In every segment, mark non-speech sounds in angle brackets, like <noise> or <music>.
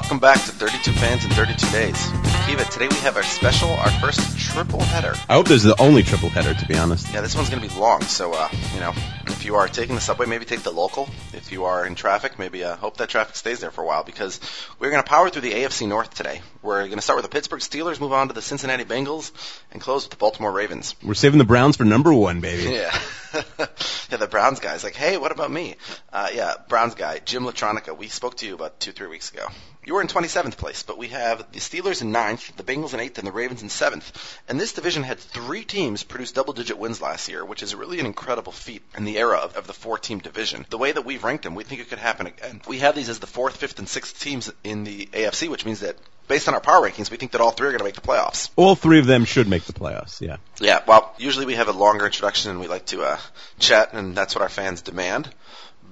Welcome back to 32 Fans in 32 Days. Kiva, today we have our special, our first triple header. I hope this is the only triple header, to be honest. Yeah, this one's going to be long, so, uh, you know, if you are taking the subway, maybe take the local. If you are in traffic, maybe uh, hope that traffic stays there for a while because we're going to power through the AFC North today. We're going to start with the Pittsburgh Steelers, move on to the Cincinnati Bengals, and close with the Baltimore Ravens. We're saving the Browns for number one, baby. <laughs> Yeah. <laughs> yeah, the Browns guy's like, hey, what about me? Uh, yeah, Browns guy, Jim Latronica. We spoke to you about two, three weeks ago. You were in 27th place, but we have the Steelers in ninth, the Bengals in eighth, and the Ravens in seventh. And this division had three teams produce double-digit wins last year, which is really an incredible feat in the era of, of the four-team division. The way that we've ranked them, we think it could happen again. We have these as the fourth, fifth, and sixth teams in the AFC, which means that based on our power rankings, we think that all three are going to make the playoffs. All three of them should make the playoffs, yeah. Yeah, well, usually we have a longer introduction and we like to uh, chat, and that's what our fans demand.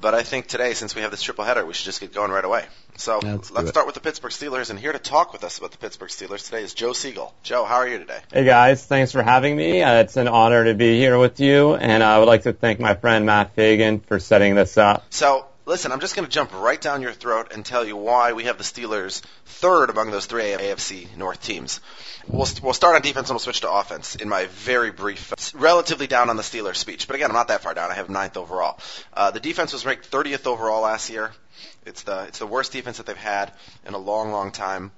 But I think today, since we have this triple header, we should just get going right away. So let's let's start with the Pittsburgh Steelers, and here to talk with us about the Pittsburgh Steelers today is Joe Siegel. Joe, how are you today? Hey guys, thanks for having me. Uh, it's an honor to be here with you, and I would like to thank my friend Matt Fagan for setting this up. So, listen, I'm just going to jump right down your throat and tell you why we have the Steelers third among those three AFC North teams. We'll, we'll start on defense and we'll switch to offense in my very brief, relatively down on the Steelers speech. But again, I'm not that far down. I have ninth overall. Uh, the defense was ranked 30th overall last year. It's the it's the worst defense that they've had in a long, long time.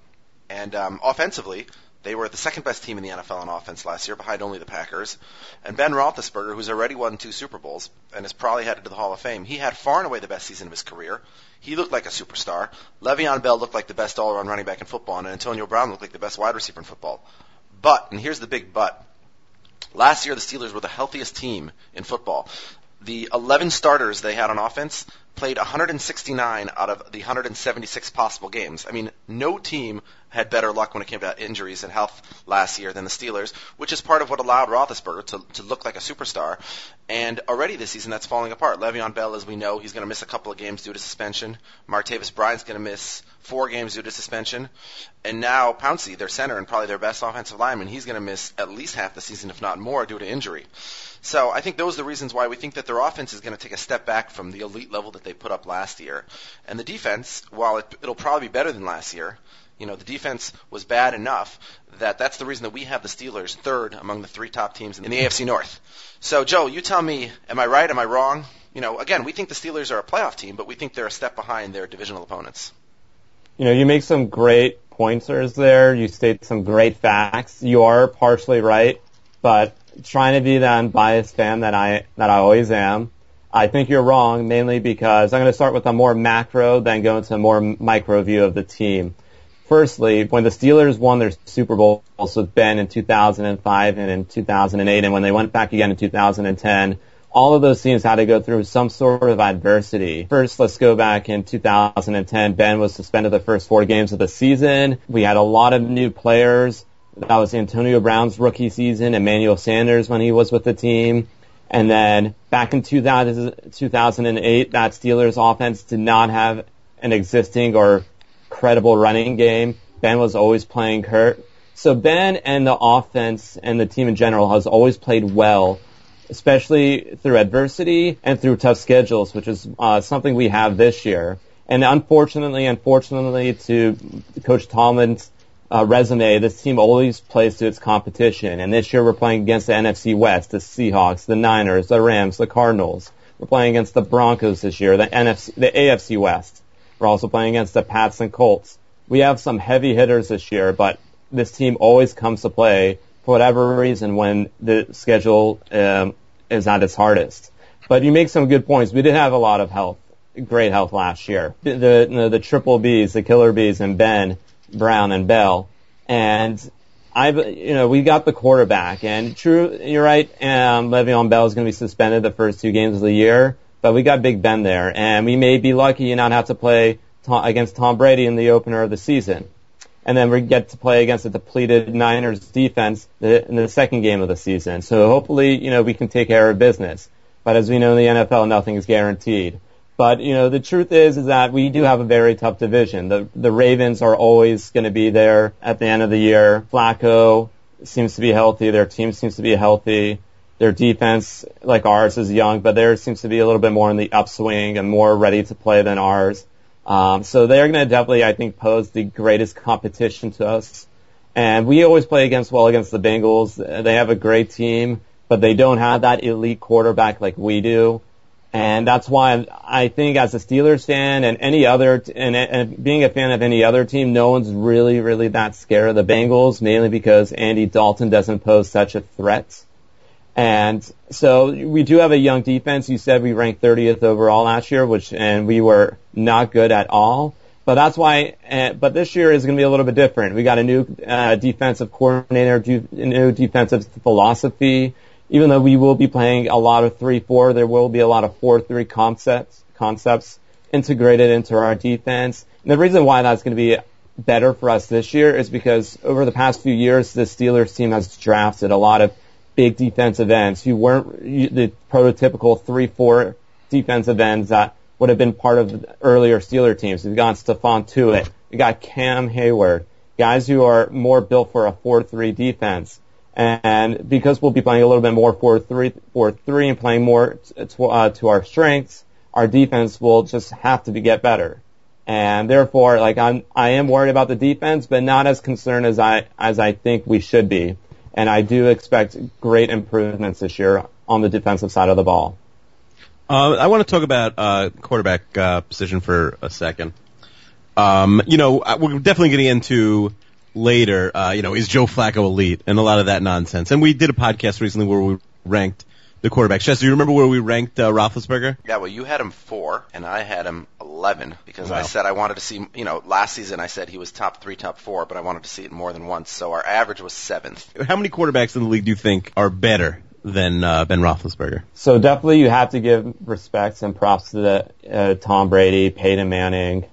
And um, offensively, they were the second best team in the NFL on offense last year, behind only the Packers. And Ben Roethlisberger, who's already won two Super Bowls and is probably headed to the Hall of Fame, he had far and away the best season of his career. He looked like a superstar. Le'Veon Bell looked like the best all-around running back in football, and Antonio Brown looked like the best wide receiver in football. But, and here's the big but, last year the Steelers were the healthiest team in football. The 11 starters they had on offense played 169 out of the 176 possible games. I mean, no team had better luck when it came to injuries and health last year than the Steelers, which is part of what allowed Roethlisberger to, to look like a superstar. And already this season, that's falling apart. Le'Veon Bell, as we know, he's going to miss a couple of games due to suspension. Martavis Bryant's going to miss four games due to suspension. And now Pouncey, their center and probably their best offensive lineman, he's going to miss at least half the season, if not more, due to injury. So I think those are the reasons why we think that their offense is going to take a step back from the elite level that they put up last year. And the defense, while it, it'll probably be better than last year, you know, the defense was bad enough that that's the reason that we have the Steelers third among the three top teams in the AFC North. So, Joe, you tell me, am I right? Am I wrong? You know, again, we think the Steelers are a playoff team, but we think they're a step behind their divisional opponents. You know, you make some great pointers there. You state some great facts. You are partially right, but trying to be the unbiased fan that I that I always am, I think you're wrong. Mainly because I'm going to start with a more macro, then go into a more micro view of the team. Firstly, when the Steelers won their Super Bowls with Ben in 2005 and in 2008, and when they went back again in 2010, all of those teams had to go through some sort of adversity. First, let's go back in 2010. Ben was suspended the first four games of the season. We had a lot of new players. That was Antonio Brown's rookie season, Emmanuel Sanders when he was with the team. And then back in 2000, 2008, that Steelers offense did not have an existing or credible running game. Ben was always playing hurt. So Ben and the offense and the team in general has always played well especially through adversity and through tough schedules, which is uh, something we have this year. And unfortunately, unfortunately, to Coach Tomlin's uh, resume, this team always plays to its competition. And this year we're playing against the NFC West, the Seahawks, the Niners, the Rams, the Cardinals. We're playing against the Broncos this year, the NFC, the AFC West. We're also playing against the Pats and Colts. We have some heavy hitters this year, but this team always comes to play for whatever reason when the schedule um, is at its hardest. But you make some good points. We did have a lot of health, great health last year. The the, the triple Bs, the killer Bs, and Ben Brown and Bell, and I, you know, we got the quarterback, and true, you're right. Um, Le'Veon Bell is going to be suspended the first two games of the year, but we got Big Ben there, and we may be lucky and not have to play Tom, against Tom Brady in the opener of the season and then we get to play against a depleted Niners defense in the second game of the season. So hopefully, you know, we can take care of business. But as we know in the NFL, nothing is guaranteed. But you know, the truth is, is that we do have a very tough division. The the Ravens are always going to be there at the end of the year. Flacco seems to be healthy. Their team seems to be healthy. Their defense, like ours, is young, but theirs seems to be a little bit more in the upswing and more ready to play than ours. Um, so they're going to definitely, I think, pose the greatest competition to us. And we always play against well against the Bengals. They have a great team, but they don't have that elite quarterback like we do. And that's why I think as a Steelers fan and any other, and, and being a fan of any other team, no one's really, really that scared of the Bengals, mainly because Andy Dalton doesn't pose such a threat. And so we do have a young defense. You said we ranked 30th overall last year, which, and we were not good at all. But that's why, uh, but this year is going to be a little bit different. We got a new uh, defensive coordinator, a new defensive philosophy. Even though we will be playing a lot of 3-4, there will be a lot of 4-3 concepts, concepts integrated into our defense. And the reason why that's going to be better for us this year is because over the past few years, the Steelers team has drafted a lot of big defensive ends who weren't the prototypical three, four defensive ends that would have been part of the earlier Steeler teams. We've got Stephon Tuitt. We got Cam Heyward. Guys who are more built for a 4-3 defense. And because we'll be playing a little bit more 4-3, 4-3 and playing more to, uh, to our strengths, our defense will just have to be, get better. And therefore, like I'm, I am worried about the defense, but not as concerned as I, as I think we should be and I do expect great improvements this year on the defensive side of the ball. Uh, I want to talk about uh, quarterback uh, position for a second. Um, you know, we're definitely getting into later. Uh, you know, is Joe Flacco elite and a lot of that nonsense. And we did a podcast recently where we ranked the quarterbacks. Chester, do you remember where we ranked uh, Roethlisberger? Yeah, well, you had him four, and I had him eleven because Wow. I said I wanted to see. You know, last season I said he was top three, top four, but I wanted to see it more than once. So our average was seventh. How many quarterbacks in the league do you think are better than uh, Ben Roethlisberger? So definitely you have to give respects and props to the, uh, Tom Brady, Peyton Manning,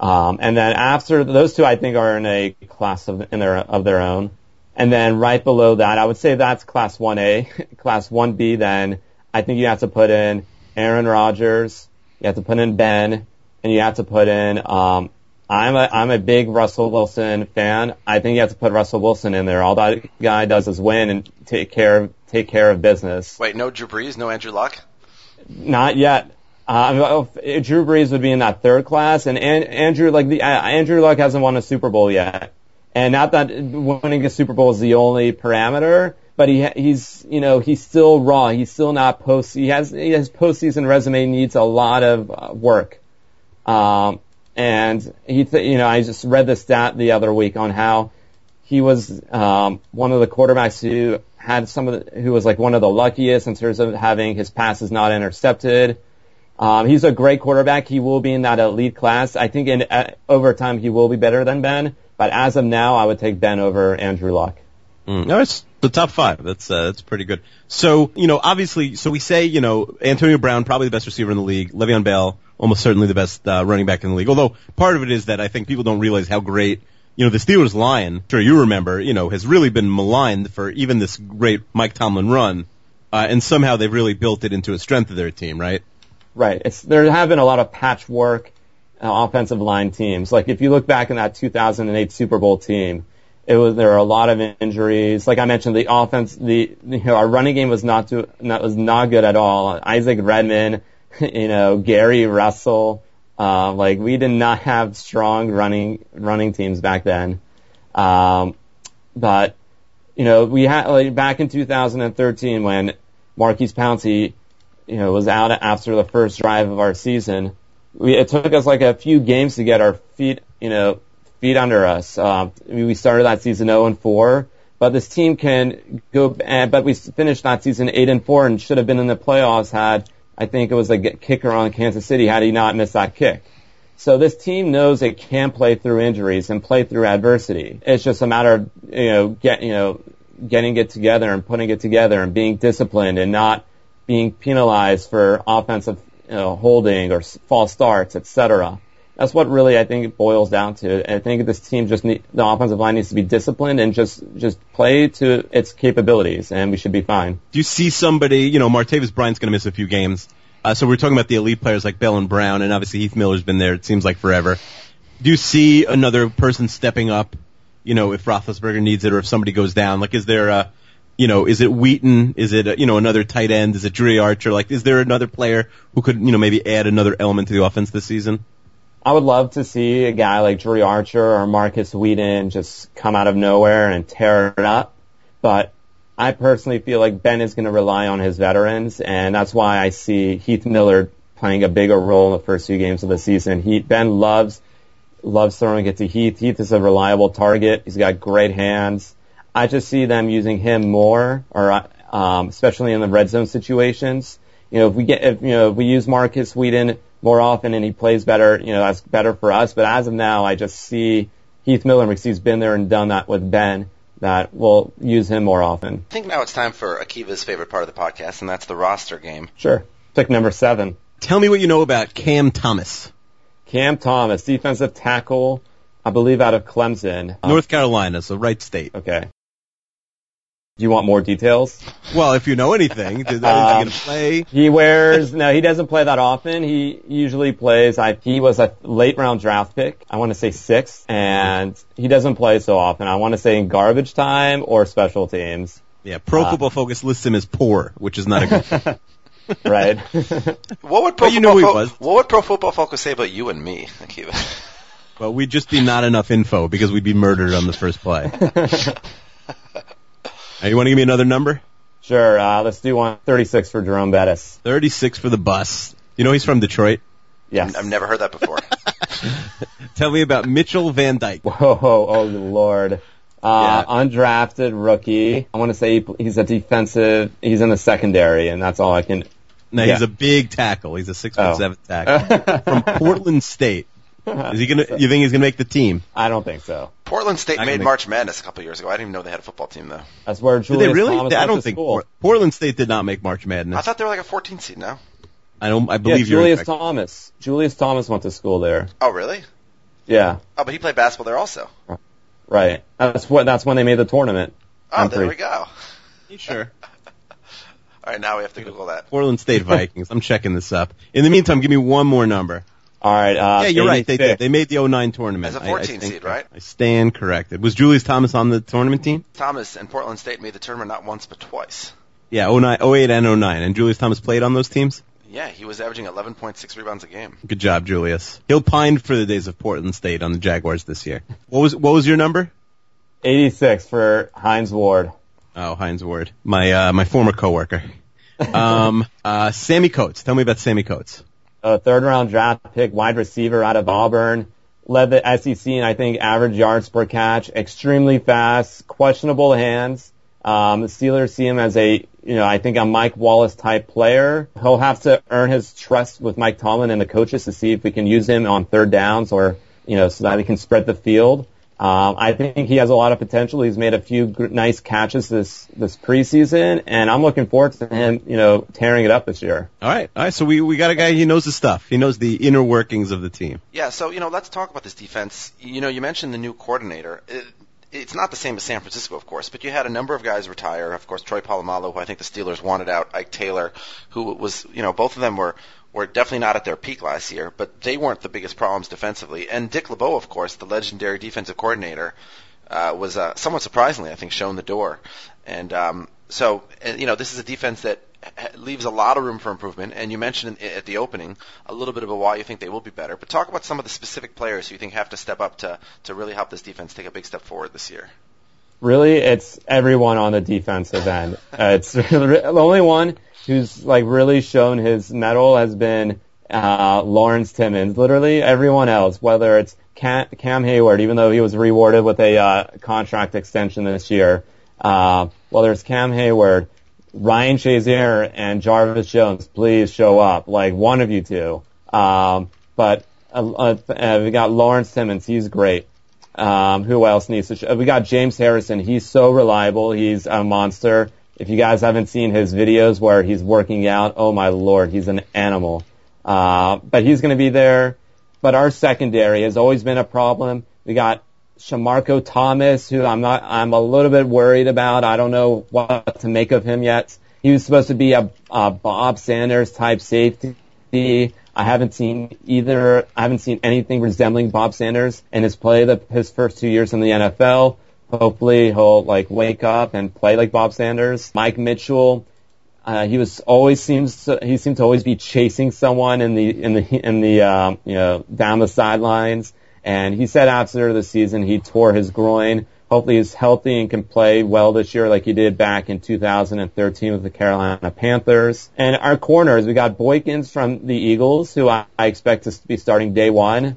um, and then after those two, I think are in a class of in their of their own. And then right below that, I would say that's class 1A. <laughs> class 1B, then I think you have to put in Aaron Rodgers, you have to put in Ben, and you have to put in, um, I'm a, I'm a big Russell Wilson fan. I think you have to put Russell Wilson in there. All that guy does is win and take care of, take care of business. Wait, no Drew Brees, no Andrew Luck. Not yet. Uh, Drew Brees would be in that third class, and An- Andrew, like the uh, Andrew Luck hasn't won a Super Bowl yet, and not that winning a Super Bowl is the only parameter, but he he's you know he's still raw. He's still not post. He has his postseason resume needs a lot of uh, work. Um, and he, th- you know, I just read the stat the other week on how he was um, one of the quarterbacks who had some of the, who was like one of the luckiest in terms of having his passes not intercepted. Um, he's a great quarterback. He will be in that elite class. I think in uh, over time he will be better than Ben. But as of now, I would take Ben over Andrew Luck. Mm. No, it's the top five. That's uh, that's pretty good. So you know, obviously, so we say you know Antonio Brown probably the best receiver in the league. Le'Veon Bell almost certainly the best uh, running back in the league. Although part of it is that I think people don't realize how great you know the Steelers line. Sure, you remember you know has really been maligned for even this great Mike Tomlin run, uh, and somehow they've really built it into a strength of their team, right? Right. It's there have been a lot of patchwork offensive line teams. Like if you look back in that 2008 Super Bowl team, it was there were a lot of injuries. Like I mentioned, the offense, the you know, our running game was not too, not was not good at all. Isaac Redman, <laughs> you know, Gary Russell, uh, like we did not have strong running running teams back then. Um, but you know, we had like back in 2013 when Maurkice Pouncey, you know, was out after the first drive of our season. We, it took us like a few games to get our feet, you know, feet under us. Uh, we started that season 0 and 4, but this team can go. But we finished that season 8 and 4 and should have been in the playoffs had I think it was a kicker on Kansas City had he not missed that kick. So this team knows it can play through injuries and play through adversity. It's just a matter of you know get you know getting it together and putting it together and being disciplined and not being penalized for offensive you know, holding or false starts, etc. That's what really I think it boils down to. And I think this team just need, the offensive line needs to be disciplined and just just play to its capabilities, and we should be fine. Do you see somebody? You know, Martavis Bryant's going to miss a few games. Uh, so we're talking about the elite players like Bell and Brown, and obviously Heath Miller's been there. It seems like forever. Do you see another person stepping up? You know, if Roethlisberger needs it, or if somebody goes down, like is there a you know, is it Wheaton? Is it, you know, another tight end? Is it Dri Archer? Like, is there another player who could, you know, maybe add another element to the offense this season? I would love to see a guy like Dri Archer or Markus Wheaton just come out of nowhere and tear it up. But I personally feel like Ben is going to rely on his veterans, and that's why I see Heath Miller playing a bigger role in the first few games of the season. He, ben loves loves throwing it to Heath. Heath is a reliable target. He's got great hands. I just see them using him more, or um, especially in the red zone situations. You know, if we get, if, you know, if we use Markus Wheaton more often and he plays better, you know, that's better for us. But as of now, I just see Heath Miller because he's been there and done that with Ben. That we'll use him more often. I think now it's time for Akiva's favorite part of the podcast, and that's the roster game. Sure. Pick number seven. Tell me what you know about Cam Thomas. Cam Thomas, defensive tackle, I believe out of Clemson. North Carolina, so right state. Okay. Do you want more details? Well, if you know anything, is he Um, going to play? He wears no, he doesn't play that often. He usually plays. I he was a late round draft pick. I want to say sixth, and he doesn't play so often. I want to say in garbage time or special teams. Yeah, Pro Uh, Football Focus lists him as poor, which is not a good. <laughs> Right. <laughs> What would Pro But you know Football Fo- was. What would Pro Football Focus say about you and me, Akiva? well, we'd just be not enough info because we'd be murdered on the first play. <laughs> Now, you want to give me another number? sure. Uh, let's do one thirty six for Jerome Bettis. 36 for the bus. You know he's from Detroit. Yes. I've never heard that before. <laughs> Tell me about Mitchell Van Dyk. Whoa, oh lord. Uh, Yeah. undrafted rookie. I want to say he, he's a defensive. He's in the secondary, and that's all I can. No, Yeah. he's a big tackle. He's a six foot Oh. seven tackle from <laughs> Portland State. <laughs> Is he gonna? You think he's gonna make the team? I don't think so. Portland State made gonna- March Madness a couple years ago. I didn't even know they had a football team though. That's where Julius Did Julius they really? Thomas I don't think school. Portland State did not make March Madness. I thought they were like a 14 seed now. I don't. I Yeah, believe you're. Julius. Thomas. Julius Thomas went to school there. Oh, really? Yeah, Oh, but he played basketball there also. right. That's what. That's when they made the tournament. Oh, I'm there free. we go. You sure? <laughs> All right, now we have to Google that. Portland State Vikings. I'm checking this up. In the meantime, give me one more number. All right. Uh, yeah, you're right. They 86. did. They made the 09 tournament. As a I- I 14 think- seed, right? I stand corrected. Was Julius Thomas on the tournament team? Thomas and Portland State made the tournament not once but twice. Yeah, 09, 08 and 09. And Julius Thomas played on those teams? Yeah, he was averaging 11.6 rebounds a game. Good job, Julius. He'll pine for the days of Portland State on the Jaguars this year. What was what was your number? 86 for Hines Ward. Oh, Hines Ward, my uh, my former coworker. <laughs> Um, uh, Sammy Coates. Tell me about Sammy Coates. A third round draft pick, wide receiver out of Auburn. Led the SEC in, I think, average yards per catch. Extremely fast, questionable hands. Um, the Steelers see him as a, you know, I think a Mike Wallace type player. He'll have to earn his trust with Mike Tomlin and the coaches to see if we can use him on third downs or, you know, so that he can spread the field. Um, I think he has a lot of potential. He's made a few gr- nice catches this this preseason, and I'm looking forward to him, you know, tearing it up this year. All right, all right. So we we got a guy. He knows the stuff. He knows the inner workings of the team. Yeah, so, you know, let's talk about this defense. You know, you mentioned the new coordinator. It, it's not the same as San Francisco, of course, but you had a number of guys retire. Of course, Troy Polamalu, who I think the Steelers wanted out, Ike Taylor, who was, you know, both of them were were definitely not at their peak last year, but they weren't the biggest problems defensively. And Dick LeBeau, of course, the legendary defensive coordinator, uh, was uh, somewhat surprisingly, I think, shown the door. And um, so, you know, this is a defense that leaves a lot of room for improvement. And you mentioned at the opening a little bit about why you think they will be better. But talk about some of the specific players who you think have to step up to to really help this defense take a big step forward this year. Really, it's everyone on the defensive end. Uh, it's <laughs> the only one who's like really shown his mettle has been uh, Lawrence Timmons. Literally everyone else, whether it's Cam, Cam Heyward, even though he was rewarded with a uh, contract extension this year, uh, whether it's Cam Heyward, Ryan Shazier, and Jarvis Jones, please show up. Like one of you two. Um, but uh, uh, we got Lawrence Timmons. He's great. Um, who else needs to show? We got James Harrison. He's so reliable. He's a monster. If you guys haven't seen his videos where he's working out, oh my lord, he's an animal. Uh, but he's going to be there. But our secondary has always been a problem. We got Shamarko Thomas, who I'm not, I'm a little bit worried about. I don't know what to make of him yet. He was supposed to be a, a Bob Sanders type safety. I haven't seen either. I haven't seen anything resembling Bob Sanders in his play the, his first two years in the NFL. Hopefully he'll like wake up and play like Bob Sanders. Mike Mitchell, uh, he was always seems to, he seemed to always be chasing someone in the in the in the um, you know down the sidelines. And he said after the season he tore his groin. Hopefully he's healthy and can play well this year like he did back in 2013 with the Carolina Panthers. And our corners, we got Boykins from the Eagles, who I, I expect to be starting day one.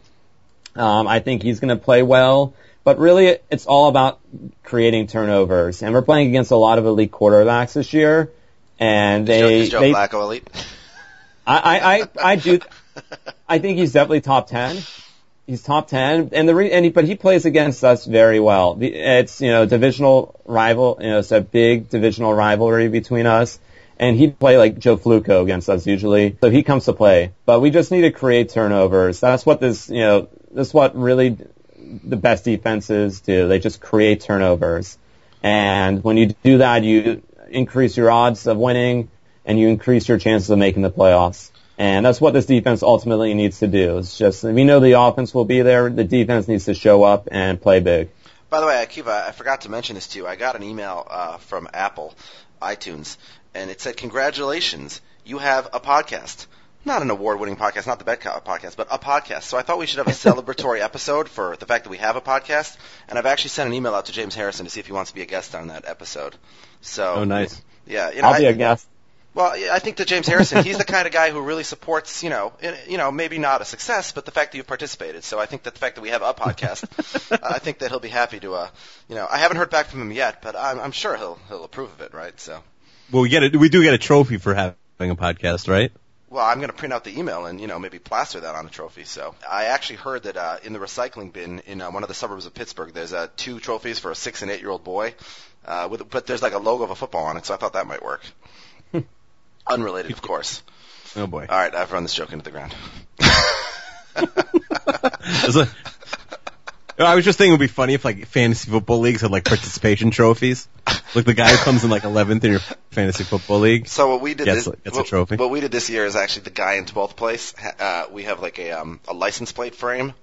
Um, I think he's going to play well. But really, it's all about creating turnovers. And we're playing against a lot of elite quarterbacks this year. And they, is Joe they Flacco elite? I, I, I, I do, I think he's definitely top 10. He's top 10. And the re, and he, but he plays against us very well. The- It's, you know, divisional rival, you know, it's a big divisional rivalry between us. And he'd play like Joe Fluco against us usually. So he comes to play. But we just need to create turnovers. That's what this, you know, that's what really the best defenses do. They just create turnovers. And when you do that, you increase your odds of winning and you increase your chances of making the playoffs. And that's what this defense ultimately needs to do. It's just, we know the offense will be there. The defense needs to show up and play big. By the way, Akiva, I forgot to mention this to you. I got an email uh, from Apple, iTunes, and it said, "Congratulations, you have a podcast." Not an award-winning podcast, not the Betcow podcast, but a podcast. So I thought we should have a celebratory <laughs> episode for the fact that we have a podcast. And I've actually sent an email out to James Harrison to see if he wants to be a guest on that episode. So Oh, nice. Yeah, you know, I'll be I- a guest. Well, I think that James Harrison, he's the kind of guy who really supports, you know, in- you know, maybe not a success, but the fact that you've participated. So I think that the fact that we have a podcast, <laughs> I think that he'll be happy to, uh, you know, I haven't heard back from him yet, but I'm, I'm sure he'll he'll approve of it, right? So, Well, we get it. We do get a trophy for having a podcast, right? well, I'm going to print out the email and you know maybe plaster that on a trophy. So I actually heard that uh, in the recycling bin in uh, one of the suburbs of Pittsburgh, there's uh, two trophies for a six and eight year old boy, uh, with but there's like a logo of a football on it, so I thought that might work. Unrelated, of course. Oh boy. All right, I've run this joke into the ground. <laughs> I was just thinking it would be funny if like fantasy football leagues had like participation trophies. Like the guy who comes in like 11th in your fantasy football league. So what we did Gets- this, gets a trophy. what we did this year is actually the guy in 12th place. Uh, we have like a um, a license plate frame.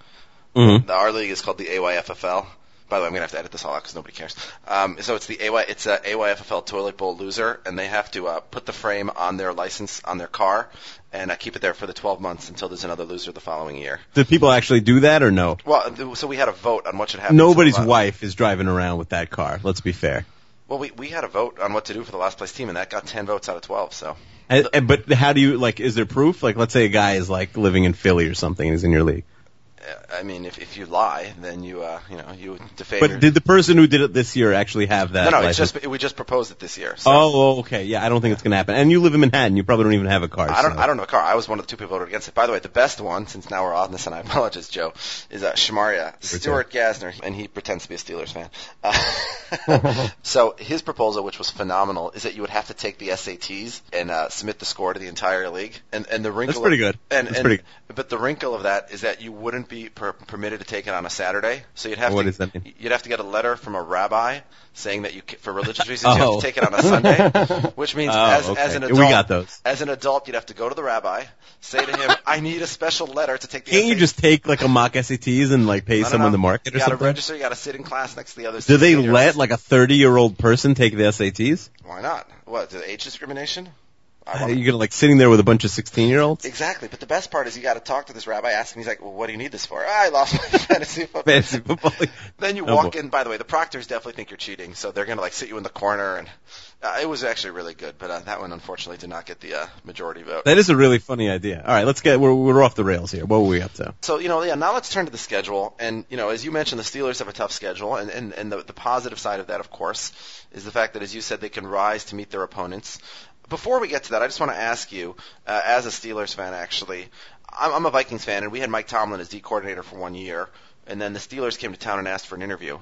Mhm. The, our league is called the AYFFL. By the way, I'm gonna have to edit this all out because nobody cares. Um, so it's the AY, it's a AYFFL toilet bowl loser, and they have to uh, put the frame on their license on their car and uh, keep it there for the 12 months until there's another loser the following year. Did people actually do that or no? Well, so we had a vote on what should happen. Nobody's wife is driving around with that car. Let's be fair. Well, we we had a vote on what to do for the last place team, and that got 10 votes out of 12. So. And, and- but how do you like? Is there proof? Like, let's say a guy is like living in Philly or something and he's in your league. I mean, if if you lie, then you uh you know you defame. But your, did the person who did it this year actually have that? no, no, it's just we just proposed it this year. So Oh, okay. Yeah, I don't think it's gonna happen. And you live in Manhattan. You probably don't even have a car. I don't so- I don't know a car. I was one of the two people who voted against it. By the way, the best one, since now we're on this, and I <laughs> apologize, Joe, is uh, Shamaria Stuart Gasner, and he pretends to be a Steelers fan. Uh, <laughs> <laughs> so his proposal, which was phenomenal, is that you would have to take the SATs and uh, submit the score to the entire league. And and the wrinkle That's pretty good. And, That's and pretty but the wrinkle of that is that you wouldn't be be per- permitted to take it on a Saturday. So you'd have What to does that mean? you'd have to get a letter from a rabbi saying that you for religious reasons you have Oh. to take it on a Sunday, <laughs> which means Oh, as okay. as an adult we got those. as an adult you'd have to go to the rabbi, say to him, "I need a special letter to take the Can't you just take like a mock SATs and like pay someone no. to mark it You or something? register. You got to sit in class next to the other. Do they let like a 30 year old person take the SATs? Why not? What? Age discrimination? Are wanna- you gonna like sitting there with a bunch of 16 year olds? Exactly, but the best part is you got to talk to this rabbi, ask him. He's like, "Well, what do you need this for?" "Ah, I lost my <laughs> fantasy football. Fantasy football. <laughs> Then you Oh, walk boy. in. By the way, the proctors definitely think you're cheating, so they're gonna like sit you in the corner, and uh, it was actually really good. But uh, that one unfortunately did not get the uh, majority vote. That is a really funny idea. All right, let's get we're, we're off the rails here. What were we up to? So you know, yeah. Now let's turn to the schedule, and you know, as you mentioned, the Steelers have a tough schedule, and and, and the, the positive side of that, of course, is the fact that, as you said, they can rise to meet their opponents. Before we get to that, I just want to ask you, uh, as a Steelers fan, actually, I'm, I'm a Vikings fan, and we had Mike Tomlin as D coordinator for one year, and then the Steelers came to town and asked for an interview.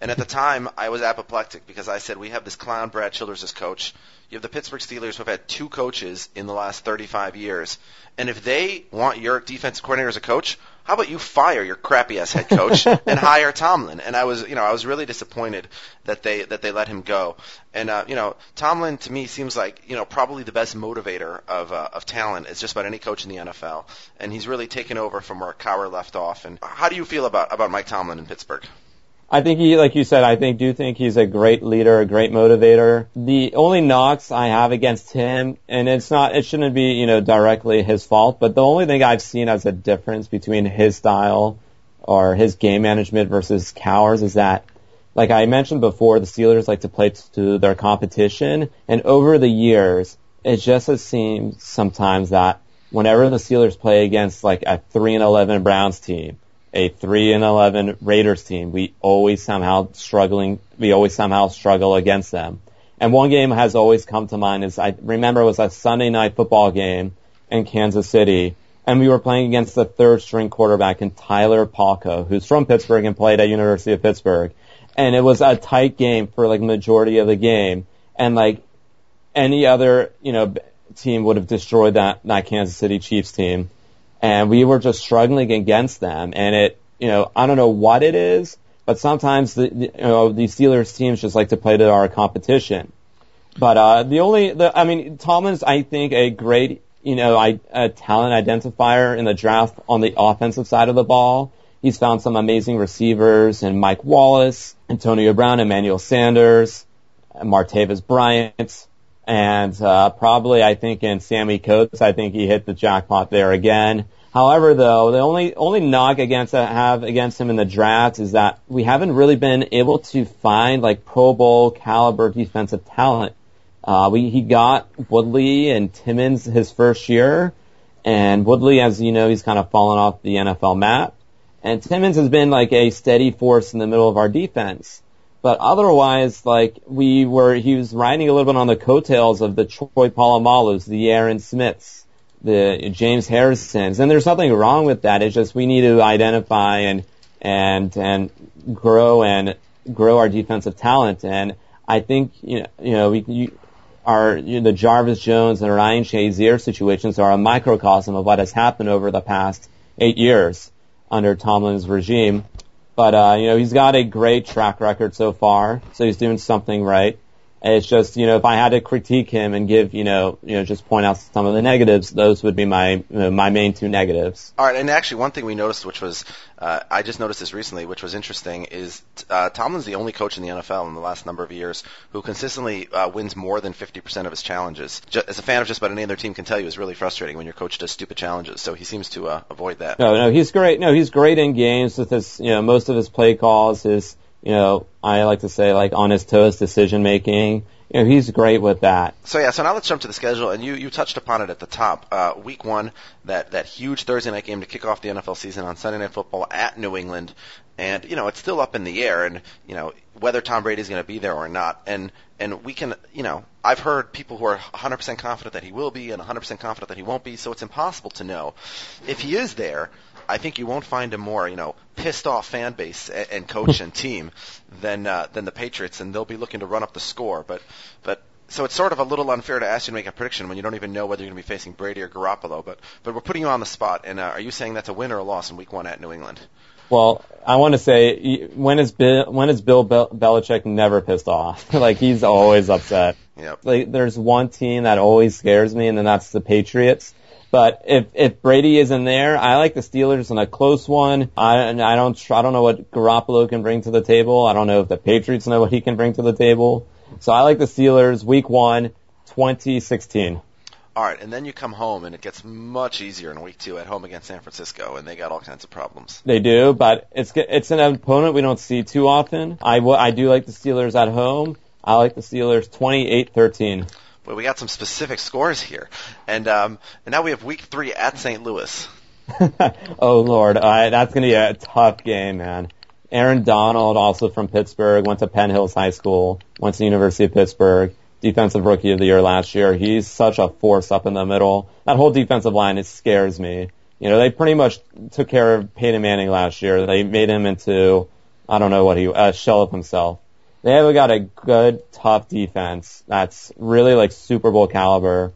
And at the time, I was apoplectic because I said, we have this clown Brad Childress as coach. You have the Pittsburgh Steelers who have had two coaches in the last 35 years. And if they want your defensive coordinator as a coach, how about you fire your crappy ass head coach <laughs> and hire Tomlin? And I was, you know, I was really disappointed that they that they let him go. And uh, you know, Tomlin to me seems like you know probably the best motivator of uh, of talent is just about any coach in the NFL. And he's really taken over from where Cowher left off. And how do you feel about about Mike Tomlin in Pittsburgh? I think he, like you said, I think do think he's a great leader, a great motivator. The only knocks I have against him, and it's not, it shouldn't be, you know, directly his fault, but the only thing I've seen as a difference between his style or his game management versus Cowher's is that, like I mentioned before, the Steelers like to play to their competition, and over the years, it just has seemed sometimes that whenever the Steelers play against like a 3 and 11 Browns team, a 3 and 11 Raiders team, we always somehow struggling, we always somehow struggle against them. And one game has always come to mind is I remember it was a Sunday night football game in Kansas City and we were playing against the third string quarterback in Tyler Palko, who's from Pittsburgh and played at University of Pittsburgh. And it was a tight game for like majority of the game. And like any other, you know, team would have destroyed that, that Kansas City Chiefs team. And we were just struggling against them. And it, you know, I don't know what it is, but sometimes the, you know, these Steelers teams just like to play to our competition. But, uh, the only, the, I mean, Tomlin's, I think, a great, you know, I, a talent identifier in the draft on the offensive side of the ball. He's found some amazing receivers and Mike Wallace, Antonio Brown, Emmanuel Sanders, Martavis Bryant, and uh, probably I think in Sammy Coates, I think he hit the jackpot there again. However, though, the only only knock against I have against him in the draft is that we haven't really been able to find like Pro Bowl caliber defensive talent. Uh, we he got Woodley and Timmons his first year, and Woodley, as you know, he's kind of fallen off the NFL map. And Timmons has been like a steady force in the middle of our defense. But otherwise, like we were, he was riding a little bit on the coattails of the Troy Polamalus, the Aaron Smiths, the James Harrisons, and there's nothing wrong with that. It's just we need to identify and and and grow and grow our defensive talent. And I think you know, you know, we you, our you know, the Jarvis Jones and Ryan Shazier situations are a microcosm of what has happened over the past eight years under Tomlin's regime. But uh, you know, he's got a great track record so far, so he's doing something right. It's just, you know, if I had to critique him and give, you know, you know, just point out some of the negatives, those would be my you know, my main two negatives. All right, and actually, one thing we noticed, which was uh, I just noticed this recently, which was interesting, is uh, Tomlin's the only coach in the NFL in the last number of years who consistently uh, wins more than 50% of his challenges. Ju- as a fan of just about any other team can tell you, it's really frustrating when your coach does stupid challenges. So he seems to uh, avoid that. No, no, he's great. No, he's great in games with his, you know, most of his play calls, his, you know, I like to say like on his toes decision making. You know, he's great with that. So yeah, so now let's jump to the schedule, and you you touched upon it at the top. Uh, week one, that that huge Thursday night game to kick off the NFL season on Sunday Night Football at New England, and you know it's still up in the air, and you know whether Tom Brady's going to be there or not, and and we can, you know, I've heard people who are 100% confident that he will be, and 100% confident that he won't be, so it's impossible to know if he is there. I think you won't find a more, you know, pissed off fan base and, and coach and <laughs> team than uh, than the Patriots, and they'll be looking to run up the score. But but so it's sort of a little unfair to ask you to make a prediction when you don't even know whether you're going to be facing Brady or Garoppolo. But but we're putting you on the spot. And uh, are you saying that's a win or a loss in Week One at New England? Well, I want to say when is Bill when is Bill Bel- Belichick never pissed off? <laughs> like he's always upset. Yep. Like there's one team that always scares me, and then that's the Patriots. But if if Brady isn't there, I like the Steelers in a close one. I I don't I don't know what Garoppolo can bring to the table. I don't know if the Patriots know what he can bring to the table. So I like the Steelers Week One, 2016. All right, and then you come home, and it gets much easier in Week Two at home against San Francisco, and they got all kinds of problems. They do, but it's it's an opponent we don't see too often. I I do like the Steelers at home. I like the Steelers 28-13. But we got some specific scores here, and um, and now we have Week Three at St. Louis. <laughs> oh Lord, uh, that's gonna be a tough game, man. Aaron Donald, also from Pittsburgh, went to Penn Hills High School, went to the University of Pittsburgh, defensive rookie of the year last year. He's such a force up in the middle. That whole defensive line, it scares me. You know, they pretty much took care of Peyton Manning last year. They made him into, I don't know what he, a shell of himself. They have got a good, tough defense that's really like Super Bowl caliber.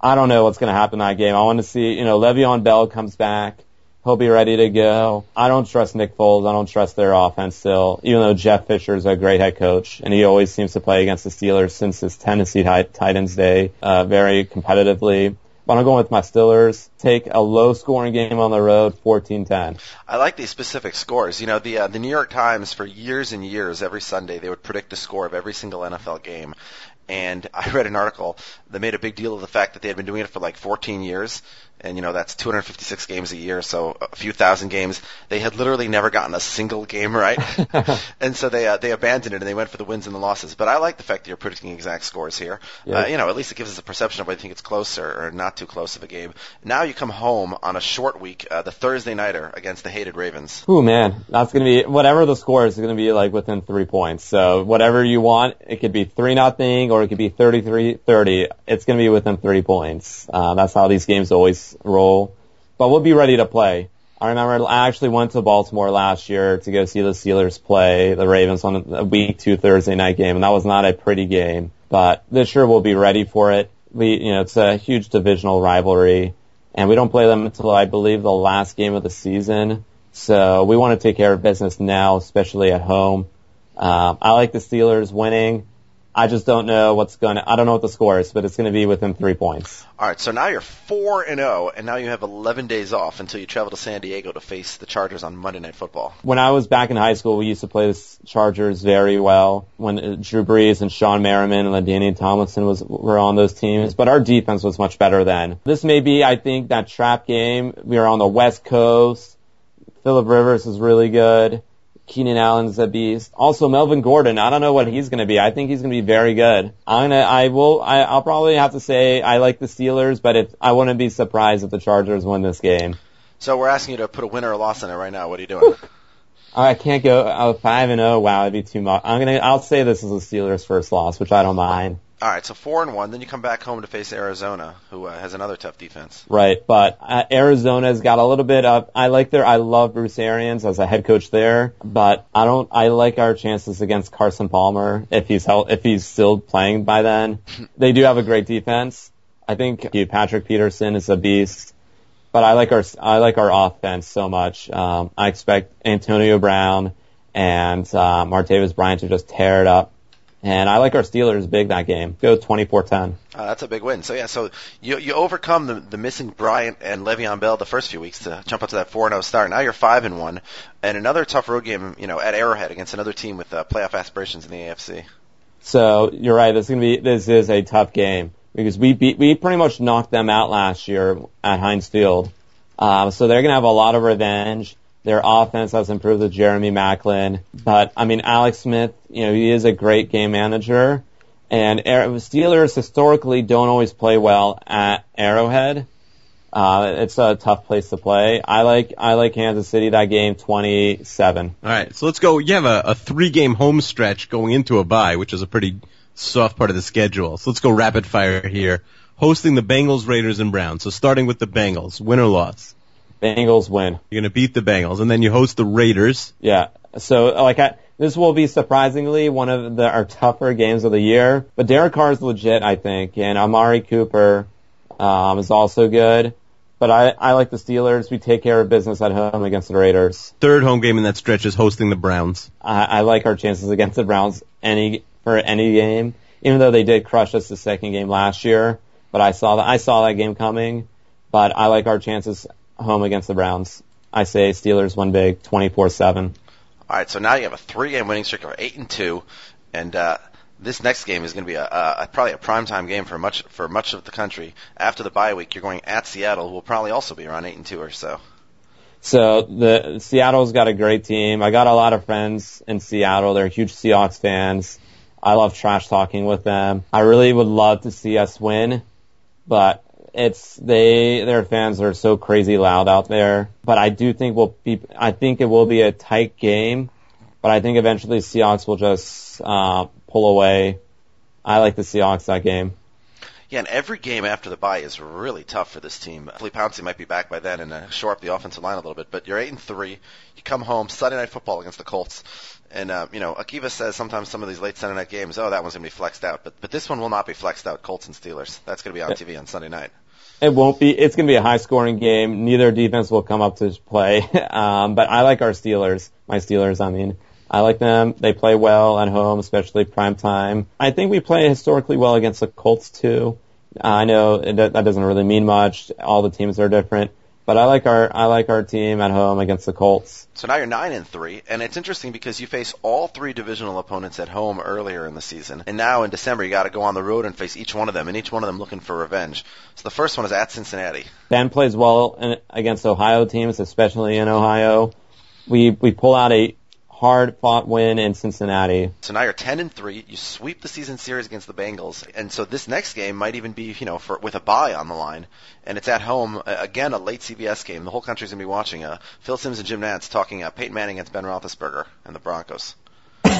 I don't know what's going to happen in that game. I want to see, you know, Le'Veon Bell comes back. He'll be ready to go. I don't trust Nick Foles. I don't trust their offense still, even though Jeff Fisher is a great head coach and he always seems to play against the Steelers since his Tennessee Titans day, uh, very competitively. But I'm going with my Steelers. Take a low scoring game on the road, 14-10. I like these specific scores. You know, the uh, the New York Times for years and years, every Sunday they would predict the score of every single NFL game. And I read an article that made a big deal of the fact that they had been doing it for like 14 years, and you know that's 256 games a year, so a few thousand games. They had literally never gotten a single game right, <laughs> and so they uh, they abandoned it and they went for the wins and the losses. But I like the fact that you're predicting exact scores here. Yeah. Uh, you know, at least it gives us a perception of whether you think it's close or, not too close of a game. Now you come home on a short week, uh, the Thursday nighter against the hated Ravens. Ooh man, that's gonna be whatever the score is gonna be like within three points. So whatever you want, it could be three nothing or it could be 33-30. It's gonna be within three points. Uh, that's how these games always roll. But we'll be ready to play. I remember I actually went to Baltimore last year to go see the Steelers play the Ravens on a week two Thursday night game, and that was not a pretty game. But this year we'll be ready for it. We, you know, it's a huge divisional rivalry, and we don't play them until I believe the last game of the season. So we want to take care of business now, especially at home. Um, I like the Steelers winning. I just don't know what's going to, I don't know what the score is, but it's going to be within three points. All right, so now you're four and zero, and now you have 11 days off until you travel to San Diego to face the Chargers on Monday Night Football. When I was back in high school, we used to play the Chargers very well. When uh, Drew Brees and Shawne Merriman and LaDainian Tomlinson was were on those teams, but our defense was much better then. This may be, I think, that trap game. We are on the West Coast. Philip Rivers is really good. Keenan Allen's a beast. Also, Melvin Gordon. I don't know what he's going to be. I think he's going to be very good. I'm gonna. I will. I, I'll probably have to say I like the Steelers, but if I wouldn't be surprised if the Chargers win this game. So we're asking you to put a win or a loss in it right now. What are you doing? <laughs> I can't go oh, five and zero. Wow, it'd be too much. I'm gonna. I'll say this is the Steelers' first loss, which I don't mind. All right, so four and one. Then you come back home to face Arizona, who uh, has another tough defense. Right, but uh, Arizona's got a little bit of. I like their. I love Bruce Arians as a head coach there, but I don't. I like our chances against Carson Palmer if he's held, if he's still playing by then. <laughs> they do have a great defense. I think Patrick Peterson is a beast, but I like our. I like our offense so much. Um, I expect Antonio Brown and uh, Martavis Bryant to just tear it up. And I like our Steelers big that game. Go 24-10. Uh, that's a big win. So yeah, so you you overcome the the missing Bryant and Le'Veon Bell the first few weeks to jump up to that four and zero start. Now you're five and one, and another tough road game, you know, at Arrowhead against another team with uh, playoff aspirations in the AFC. So you're right. This is gonna be this is a tough game because we beat we pretty much knocked them out last year at Heinz Field. Um, so they're gonna have a lot of revenge. Their offense has improved with Jeremy Maclin, but I mean Alex Smith, you know, he is a great game manager. And Steelers historically don't always play well at Arrowhead. Uh, it's a tough place to play. I like I like Kansas City that game 27. All right, so let's go. You have a, a three game home stretch going into a bye, which is a pretty soft part of the schedule. So let's go rapid fire here. Hosting the Bengals, Raiders, and Browns. So starting with the Bengals, win or loss? Bengals win. You're gonna beat the Bengals, and then you host the Raiders. Yeah. So like I, this will be surprisingly one of the, our tougher games of the year. But Derek Carr is legit, I think, and Amari Cooper um, is also good. But I, I like the Steelers. We take care of business at home against the Raiders. Third home game in that stretch is hosting the Browns. I, I like our chances against the Browns any for any game, even though they did crush us the second game last year. But I saw that I saw that game coming. But I like our chances home against the Browns. I say Steelers win big, 24-7. All right, so now you have a three-game winning streak of eight and two, and uh, this next game is going to be a, a probably a primetime game for much for much of the country. After the bye week, you're going at Seattle, who will probably also be around eight and two or so. So the Seattle's got a great team. I got a lot of friends in Seattle. They're huge Seahawks fans. I love trash talking with them. I really would love to see us win, but it's they their fans are so crazy loud out there. But I do think we'll be. I think it will be a tight game, but I think eventually Seahawks will just uh, pull away. I like the Seahawks that game. Yeah, and every game after the bye is really tough for this team. Lee Pouncey might be back by then and uh, shore up the offensive line a little bit, but you're eight and three. You come home Sunday night football against the Colts, and uh, you know Akiva says sometimes some of these late Sunday night games, oh that one's gonna be flexed out, but but this one will not be flexed out. Colts and Steelers. That's gonna be on TV on Sunday night. It won't be. It's going to be a high scoring game. Neither defense will come up to play. <laughs> Um, but I like our Steelers. My Steelers, I mean. I like them. They play well at home, especially prime time. I think we play historically well against the Colts too. I know it, that doesn't really mean much. All the teams are different. But I like our I like our team at home against the Colts. So now you're nine and three, and it's interesting because you face all three divisional opponents at home earlier in the season, and now in December you got to go on the road and face each one of them, and each one of them looking for revenge. So the first one is at Cincinnati. Ben plays well in, against Ohio teams, especially in Ohio. We we pull out a hard fought win in Cincinnati. So now you're 10 and 3. You sweep the season series against the Bengals. And so this next game might even be, you know, for with a bye on the line. And it's at home. Uh, again, a late CBS game. The whole country's to be watching. Uh, Phil Simms and Jim Nantz talking uh, Peyton Manning against Ben Roethlisberger and the Broncos.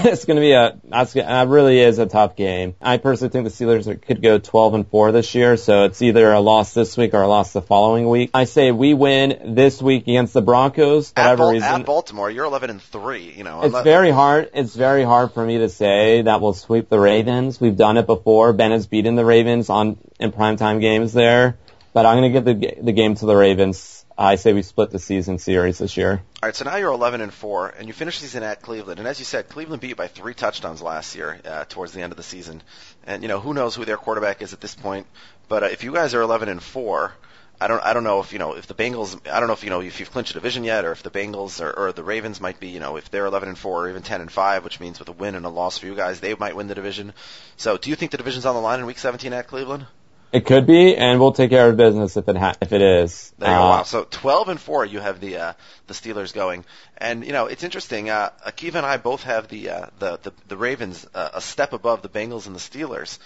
<laughs> it's going to be a that's that really is a tough game. I personally think the Steelers could go 12 and 4 this year, so it's either a loss this week or a loss the following week. I say we win this week against the Broncos. For At, whatever Bal- reason, at Baltimore, you're 11 and 3. You know, it's very hard. It's very hard for me to say that we'll sweep the Ravens. We've done it before. Ben has beaten the Ravens on in primetime games there, but I'm going to give the the game to the Ravens. I say we split the season series this year. All right, so now you're 11 and 4, and you finish the season at Cleveland. And as you said, Cleveland beat you by three touchdowns last year uh, towards the end of the season. And you know who knows who their quarterback is at this point. But uh, if you guys are 11 and 4, I don't I don't know if you know if the Bengals I don't know if you know if you've clinched a division yet, or if the Bengals or, or the Ravens might be you know if they're 11 and 4 or even 10 and 5, which means with a win and a loss for you guys, they might win the division. So do you think the division's on the line in Week 17 at Cleveland? It could be, and we'll take care of business if it ha- if it is. There you go. Uh, Wow. So 12 and 4, you have the uh, the Steelers going, and you know it's interesting. Uh, Akiva and I both have the uh, the, the the Ravens uh, a step above the Bengals and the Steelers.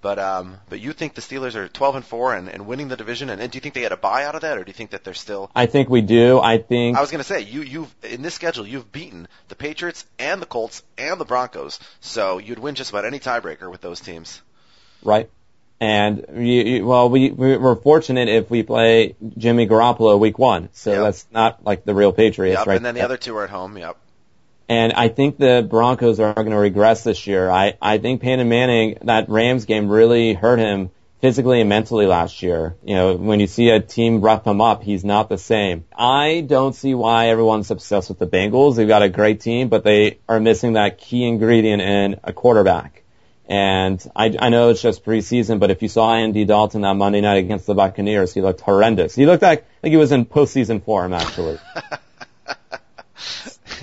But um, but you think the Steelers are 12 and 4 and, and winning the division, and, and do you think they had a bye out of that, or do you think that they're still? I think we do. I think I was going to say you you've in this schedule you've beaten the Patriots and the Colts and the Broncos, so you'd win just about any tiebreaker with those teams. right. And you, you, well, we we- we're fortunate if we play Jimmy Garoppolo week one, so Yep. that's not like the real Patriots, Yep, right? and then the other two are at home. Yep. And I think the Broncos are going to regress this year. I, I think Peyton Manning, that Rams game really hurt him physically and mentally last year. You know, when you see a team rough him up, he's not the same. I don't see why everyone's obsessed with the Bengals. They've got a great team, but they are missing that key ingredient in a quarterback. And I, I know it's just preseason, but if you saw Andy Dalton that Monday night against the Buccaneers, he looked horrendous. He looked like, like he was in postseason form, actually. <laughs>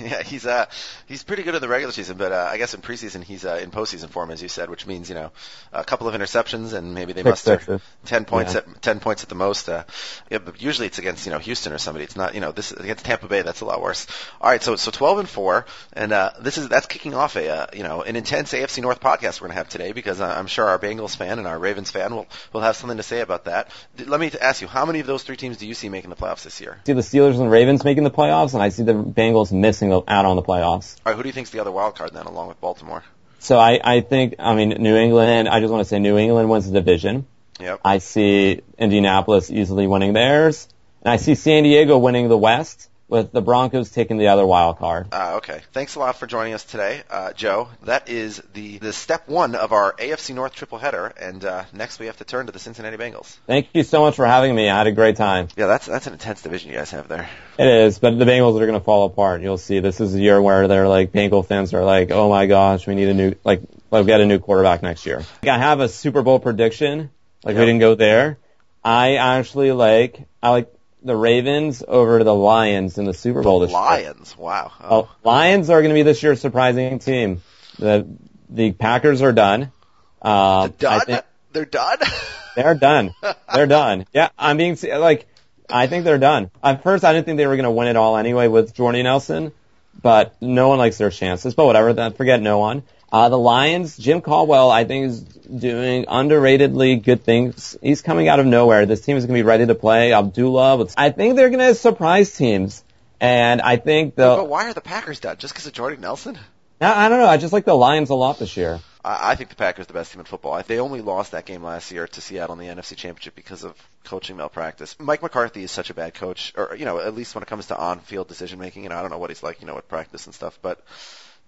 <laughs> Yeah, he's uh he's pretty good in the regular season, but uh, I guess in preseason he's uh, in postseason form, as you said, which means you know a couple of interceptions and maybe they muster ten points Yeah. at ten points at the most. Uh, yeah, but usually it's against you know Houston or somebody. It's not you know this against Tampa Bay. That's a lot worse. All right, so so twelve and four, and uh, this is that's kicking off a uh, you know an intense AFC North podcast we're gonna have today because uh, I'm sure our Bengals fan and our Ravens fan will will have something to say about that. D- Let me ask you, how many of those three teams do you see making the playoffs this year? see the Steelers and Ravens making the playoffs, and I see the Bengals missing out on the playoffs. All right, who do you think's the other wild card then, along with Baltimore? So I, I think, I mean, New England, I just want to say New England wins the division. Yep. I see Indianapolis easily winning theirs. And I see San Diego winning the West. With the Broncos taking the other wild card. Uh, okay. Thanks a lot for joining us today, uh, Joe. That is the, the step one of our AFC North triple header, and uh, next we have to turn to the Cincinnati Bengals. Thank you so much for having me. I had a great time. Yeah, that's that's an intense division you guys have there. It is, but the Bengals are going to fall apart. You'll see. This is a year where they're like Bengal fans are like, oh my gosh, we need a new like like get a new quarterback next year. Like, I have a Super Bowl prediction. Like we didn't go there. I actually like I like the Ravens over the Lions in the Super Bowl this year. Lions. Wow. Oh, Lions are going to be this year's surprising team. The the Packers are done. Um, done. I think They're done. <laughs> they're done. They're done. Yeah, I'm being like, I think they're done. At first, I didn't think they were going to win it all anyway with Jordy Nelson, but no one likes their chances. But whatever, that forget no one. Uh, the Lions, Jim Caldwell, I think is doing underratedly good things. He's coming out of nowhere. This team is going to be ready to play. Abdullah, I think they're going to surprise teams. And I think the, but why are the Packers done? Just because of Jordy Nelson? I I don't know. I just like the Lions a lot this year. I I think the Packers are the best team in football. I- They only lost that game last year to Seattle in the NFC Championship because of coaching malpractice. Mike McCarthy is such a bad coach, or you know, at least when it comes to on-field decision making. You know, I don't know what he's like, you know, at practice and stuff, but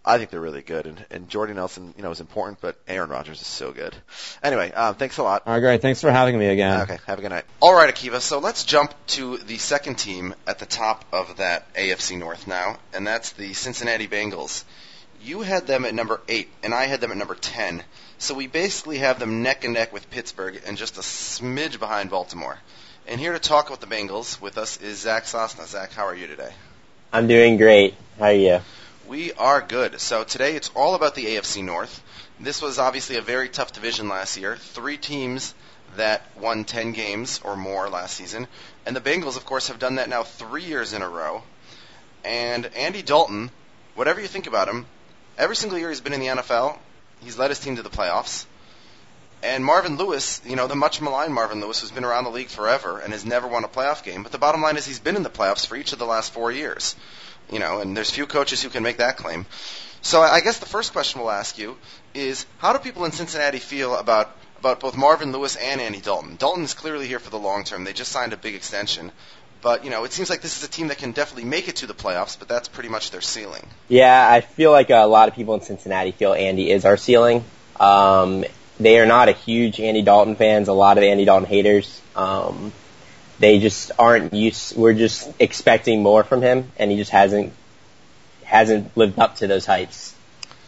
I think they're really good. And and Jordy Nelson, you know, is important, but Aaron Rodgers is so good. Anyway, um, thanks a lot. All right, great. Thanks for having me again. Okay, have a good night. All right, Akiva. So let's jump to the second team at the top of that AFC North now, and that's the Cincinnati Bengals. You had them at number eight, and I had them at number ten. So we basically have them neck and neck with Pittsburgh, and just a smidge behind Baltimore. And here to talk about the Bengals with us is Zach Sosna. Zach, how are you today? I'm doing great. How are you? We are good. So today it's all about the AFC North. This was obviously a very tough division last year. Three teams that won 10 games or more last season. And the Bengals, of course, have done that now three years in a row. And Andy Dalton, whatever you think about him, every single year he's been in the NFL, he's led his team to the playoffs. And Marvin Lewis, you know, the much maligned Marvin Lewis, who's been around the league forever and has never won a playoff game. But the bottom line is he's been in the playoffs for each of the last four years. You know, and there's few coaches who can make that claim. So I guess the first question we'll ask you is how do people in Cincinnati feel about about both Marvin Lewis and Andy Dalton? Dalton's clearly here for the long term. They just signed a big extension. But, you know, it seems like this is a team that can definitely make it to the playoffs, but that's pretty much their ceiling. Yeah, I feel like a lot of people in Cincinnati feel Andy is our ceiling. Um, they are not a huge Andy Dalton fans. A lot of Andy Dalton haters. Um, they just aren't used. We're just expecting more from him, and he just hasn't hasn't lived up to those heights.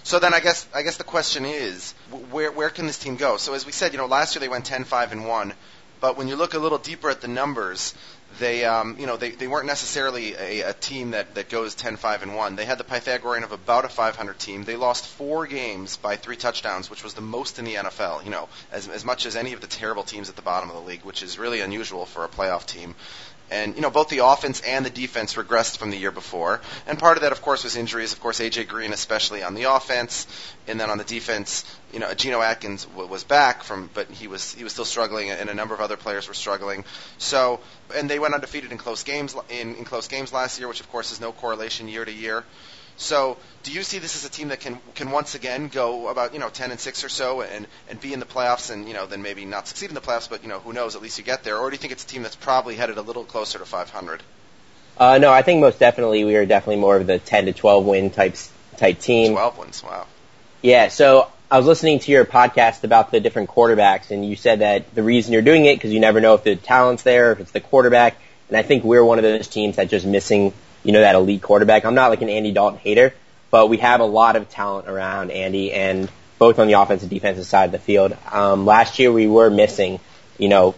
So then I guess I guess the question is where where can this team go? So as we said, you know, last year they went 10-5 and 1, but when you look a little deeper at the numbers, they um, you know, they, they weren't necessarily a, a team that, that goes 10-5 and 1. They had the Pythagorean of about a 500 team. They lost 4 games by 3 touchdowns, which was the most in the NFL, you know, as as much as any of the terrible teams at the bottom of the league, which is really unusual for a playoff team. And you know both the offense and the defense regressed from the year before, and part of that, of course, was injuries. Of course, AJ Green, especially on the offense, and then on the defense, you know, Geno Atkins w- was back from, but he was he was still struggling, and a number of other players were struggling. So, and they went undefeated in close games in, in close games last year, which of course is no correlation year to year. So, do you see this as a team that can can once again go about you know 10 and 6 or so and and be in the playoffs and you know then maybe not succeed in the playoffs, but you know who knows, at least you get there, or do you think it's a team that's probably headed a little closer to 500? Uh, no, I think most definitely we are definitely more of the 10 to 12 win types type team. 12 wins, wow. Yeah, so I was listening to your podcast about the different quarterbacks, and you said that the reason you're doing it because you never know if the talent's there, if it's the quarterback. And I think we're one of those teams that just missing, you know, that elite quarterback. I'm not like an Andy Dalton hater, but we have a lot of talent around Andy, and both on the offensive and defensive side of the field. Um, last year we were missing, you know,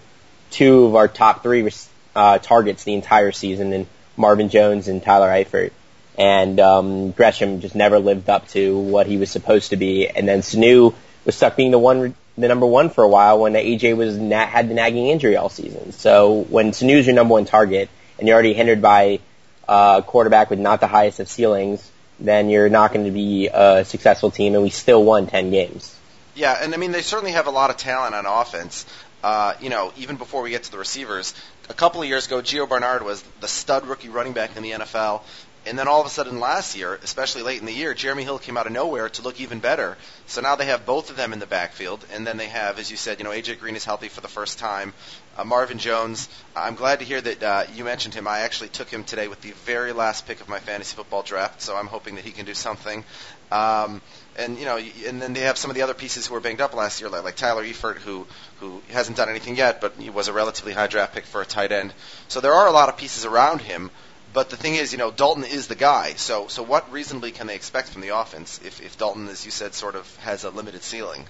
two of our top three uh, targets the entire season, and Marvin Jones and Tyler Eifert and um, Gresham just never lived up to what he was supposed to be. And then Sanu was stuck being the one, the number one for a while when AJ was na- had the nagging injury all season. So when Sanu's your number one target and you're already hindered by uh, quarterback with not the highest of ceilings, then you're not going to be a successful team. And we still won ten games. Yeah, and I mean they certainly have a lot of talent on offense. Uh, you know, even before we get to the receivers, a couple of years ago, Gio Bernard was the stud rookie running back in the NFL, And then all of a sudden last year, especially late in the year, Jeremy Hill came out of nowhere to look even better. So now they have both of them in the backfield, and then they have, as you said, you know, AJ Green is healthy for the first time. Uh, Marvin Jones, I'm glad to hear that uh, you mentioned him. I actually took him today with the very last pick of my fantasy football draft, so I'm hoping that he can do something. Um, and you know, and then they have some of the other pieces who were banged up last year, like, like Tyler Eifert, who who hasn't done anything yet, but he was a relatively high draft pick for a tight end. So there are a lot of pieces around him. But the thing is, you know, Dalton is the guy. So so what reasonably can they expect from the offense if if Dalton, as you said, sort of has a limited ceiling?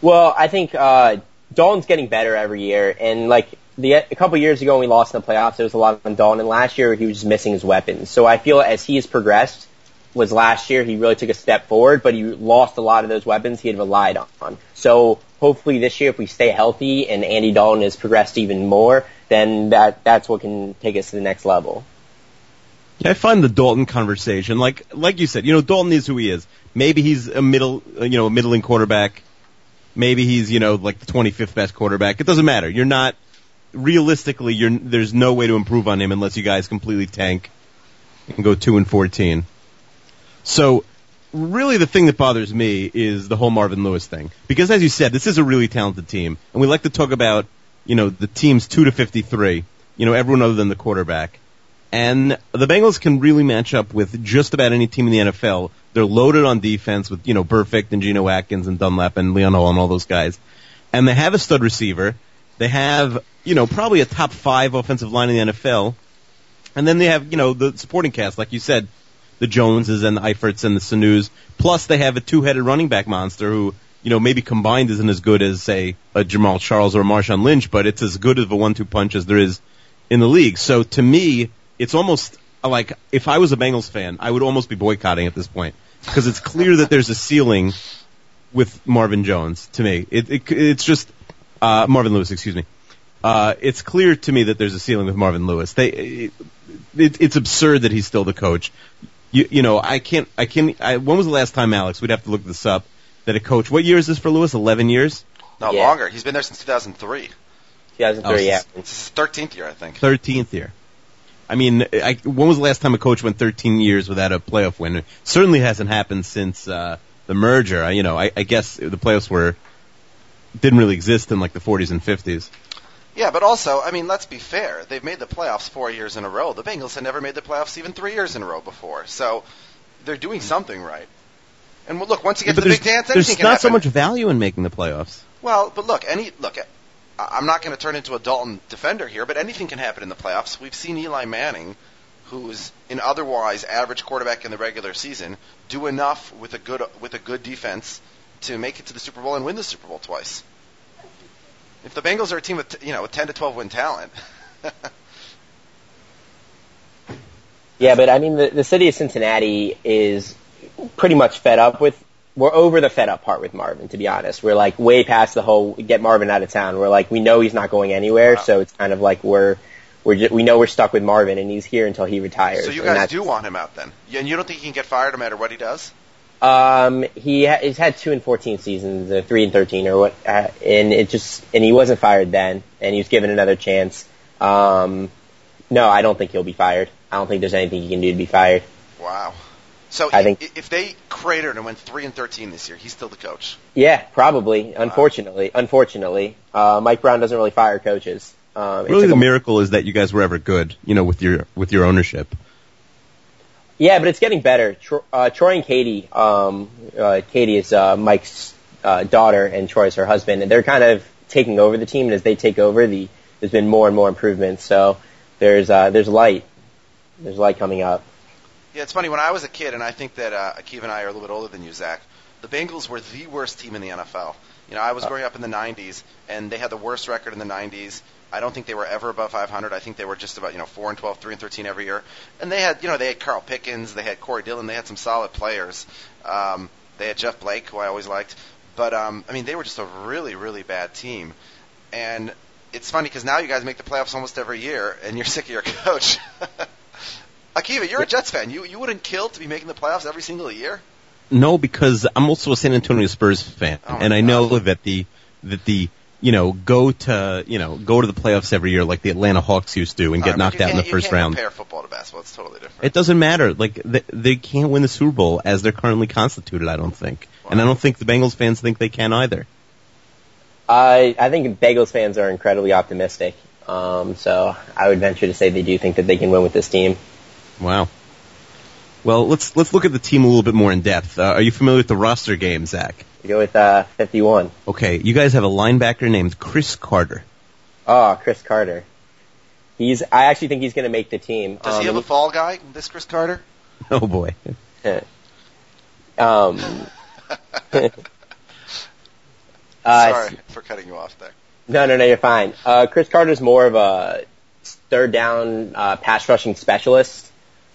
Well, I think uh, Dalton's getting better every year, and like the a couple years ago when we lost in the playoffs, there was a lot on Dalton, and last year he was just missing his weapons. So I feel as he has progressed, was last year he really took a step forward, but he lost a lot of those weapons he had relied on. So hopefully this year, if we stay healthy and Andy Dalton has progressed even more, then that that's what can take us to the next level. Yeah, I find the Dalton conversation like like you said, you know, Dalton is who he is. Maybe he's a middle, you know, a middling quarterback. Maybe he's you know like the 25th best quarterback. It doesn't matter. You're not realistically. You're there's no way to improve on him unless you guys completely tank and go two and 14. So really the thing that bothers me is the whole Marvin Lewis thing. Because as you said, this is a really talented team. And we like to talk about, you know, the teams 2 to 53, you know, everyone other than the quarterback. And the Bengals can really match up with just about any team in the NFL. They're loaded on defense with, you know, Burfict and Geno Atkins and Dunlap and Leon Hall and all those guys. And they have a stud receiver. They have, you know, probably a top five offensive line in the NFL. And then they have, you know, the supporting cast, like you said, the Joneses and the Eiferts and the Sanus. Plus they have a two-headed running back monster who, you know, maybe combined isn't as good as, say, a Jamaal Charles or a Marshawn Lynch, but it's as good of a one-two punch as there is in the league. So to me, it's almost like if I was a Bengals fan, I would almost be boycotting at this point because it's clear that there's a ceiling with Marvin Jones. To me, it, it it's just uh, Marvin Lewis. Excuse me. Uh, it's clear to me that there's a ceiling with Marvin Lewis. They, it, it, it's absurd that he's still the coach. You, you know, I can't, I can't. I, when was the last time, Alex? We'd have to look this up. That a coach. What year is this for Lewis? Eleven years. No Yeah. longer. He's been there since 2003. 2003, Oh, yeah. It's his 13th year, I think. Thirteenth year. I mean, I, when was the last time a coach went 13 years without a playoff win? It certainly hasn't happened since uh, the merger. I, you know, I, I guess the playoffs were didn't really exist in like the 40s and 50s. Yeah, but also, I mean, let's be fair. They've made the playoffs four years in a row. The Bengals had never made the playoffs even three years in a row before. So they're doing something right. And look, once you get but to the big dance, there's anything not can so much value in making the playoffs. Well, but look, any look. I'm not going to turn into a Dalton defender here, but anything can happen in the playoffs. We've seen Eli Manning, who's an otherwise average quarterback in the regular season, do enough with a good with a good defense to make it to the Super Bowl and win the Super Bowl twice. If the Bengals are a team with you know with 10 to 12 win talent, <laughs> Yeah, but I mean, the, the city of Cincinnati is pretty much fed up with. We're over the fed up part with Marvin, to be honest. We're like way past the whole get Marvin out of town. We're like we know he's not going anywhere, Wow. so it's kind of like we're we're ju- we know we're stuck with Marvin, and he's here until he retires. so you guys do want him out then, and you don't think he can get fired no matter what he does? Um, he ha- he's had two and fourteen seasons, uh, three and thirteen, or what, uh, and it just and he wasn't fired then, and he was given another chance. Um, no, I don't think he'll be fired. I don't think there's anything he can do to be fired. Wow. So I i- think- if they cratered and went three and 13 this year, he's still the coach. Yeah, probably. Unfortunately, unfortunately, uh, Mike Brown doesn't really fire coaches. Um, Really, the him- miracle is that you guys were ever good. You know, with your with your ownership. Yeah, but it's getting better. Tro- uh, Troy and Katie, um, uh, Katie is uh, Mike's uh, daughter, and Troy's her husband, and they're kind of taking over the team. And as they take over, the there's been more and more improvements. So there's uh, there's light, there's light coming up. Yeah, it's funny. When I was a kid, and I think that uh, Akiva and I are a little bit older than you, Zach, the Bengals were the worst team in the NFL. You know, I was growing up in the 90s, and they had the worst record in the 90s. I don't think they were ever above 500. I think they were just about, you know, 4 and 12, 3 and 13 every year. And they had, you know, they had Carl Pickens, they had Corey Dillon, they had some solid players. Um, they had Jeff Blake, who I always liked. But, um, I mean, they were just a really, really bad team. And it's funny because now you guys make the playoffs almost every year, and you're sick of your <laughs> coach. <laughs> Akiva, you're a Jets fan. You you wouldn't kill to be making the playoffs every single year. No, because I'm also a San Antonio Spurs fan, Oh my and I God. know that the that the you know, go to, you know, go to the playoffs every year like the Atlanta Hawks used to and All get right, knocked out in the can't- first can't round. compare football to basketball. It's totally different. It doesn't matter. Like they, they can't win the Super Bowl as they're currently constituted. I don't think, and I don't think the Bengals fans think they can either. I I think Bengals fans are incredibly optimistic. Um, so I would venture to say they do think that they can win with this team. Wow. Well, let's let's look at the team a little bit more in depth. Uh, are you familiar with the roster game, Zach? We go with uh, 51. Okay, you guys have a linebacker named Chris Carter. Oh, Chris Carter. He's. I actually think he's going to make the team. Does Um, he have a fall guy, this Chris Carter? <laughs> Oh boy. <laughs> Um, <laughs> uh, Sorry for cutting you off there. No, no, no, you're fine. Uh, Chris Carter's more of a third down uh, pass rushing specialist,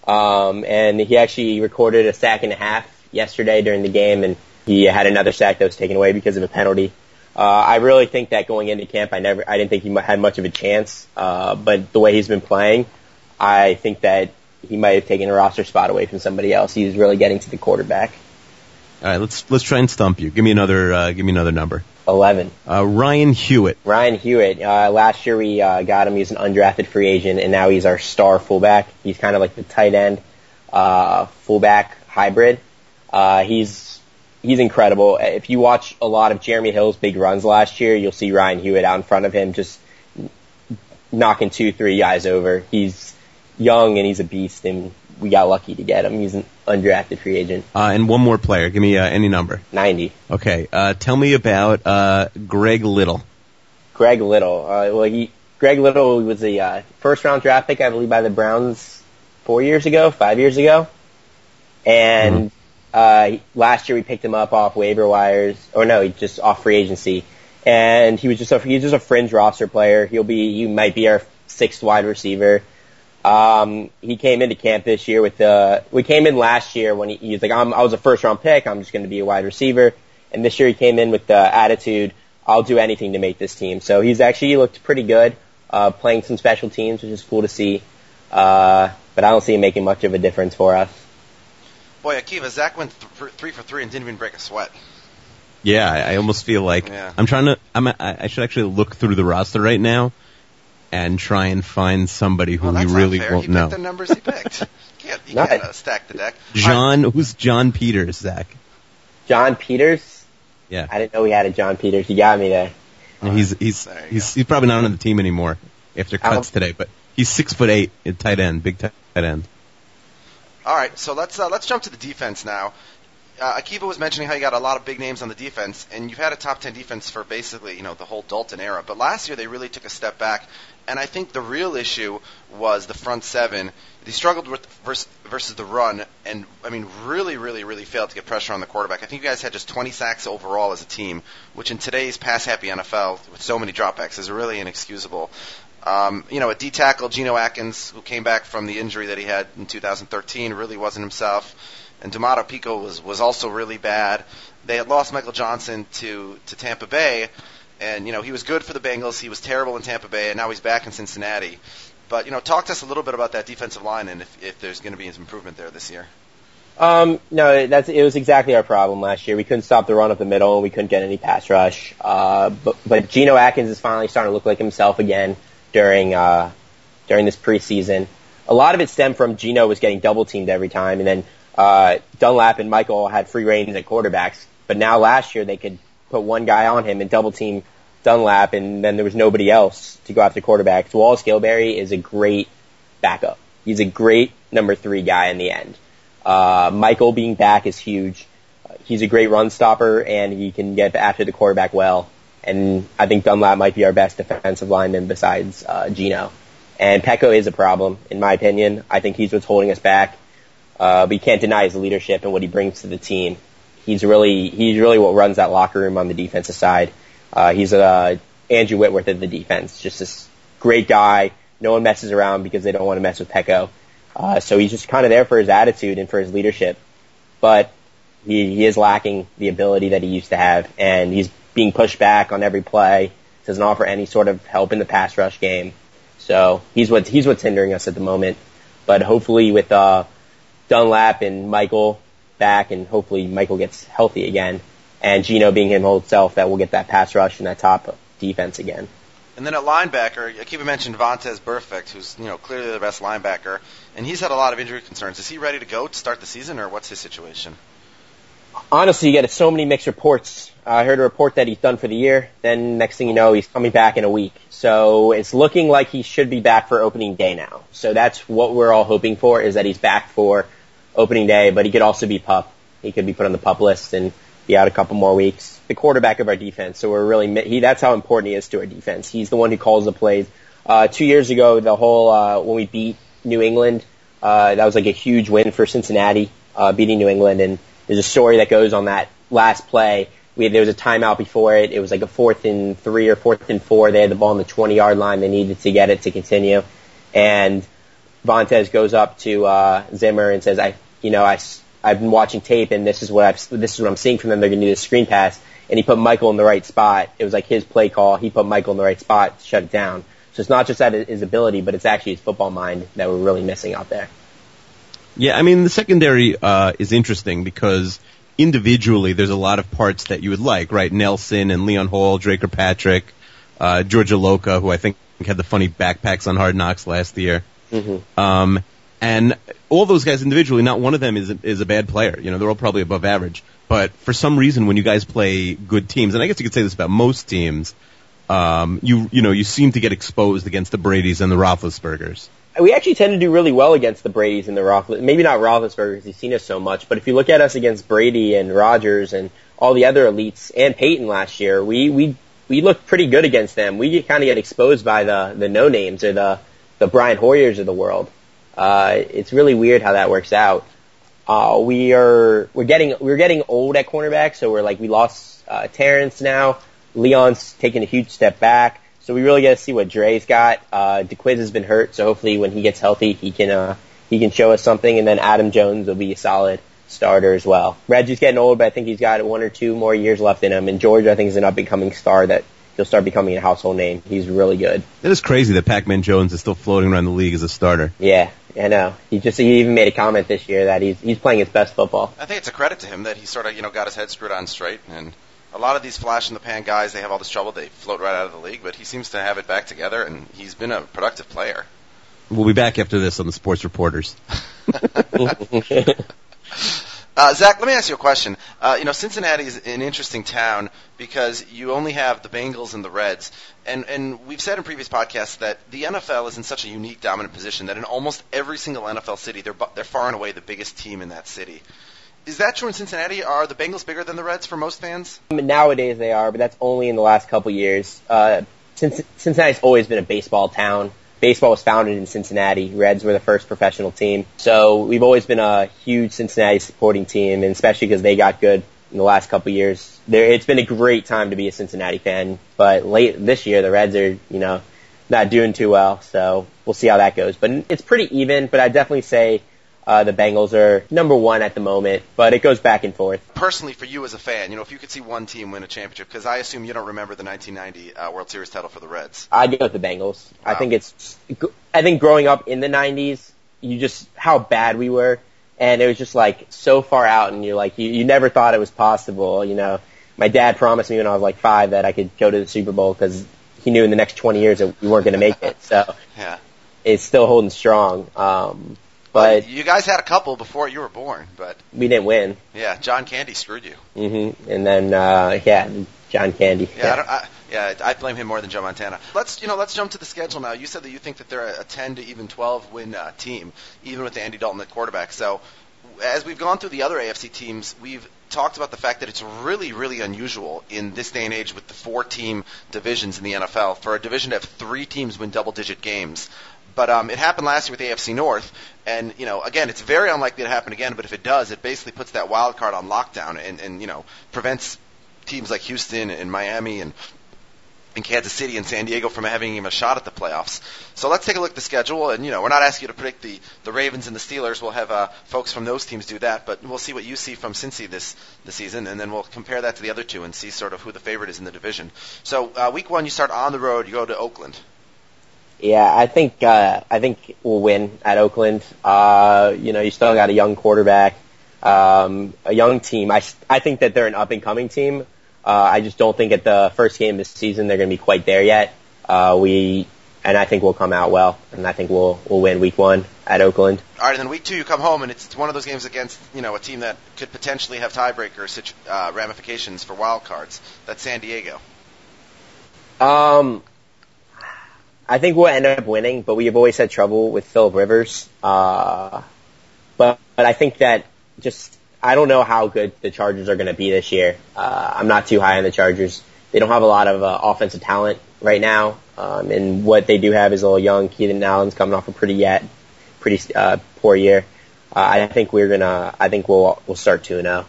um, and he actually recorded a sack and a half yesterday during the game, and he had another sack that was taken away because of a penalty. Uh, I really think that going into camp, I never, I didn't think he had much of a chance, uh, but the way he's been playing, I think that he might have taken a roster spot away from somebody else. He's really getting to the quarterback. All right, let's let's try and stump you. Give me another uh, give me another number. Eleven. Uh, Ryan Hewitt. Ryan Hewitt. Uh, last year we uh, got him. He's an undrafted free agent, and now he's our star fullback. He's kind of like the tight end uh, fullback hybrid. Uh, he's he's incredible. If you watch a lot of Jeremy Hill's big runs last year, you'll see Ryan Hewitt out in front of him, just knocking two, three guys over. He's young and he's a beast, and we got lucky to get him. He's an undrafted free agent. Uh, and one more player. Give me uh, any number. Ninety. Okay. Uh, tell me about uh, Greg Little. Greg Little. Uh, well, he Greg Little was a uh, first round draft pick, I believe, by the Browns four years ago, five years ago, and uh, last year we picked him up off waiver wires, or no, he just off free agency, and he was just a he's just a fringe roster player. He'll be he might be our sixth wide receiver. Um, he came into camp this year with the. We came in last year when he, he was like, I'm, I was a first round pick. I'm just going to be a wide receiver. And this year he came in with the attitude, I'll do anything to make this team. So he's actually looked pretty good, uh, playing some special teams, which is cool to see. Uh, but I don't see him making much of a difference for us. Boy, Akiva, Zach went th- for three for three and didn't even break a sweat. Yeah, I, I almost feel like Yeah. I'm trying to. I'm. I, I should actually look through the roster right now and try and find somebody who Well, we really not won't he know. picked the numbers he picked. You can't, you can't uh, stack the deck. John, who's John Peters, Zach? John Peters? Yeah, I didn't know we had a John Peters. You got me there. he's he's There he's, he's probably not on the team anymore after How- cuts today, but he's six foot eight tight end, big tight end. All right, so let's uh, let's jump to the defense now. Uh, Akiva was mentioning how you got a lot of big names on the defense, and you've had a top ten defense for basically you know the whole Dalton era. But last year they really took a step back, and I think the real issue was the front seven. They struggled with versus, versus the run, and I mean really, really, really failed to get pressure on the quarterback. I think you guys had just 20 sacks overall as a team, which in today's pass-happy NFL with so many dropbacks is really inexcusable. Um, you know, a D tackle, Geno Atkins, who came back from the injury that he had in 2013, really wasn't himself. And Domata Peko was, was also really bad. They had lost Michael Johnson to, to Tampa Bay, and, you know, he was good for the Bengals. He was terrible in Tampa Bay, and now he's back in Cincinnati. But, you know, talk to us a little bit about that defensive line and if, if there's going to be some improvement there this year. Um, no, that's it was exactly our problem last year. We couldn't stop the run up the middle, and we couldn't get any pass rush. Uh, but but Geno Atkins is finally starting to look like himself again during uh, during this preseason. A lot of it stemmed from Geno was getting double teamed every time, and then uh, Dunlap and Michael had free reigns at quarterbacks. But now last year they could put one guy on him and double team Dunlap, and then there was nobody else to go after quarterbacks. Wallace Gilberry is a great backup. He's a great number three guy in the end. Uh, Michael being back is huge. He's a great run stopper and he can get after the quarterback well. And I think Dunlap might be our best defensive lineman besides uh, Geno. And Peko is a problem, in my opinion. I think he's what's holding us back. Uh, but you can't deny his leadership and what he brings to the team. He's really he's really what runs that locker room on the defensive side. Uh, he's a Andrew Whitworth of the defense, just this great guy. No one messes around because they don't want to mess with Peko. Uh, so he's just kind of there for his attitude and for his leadership, but he, he is lacking the ability that he used to have, and he's being pushed back on every play. Doesn't offer any sort of help in the pass rush game. So he's what he's what's hindering us at the moment. But hopefully with uh, Dunlap and Michael back, and hopefully Michael gets healthy again, and Geno being him old self, that will get that pass rush and that top defense again. And then at linebacker, Akiva mentioned Vontaze Burfict, who's you know clearly the best linebacker, and he's had a lot of injury concerns. Is he ready to go to start the season, or what's his situation? Honestly, you get so many mixed reports. I heard a report that he's done for the year. Then next thing you know, he's coming back in a week. So it's looking like he should be back for opening day now. So that's what we're all hoping for is that he's back for opening day. But he could also be pup. He could be put on the pup list and be out a couple more weeks. The quarterback of our defense. So we're really he. That's how important he is to our defense. He's the one who calls the plays. Uh, two years ago, the whole uh, when we beat New England, uh, that was like a huge win for Cincinnati, uh, beating New England. And there's a story that goes on that last play. We, there was a timeout before it. It was like a fourth and three or fourth and four. They had the ball on the 20 yard line. They needed to get it to continue. And Vontaze goes up to uh, Zimmer and says, "I, you know, I, I've been watching tape, and this is what I've, this is what I'm seeing from them. They're going to do the screen pass." And he put Michael in the right spot. It was like his play call. He put Michael in the right spot to shut it down. So it's not just that his ability, but it's actually his football mind that we're really missing out there. Yeah, I mean the secondary uh, is interesting because individually there's a lot of parts that you would like, right? Nelson and Leon Hall, Dre Patrick, uh, George Iloka, who I think had the funny backpacks on Hard Knocks last year. Mm-hmm. Um, and all those guys individually, not one of them is a, is a bad player. You know, they're all probably above average. But for some reason, when you guys play good teams, and I guess you could say this about most teams, um, you you know you seem to get exposed against the Brady's and the Roethlisbergers. We actually tend to do really well against the Brady's and the Roethlis. Maybe not Roethlisberger because he's seen us so much, but if you look at us against Brady and Rodgers and all the other elites and Peyton last year, we we we looked pretty good against them. We kind of get exposed by the the no names or the the Brian Hoyers of the world. Uh, it's really weird how that works out. Uh, we are we're getting we're getting old at cornerback, so we're like we lost uh, Terrence now. Leon's taking a huge step back, so we really got to see what Dre's got. Uh, Darqueze has been hurt, so hopefully when he gets healthy, he can uh, he can show us something. And then Adam Jones will be a solid starter as well. Reggie's getting old, but I think he's got one or two more years left in him. And George, I think, is an up and coming star that he'll start becoming a household name. He's really good. It is crazy that Pac-Man Jones is still floating around the league as a starter. Yeah, I know. He just he even made a comment this year that he's he's playing his best football. I think it's a credit to him that he sort of you know got his head screwed on straight and. A lot of these flash in the pan guys, they have all this trouble. They float right out of the league, but he seems to have it back together, and he's been a productive player. We'll be back after this on the Sports Reporters. <laughs> <laughs> <laughs> Uh, Zach, let me ask you a question. Uh, you know, Cincinnati is an interesting town because you only have the Bengals and the Reds, and and we've said in previous podcasts that the NFL is in such a unique, dominant position that in almost every single NFL city, they're they're far and away the biggest team in that city. Is that true in Cincinnati? Are the Bengals bigger than the Reds for most fans? Nowadays they are, but that's only in the last couple years. Uh, Cincinnati's always been a baseball town. Baseball was founded in Cincinnati. Reds were the first professional team. So we've always been a huge Cincinnati supporting team, and especially because they got good in the last couple years. There, it's been a great time to be a Cincinnati fan. But late this year, the Reds are, you know, not doing too well. So we'll see how that goes. But it's pretty even. But I definitely say uh, the Bengals are number one at the moment, but it goes back and forth. Personally, for you as a fan, you know, if you could see one team win a championship, because I assume you don't remember the 1990 uh, World Series title for the Reds. I go with the Bengals. I think it's. I think growing up in the '90s, you just how bad we were, and it was just like so far out, and you're like you, you never thought it was possible. You know, my dad promised me when I was like five that I could go to the Super Bowl because he knew in the next 20 years that we weren't going to make it. So Yeah. it's still holding strong. Um, but you guys had a couple before you were born, but we didn't win. yeah, John Candy screwed you. Mm-hmm. And then uh, yeah, John Candy. Yeah, I don't, I, yeah, I blame him more than Joe Montana. Let's you know, let's jump to the schedule now. You said that you think that they're a 10 to even 12 win uh, team, even with Andy Dalton at quarterback. So, as we've gone through the other AFC teams, we've talked about the fact that it's really, really unusual in this day and age with the four-team divisions in the NFL for a division to have three teams win double-digit games. But um, it happened last year with AFC North, and you know, again, it's very unlikely to happen again. But if it does, it basically puts that wild card on lockdown and, and you know prevents teams like Houston and Miami and and Kansas City and San Diego from having even a shot at the playoffs. So let's take a look at the schedule, and you know we're not asking you to predict the, the Ravens and the Steelers. We'll have uh, folks from those teams do that, but we'll see what you see from Cincy this this season, and then we'll compare that to the other two and see sort of who the favorite is in the division. So uh, week one, you start on the road. You go to Oakland. Yeah, I think uh, I think we'll win at Oakland. Uh, you know, you still got a young quarterback, um, a young team. I I think that they're an up and coming team. Uh, I just don't think at the first game of the season they're going to be quite there yet. Uh, we and I think we'll come out well, and I think we'll we'll win week one at Oakland. All right, and then week two you come home, and it's, it's one of those games against you know a team that could potentially have tiebreaker situ- uh, ramifications for wild cards. That's San Diego. Um, I think we'll end up winning, but we have always had trouble with Philip Rivers. Uh, but but I think that just I don't know how good the Chargers are going to be this year. Uh, I'm not too high on the Chargers. They don't have a lot of uh, offensive talent right now, um, and what they do have is a little young. Keenan Allen's coming off a pretty yet pretty uh, poor year. Uh, I think we're gonna. I think we'll we'll start two and zero.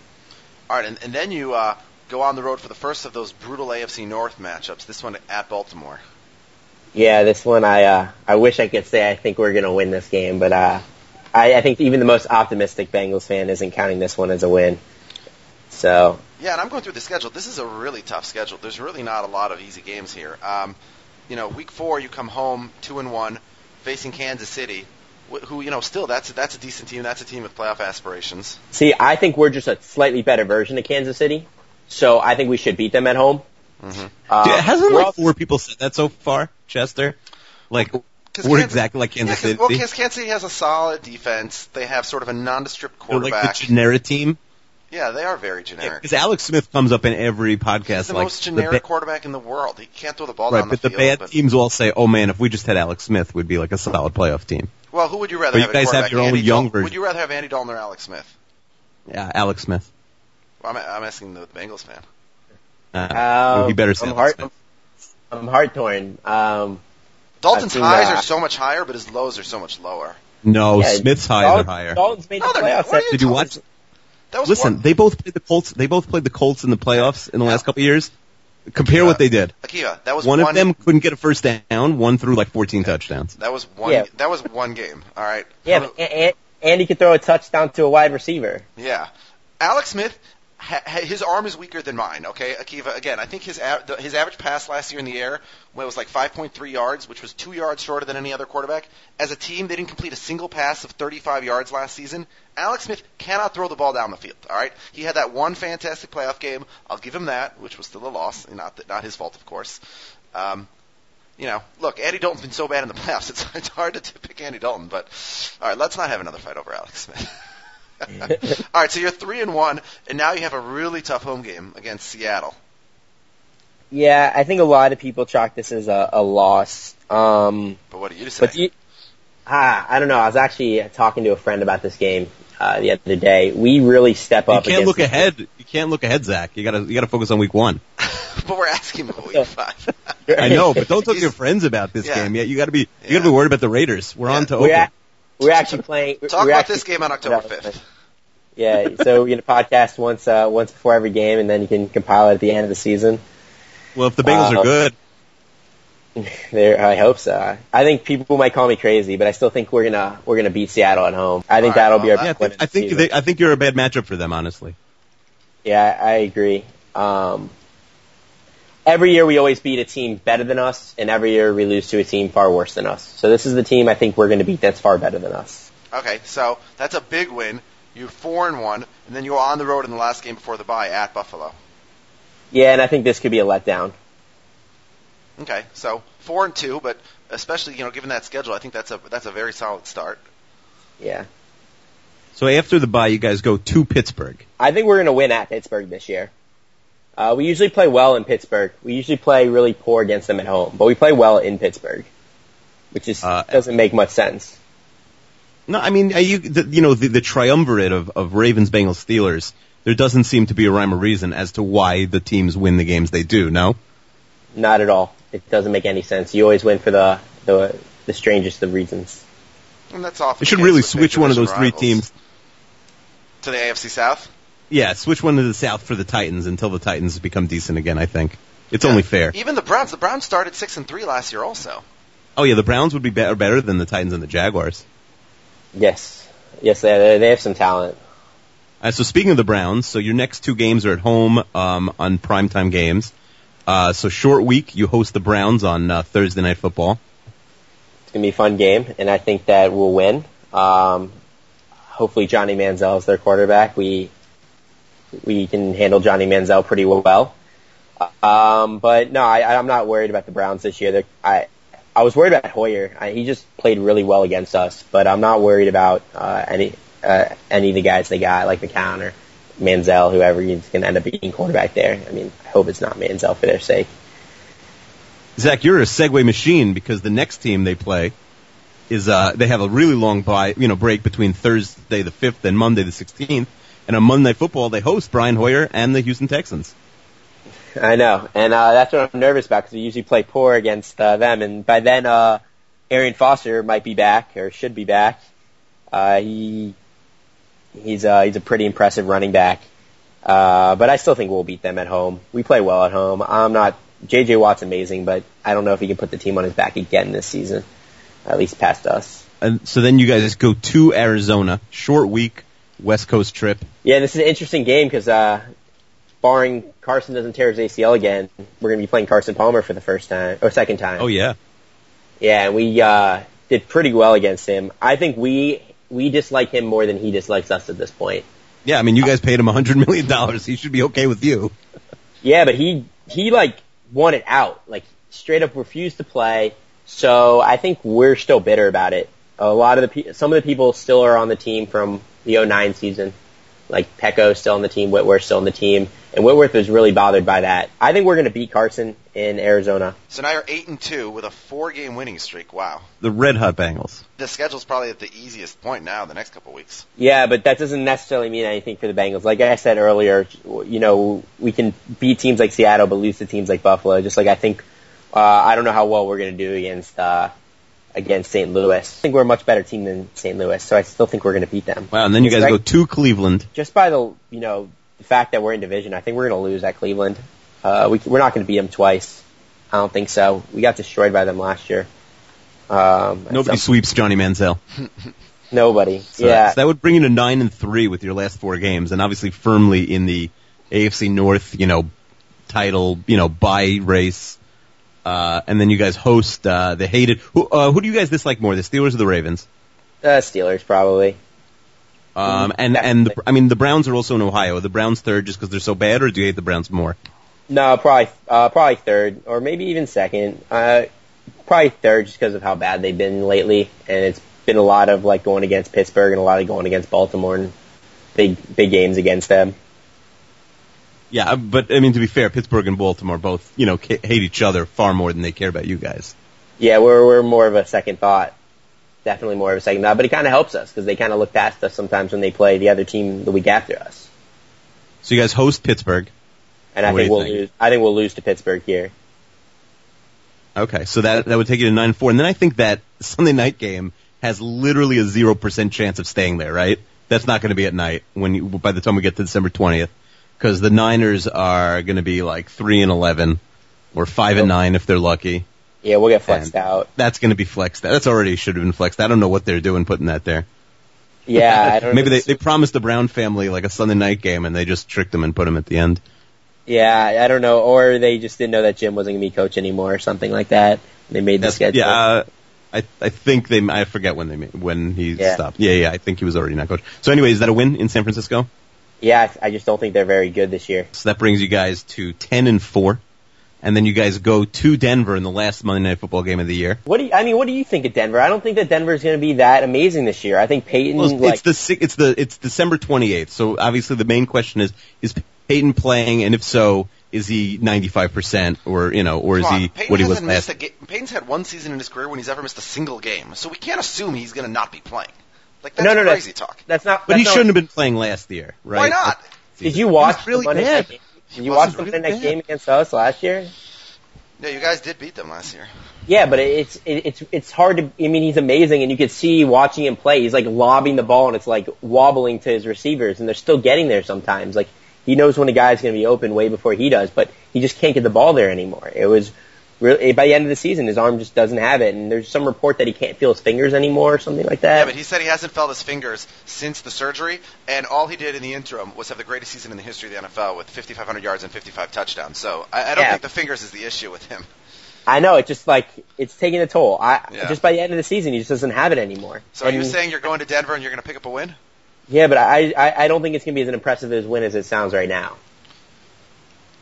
All right, and, and then you uh, go on the road for the first of those brutal AFC North matchups. This one at Baltimore. Yeah, this one I uh, I wish I could say I think we're gonna win this game, but uh, I, I think even the most optimistic Bengals fan isn't counting this one as a win. So Yeah, and I'm going through the schedule. This is a really tough schedule. There's really not a lot of easy games here. Um, you know, week four you come home two and one, facing Kansas City, who you know still that's that's a decent team. That's a team with playoff aspirations. see, I think we're just a slightly better version of Kansas City. So I think we should beat them at home. Mm-hmm. Uh, Dude, hasn't like four people said that so far, Chester? Like, we're exactly like Kansas yeah, 'cause- City. Well, because Kansas City has a solid defense. They have sort of a nondescript They're like quarterback. the generic team. yeah, they are very generic. Because Alex Smith comes up in every podcast He's the like most the generic ba- quarterback in the world. He can't throw the ball right, down but the the bad but, teams will all say, "Oh man, if we just had Alex Smith, we'd be like a solid playoff team." well, who would you rather But you have? guys have your own Andy young Dalton? version. Would you rather have Andy Dalton or Alex Smith? Yeah, Alex Smith. Well, I'm, I'm asking the Bengals fan. Uh, Um, he better say I'm Alex heart, Smith. I'm heart torn. Um, Dalton's seen highs that. are so much higher, but his lows are so much lower. No, yeah, Smith's highs Dalton- are higher. Dalton's made No, the they're not. playoffs. What Did you watch? That was Listen, one, they both played the Colts. They both played the Colts in the playoffs in the last couple of years. Compare Yeah. what they did. Akiva. That was One one of them couldn't get a first down. One threw like 14 touchdowns. That was one. Yeah. That was one game. All right. Yeah, but A- A- Andy could throw a touchdown to a wide receiver. Yeah. Alex Smith, ha- ha- his arm is weaker than mine. Okay, Akiva. Again, I think his his average pass last year in the air was like 5.3 yards, which was two yards shorter than any other quarterback. As a team, they didn't complete a single pass of 35 yards last season. Alex Smith cannot throw the ball down the field. All right, he had that one fantastic playoff game. I'll give him that, which was still a loss, not not his fault, of course. Um, you know, look, Andy Dalton's been so bad in the <laughs> playoffs. It's, it's hard to t- pick Andy Dalton, but all right, let's not have another fight over Alex Smith. <laughs> <laughs> all right, so you're three and one, and now you have a really tough home game against Seattle. Yeah, I think a lot of people chalk this as a, a loss. Um, But what do you say? but you, ah, I don't know. I was actually talking to a friend about this game uh, the other day. We really step up. You can't look the- ahead. You can't look ahead, Zach. You gotta you gotta focus on week one. <laughs> but we're asking about week five. <laughs> I know, but don't talk to your friends about this Yeah. game yet. You gotta be you Yeah. gotta be worried about the Raiders. We're Yeah. on to We're, at, we're actually playing. Talk we're about actually, this game on October 5th. <laughs> Yeah, so we're gonna podcast once uh, once before every game, and then you can compile it at the end of the season. Well, if the Bengals Uh, are good, <laughs> There, I hope so. I think people might call me crazy, but I still think we're gonna we're gonna beat Seattle at home. I think All right, that'll be our yeah, I best think, I think they, I think you're a bad matchup for them, honestly. Yeah, I agree. Um, every year we always beat a team better than us, and every year we lose to a team far worse than us. So this is the team I think we're going to beat that's far better than us. Okay, so that's a big win. You're four and one, and then you're on the road in the last game before the bye at Buffalo. Yeah, and I think this could be a letdown. Okay, so four and two, but especially you know given that schedule, I think that's a that's a very solid start. Yeah, So after the bye, you guys go to Pittsburgh. I think we're going to win at Pittsburgh this year. Uh, we usually play well in Pittsburgh. We usually play really poor against them at home, but we play well in Pittsburgh, which is Uh, doesn't make much sense. No, I mean, are you the, you know the, the triumvirate of, of Ravens, Bengals, Steelers. There doesn't seem to be a rhyme or reason as to why the teams win the games they do. No, Not at all. It doesn't make any sense. You always win for the the, the strangest of reasons. And that's often. they should really case with big switch one of those division three teams. to the AFC South. Yeah, switch one to the South for the Titans until the Titans become decent again. I think it's only fair. Even the Browns. The Browns started six and three last year, also. Oh yeah, the Browns would be better, better than the Titans and the Jaguars. Yes, yes, they they have some talent. Uh, so speaking of the Browns, so your next two games are at home um, on primetime games. Uh, so short week, you host the Browns on uh, Thursday Night Football. It's gonna be a fun game, and I think that we'll win. Um, hopefully, Johnny Manziel is their quarterback. We we can handle Johnny Manziel pretty well. Um, but no, I, I'm not worried about the Browns this year. They're, I I was worried about Hoyer. I, he just played really well against us, but I'm not worried about uh, any uh, any of the guys they got, like McCown or Manziel, whoever is going to end up being quarterback there. I mean, I hope it's not Manziel for their sake. Zach, you're a segue machine because the next team they play is uh, they have a really long bye, you know, break between Thursday the fifth and Monday the sixteenth, and on Monday Night Football they host Brian Hoyer and the Houston Texans. I know, and uh, that's what I'm nervous about because we usually play poor against uh, them, and by then uh, Arian Foster might be back or should be back. Uh, he he's uh, he's a pretty impressive running back, uh, but I still think we'll beat them at home. We play well at home. I'm not J.J. Watt's amazing, but I don't know if he can put the team on his back again this season, at least past us. And so then you guys go to Arizona, short week, West Coast trip. Yeah, this is an interesting game because uh, barring Carson doesn't tear his ACL again, we're going to be playing Carson Palmer for the first time or second time. Oh yeah, Yeah, and we uh, did pretty well against him. I think we we dislike him more than he dislikes us at this point. yeah. I mean, you guys paid him a hundred million dollars. He should be okay with you. Yeah, but he he like wanted out, like straight up refused to play. So I think we're still bitter about it. A lot of the pe- some of the people still are on the team from the 09 season. Like Peko's still on the team, Whitworth still on the team, and Whitworth was really bothered by that. I think we're going to beat Carson in Arizona. So now you're eight and two with a four-game winning streak. Wow. The Red Hot Bengals. The schedule's probably at the easiest point now. The next couple weeks. Yeah, but that doesn't necessarily mean anything for the Bengals. Like I said earlier, you know, we can beat teams like Seattle, but lose to teams like Buffalo. Just like I think, uh, I don't know how well we're going to do against uh, against St. Louis. I think we're a much better team than St. Louis, so I still think we're going to beat them. Wow. And then you guys go to Cleveland. Just by the you know the fact that we're in division, I think we're going to lose at Cleveland. Uh, we, we're not going to beat them twice. I don't think so. We got destroyed by them last year. Um, Nobody so- sweeps Johnny Manziel. <laughs> nobody. So yeah, that, so that would bring you to nine and three with your last four games, and obviously firmly in the AFC North, you know, title, you know, by race. Uh, and then you guys host uh, the hated. Who, uh, who do you guys dislike more, the Steelers or the Ravens? uh, Steelers probably. Um, and and the, I mean the Browns are also in Ohio. Are the Browns third just because they're so bad, or do you hate the Browns more? No, probably uh, probably third or maybe even second. Uh, probably third just because of how bad they've been lately, and it's been a lot of like going against Pittsburgh and a lot of going against Baltimore and big big games against them. Yeah, uh, but I mean to be fair, Pittsburgh and Baltimore both you know hate each other far more than they care about you guys. Yeah, we're we're more of a second thought, definitely more of a second thought, but it kind of helps us because they kind of look past us sometimes when they play the other team the week after us, So you guys host Pittsburgh. and I What think we'll think? lose. I think we'll lose to Pittsburgh here. Okay, so that that would take you to nine four, and then I think that Sunday night game has literally a zero percent chance of staying there. Right? That's not going to be at night when you, by the time we get to December twentieth, because the Niners are going to be like three and eleven, or five and nine if they're lucky. Yeah, we'll get flexed And out. That's going to be flexed. Out. That's already should have been flexed. I don't know what they're doing putting that there. Yeah, I don't <laughs> Maybe know. they they promised the Brown family like a Sunday night game, and they just tricked them and put them at the end. Yeah, I don't know, or they just didn't know that Jim wasn't gonna be coach anymore, or something like that. They made the That's, schedule. yeah, uh, I I think they I forget when they made, when he Yeah. stopped. Yeah, yeah, I think he was already not coach. So anyway, is that a win in San Francisco? Yeah, I I just don't think they're very good this year. So that brings you guys to ten and four, and then you guys go to Denver in the last Monday Night Football game of the year. What do you, I mean? What do you think of Denver? I don't think that Denver's going to be that amazing this year. I think Peyton, Well, it's, like, it's the it's the it's December twenty eighth. So obviously the main question is is Peyton playing, and if so, is he ninety five percent, or you know, or is on, he Peyton what he was last? a ga- Peyton's had one season in his career when he's ever missed a single game, so we can't assume he's going to not be playing. Like that's no, no, no, crazy talk. That's not. But that's he not- shouldn't have been playing last year, right? Why not? Did you watch He was really the Monday bad. night game? Did you He watch wasn't the really Monday night bad. game against us last year? No, you guys did beat them last year. Yeah, but it's it, it's it's hard to. I mean, he's amazing, and you could see watching him play. He's like lobbing the ball, and it's like wobbling to his receivers, and they're still getting there sometimes. Like he knows when a guy's going to be open way before he does, but he just can't get the ball there anymore. It was really eh, by the end of the season, his arm just doesn't have it, and there's some report that he can't feel his fingers anymore, or something like that. Yeah, but he said he hasn't felt his fingers since the surgery, and all he did in the interim was have the greatest season in the history of the NFL with 5,500 yards and 55 touchdowns. So I, I don't Yeah. think the fingers is the issue with him. I know it's just like it's taking a toll. I Yeah. just by the end of the season, he just doesn't have it anymore. So are you And- saying you're going to Denver and you're going to pick up a win? Yeah, but I, I I don't think it's gonna be as impressive as win as it sounds right now.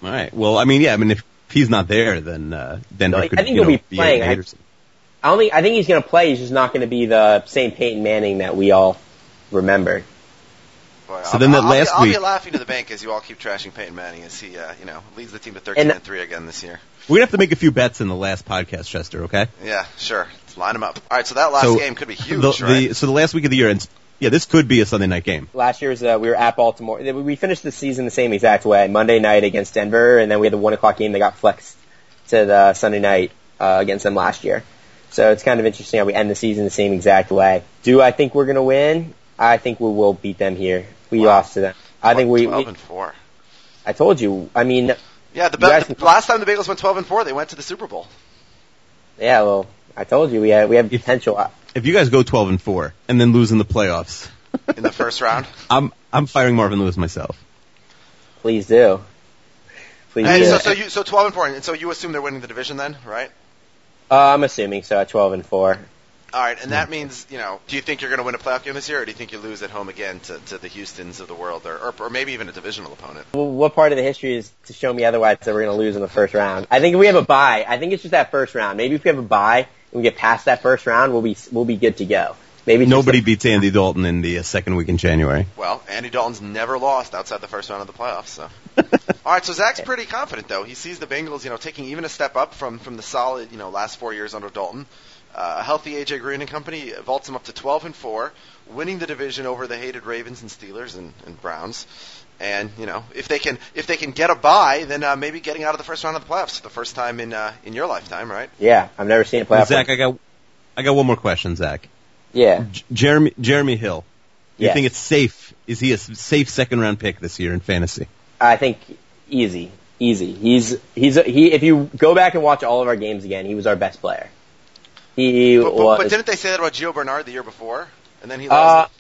All right. Well, I mean, yeah. I mean, if he's not there, then uh, Denver No, I could. think he'll know, be playing. a I- Haderson. I don't think I think he's going to play. He's just not going to be the same Peyton Manning that we all remember. Boy, So I'll, then that I'll, last be, I'll be laughing to the bank as you all keep trashing Peyton Manning as he, uh, you know, leads the team to 13 And- and 3 again this year. We're gonna have to make a few bets in the last podcast, Chester. Okay. Yeah, sure. Let's line them up. All right, so that last so game could be huge, the, right? the, so the last week of the year, and yeah, this could be a Sunday night game. Last year's uh, we were at Baltimore. We finished the season the same exact way. Monday night against Denver, and then we had the one o'clock game that got flexed to the Sunday night uh, against them last year. So it's kind of interesting how we end the season the same exact way. Do I think we're going to win? I think we will beat them here. We Wow. lost to them. I think we, 12 we. and 4. I told you. I mean, Yeah, the, You guys be- can- last time the Bengals went 12 and 4, they went to the Super Bowl yeah. Well, I told you we have we have potential. If you guys go 12 and four and then lose in the playoffs, in the first round. I'm I'm firing Marvin Lewis myself. Please do. Please And do. so, so you so 12 and 4, and so you assume they're winning the division then, right? uh, I'm assuming so. At 12 and four. All right, and that means, you know, do you think you're going to win a playoff game this year, or do you think you lose at home again to, to the Houstons of the world, or, or, or maybe even a divisional opponent? Well, what part of the history is to show me otherwise that we're going to lose in the first round? I think if we have a bye, I think it's just that first round. Maybe if we have a bye and we get past that first round, we'll be we'll be good to go. Maybe Nobody a- beats Andy Dalton in the uh, second week in January. Well, Andy Dalton's never lost outside the first round of the playoffs. So, <laughs> all right. So Zach's pretty confident though. He sees the Bengals, you know, taking even a step up from from the solid, you know, last four years under Dalton. Uh, a healthy AJ Green and company vaults him up to 12 and four, winning the division over the hated Ravens and Steelers and, and Browns. And you know, if they can if they can get a bye, then uh, maybe getting out of the first round of the playoffs for the first time in uh, in your lifetime, right? yeah, I've never seen a playoff. Zach, I got I got one more question, Zach. yeah, J- Jeremy Jeremy Hill. Do you think it's safe? Is he a safe second round pick this year in fantasy? I think easy, easy. He's he's he. If you go back and watch all of our games again, he was our best player. He But, but, was. but didn't they say that about Gio Bernard the year before? And then he uh, lost.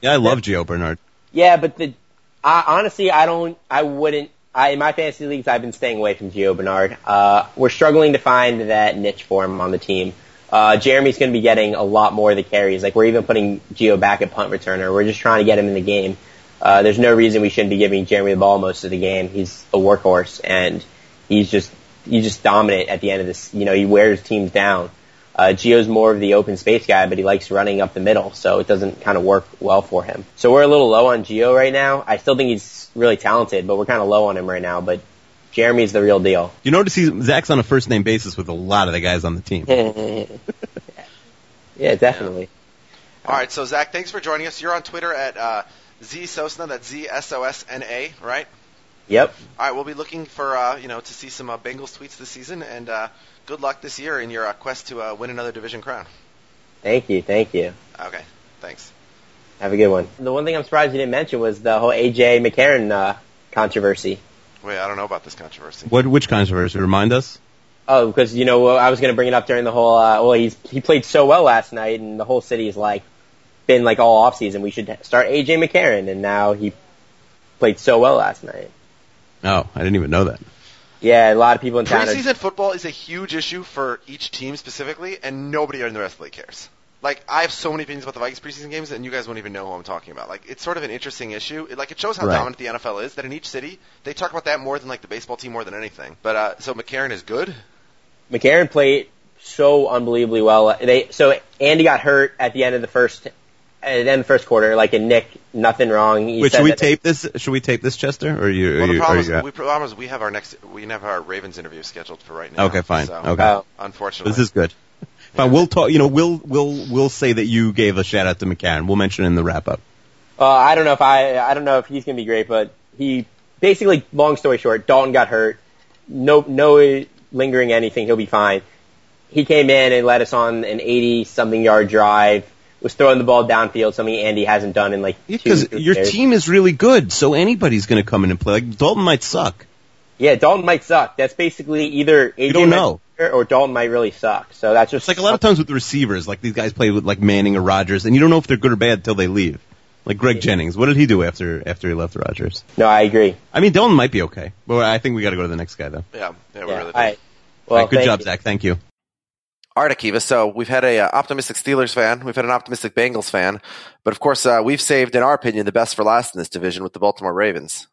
Yeah, I love Gio Bernard. Yeah, but the I, honestly, I don't. I wouldn't. I, in my fantasy leagues, I've been staying away from Gio Bernard. Uh, we're struggling to find that niche for him on the team. Uh, Jeremy's going to be getting a lot more of the carries. Like we're even putting Gio back at punt returner. We're just trying to get him in the game. Uh, there's no reason we shouldn't be giving Jeremy the ball most of the game. He's a workhorse and he's just he's just dominant at the end of this. You know, he wears teams down. Uh, Gio's more of the open space guy, but he likes running up the middle, so it doesn't kind of work well for him. So we're a little low on Gio right now. I still think he's really talented, but we're kind of low on him right now. But Jeremy's the real deal. You notice he's Zach's on a first name basis with a lot of the guys on the team. <laughs> yeah, definitely. All right, so Zach, thanks for joining us. You're on Twitter at uh, zsosna. That's Z S O S N A, right? Yep. All right, we'll be looking for uh, you know to see some uh, Bengals tweets this season, and uh, good luck this year in your uh, quest to uh, win another division crown. Thank you. Thank you. Okay, thanks. Have a good one. The one thing I'm surprised you didn't mention was the whole AJ McCarron uh, controversy. Wait, I don't know about this controversy. What which controversy? Remind us. Oh, because you know I was going to bring it up during the whole. Uh, well, he's he played so well last night, and the whole city is like been like all off season. We should start AJ McCarron, and now he played so well last night. Oh, I didn't even know that. Yeah, a lot of people in town. Are, Preseason football is a huge issue for each team specifically, and nobody in the rest of the league cares. Like I have so many opinions about the Vikings preseason games, and you guys won't even know who I'm talking about. Like it's sort of an interesting issue. It, like it shows how Right. dominant the NFL is. That in each city they talk about that more than like the baseball team more than anything. But uh, so McCarron is good. McCarron played so unbelievably well. They so Andy got hurt at the end of the first, at the end of the first quarter. Like and Nick, nothing wrong. He Wait, should we that- tape this? Should we tape this, Chester? Or are you? Are Well, the you, problem are is, we, problem is we have our next we have our Ravens interview scheduled for right now. Okay, fine. So, Okay. Oh. Unfortunately, this is good. Fine. We'll talk. You know, we'll we'll we'll say that you gave a shout out to McCarron. We'll mention it in the wrap up. Uh, I don't know if I I don't know if he's gonna be great, but he basically, long story short, Dalton got hurt. No no lingering anything. He'll be fine. He came in and led us on an 80 something yard drive. Was throwing the ball downfield, something Andy hasn't done in like Because three your years. team is really good, so anybody's going to come in and play. Like Dalton might suck. Yeah, Dalton might suck. That's basically either AJ don't know. or Dalton might really suck. So that's just It's like a lot of times with the receivers, like these guys play with like Manning or Rodgers, and you don't know if they're good or bad until they leave. Like Greg Jennings, what did he do after after he left Rodgers? No, I agree. I mean, Dalton might be okay, but I think we got to go to the next guy though. yeah, yeah, we Yeah, really do. all right. Well, All right, good job, you. Zach. Thank you. Right, Akiva. So we've had a uh, optimistic Steelers fan, we've had an optimistic Bengals fan, but of course uh, we've saved, in our opinion, the best for last in this division with the Baltimore Ravens.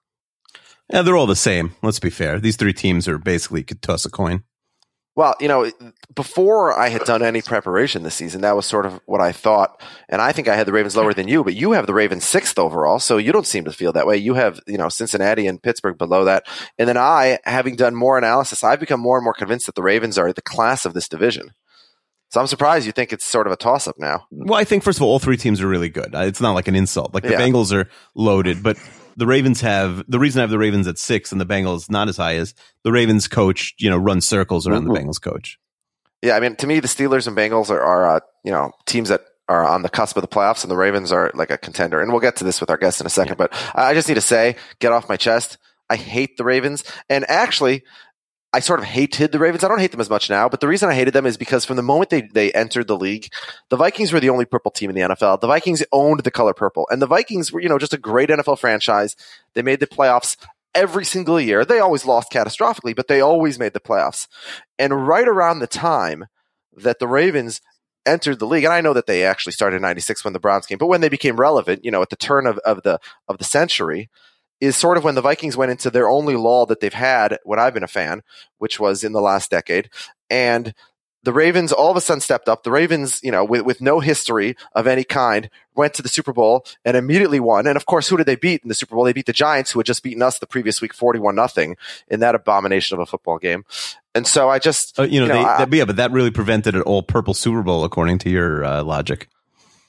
Yeah, they're all the same. Let's be fair. These three teams are basically could toss a coin. Well, you know, before I had done any preparation this season, that was sort of what I thought. And I think I had the Ravens lower than you, but you have the Ravens sixth overall. So you don't seem to feel that way. You have, you know, Cincinnati and Pittsburgh below that. And then I, having done more analysis, I've become more and more convinced that the Ravens are the class of this division. So I'm surprised you think it's sort of a toss up now. Well, I think first of all, all three teams are really good. It's not like an insult. Like the Yeah. Bengals are loaded, but the Ravens have the reason I have the Ravens at six and the Bengals not as high is the Ravens coach, you know, runs circles around the Bengals coach. Yeah, I mean, to me, the Steelers and Bengals are, are uh, you know, teams that are on the cusp of the playoffs, and the Ravens are like a contender. And we'll get to this with our guests in a second, but I I just need to say, get off my chest. I hate the Ravens, and actually, I sort of hated the Ravens. I don't hate them as much now, but the reason I hated them is because from the moment they, they entered the league, the Vikings were the only purple team in the NFL. The Vikings owned the color purple, and the Vikings were, you know, just a great NFL franchise. They made the playoffs every single year. They always lost catastrophically, but they always made the playoffs. And right around the time that the Ravens entered the league, and I know that they actually started in '96 when the Browns came, but when they became relevant, you know, at the turn of, of the of the century, is sort of when the Vikings went into their only lull that they've had when I've been a fan, which was in the last decade, and the Ravens all of a sudden stepped up. The Ravens, you know, with, with no history of any kind, went to the Super Bowl and immediately won. And of course, who did they beat in the Super Bowl? They beat the Giants, who had just beaten us the previous week, forty-one nothing, in that abomination of a football game. And so I just, Uh, you know, you know, they, I- yeah, but that really prevented an all purple Super Bowl according to your uh, logic.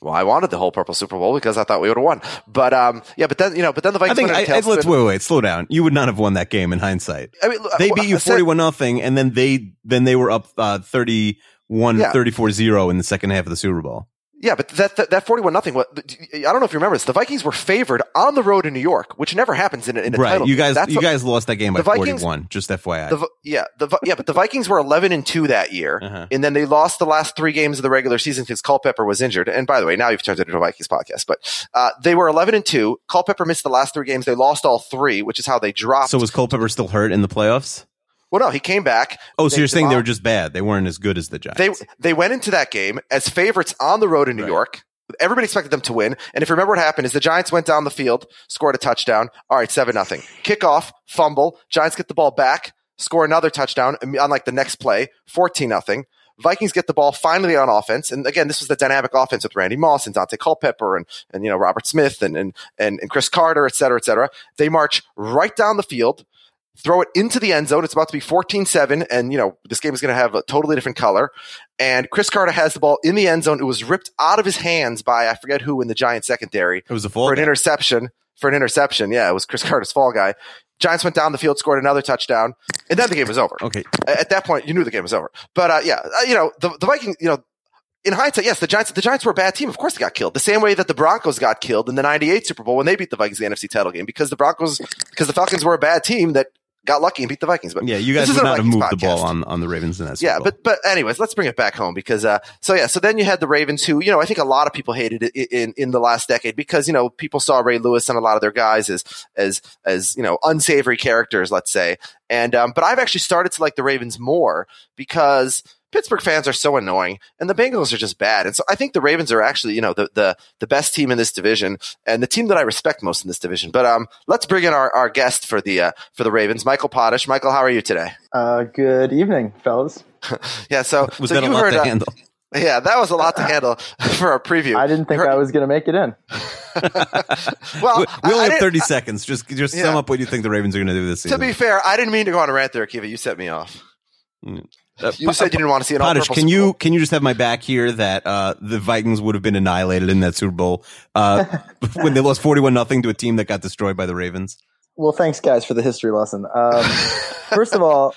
Well, I wanted the whole purple Super Bowl because I thought we would have won. But um, yeah, but then you know, but then the I Vikings think went I, in a I, let's wait, wait, slow down. You would not have won that game in hindsight. I mean, They beat you forty-one nothing, and then they then they were up uh, 31 Yeah. 34-0 in the second half of the Super Bowl. Yeah, but that that, that forty-one nothing. I don't know if you remember this. The Vikings were favored on the road in New York, which never happens in a, in a Right, title. you guys, That's you what- guys lost that game by Vikings- forty-one. Just FYI. The, yeah, the yeah, but the Vikings were eleven and two that year, Uh-huh. and then they lost the last three games of the regular season because Culpepper was injured. And by the way, now you've turned it into a Vikings podcast, but uh, they were eleven and two. Culpepper missed the last three games. They lost all three, which is how they dropped. so was Culpepper still hurt in the playoffs? Well, no, he came back. Oh, so you're saying they were just bad? They weren't as good as the Giants. They they went into that game as favorites on the road in New Right. York. Everybody expected them to win. And if you remember what happened is the Giants went down the field, scored a touchdown. All right, seven nothing. Kickoff, fumble. Giants get the ball back, score another touchdown um, on like the next play, fourteen nothing. Vikings get the ball finally on offense, and again, this was the dynamic offense with Randy Moss and Daunte Culpepper and and you know Robert Smith and and and, and Cris Carter, et cetera, et cetera. They march right down the field, throw it into the end zone. It's about to be 14-7, and you know this game is going to have a totally different color. And Cris Carter has the ball in the end zone. It was ripped out of his hands by I forget who in the Giant secondary it was a fall. for an interception. For an interception, yeah, it was Cris Carter's fall guy. Giants went down the field, scored another touchdown, and then the game was over. Okay, At that point, you knew the game was over. But uh, yeah, uh, you know the the Vikings. You know, in hindsight, yes, the Giants. The Giants were a bad team. Of course, they got killed. The same way that the Broncos got killed in the '98 Super Bowl when they beat the Vikings in the NFC title game because the Broncos because the Falcons were a bad team that got lucky and beat the Vikings. But yeah, you guys would not have moved the ball on, on the Ravens in that. Super Yeah, Bowl. but but anyways, let's bring it back home because uh so yeah, so then you had the Ravens who, you know, I think a lot of people hated it in in the last decade because, you know, people saw Ray Lewis and a lot of their guys as as as, you know, unsavory characters, let's say. And um but I've actually started to like the Ravens more because Pittsburgh fans are so annoying and the Bengals are just bad. And so I think the Ravens are actually, you know, the the the best team in this division and the team that I respect most in this division. But um let's bring in our, our guest for the uh for the Ravens, Michael Potash. Michael, how are you today? Uh, good evening, fellas. <laughs> Yeah, so was so that a you lot heard to uh, handle? <laughs> Yeah, that was a lot to handle <laughs> for a preview. I didn't think Heard- I was going to make it in. Well, we, I- I only have didn't- 30 seconds. Just just Yeah. sum up what you think the Ravens are going to do this season. To be fair, I didn't mean to go on a rant there, Kiva. You set me off. Uh, You said you didn't want to see an all Potash, purple can you can you just have my back here that uh, the Vikings would have been annihilated in that Super Bowl uh, <laughs> when they lost forty one nothing to a team that got destroyed by the Ravens? Well, thanks, guys, for the history lesson. Um, <laughs> first of all,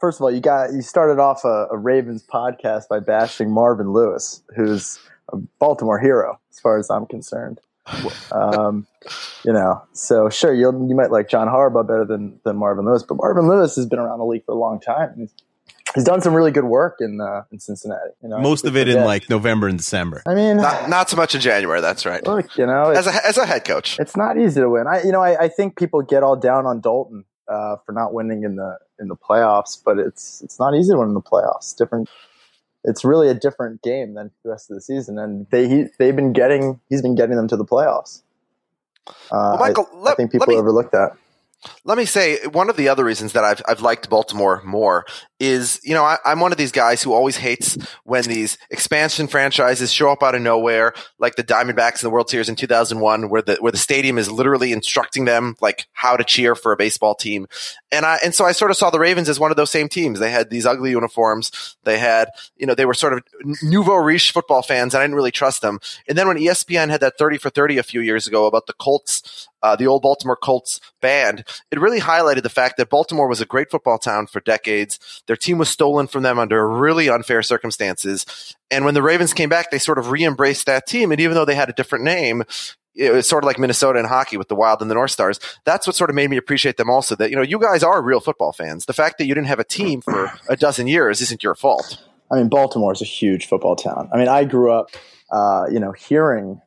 first of all, you got you started off a, a Ravens podcast by bashing Marvin Lewis, who's a Baltimore hero, as far as I'm concerned. Um, you know, so sure, you you might like John Harbaugh better than than Marvin Lewis, but Marvin Lewis has been around the league for a long time. He's, he's done some really good work in uh, in Cincinnati. You know, Most of we it in like November and December. I mean, Not, not so much in January. That's right. look, you know, As a as a head coach, it's not easy to win. I you know I, I think people get all down on Dalton uh, for not winning in the in the playoffs, but it's it's not easy to win in the playoffs. Different. It's really a different game than the rest of the season, and they he, they've been getting he's been getting them to the playoffs. Uh, Well, Michael, I, I let- think people me- overlook that. let me say one of the other reasons that I've I've liked Baltimore more is you know I, I'm one of these guys who always hates when these expansion franchises show up out of nowhere, like the Diamondbacks in the World Series in 2001, where the where the stadium is literally instructing them like how to cheer for a baseball team, and I and so I sort of saw the Ravens as one of those same teams. They had these ugly uniforms, they had you know they were sort of nouveau riche football fans, and I didn't really trust them. And then when ESPN had that 30 for 30 a few years ago about the Colts uh, the old Baltimore Colts band, it really highlighted the fact that Baltimore was a great football town for decades. Their team was stolen from them under really unfair circumstances. And when the Ravens came back, they sort of re embraced that team. And even though they had a different name, it was sort of like Minnesota in hockey with the Wild and the North Stars. That's what sort of made me appreciate them also. That, you know, you guys are real football fans. The fact that you didn't have a team for a dozen years isn't your fault. I mean, Baltimore is a huge football town. I mean, I grew up, uh, you know, hearing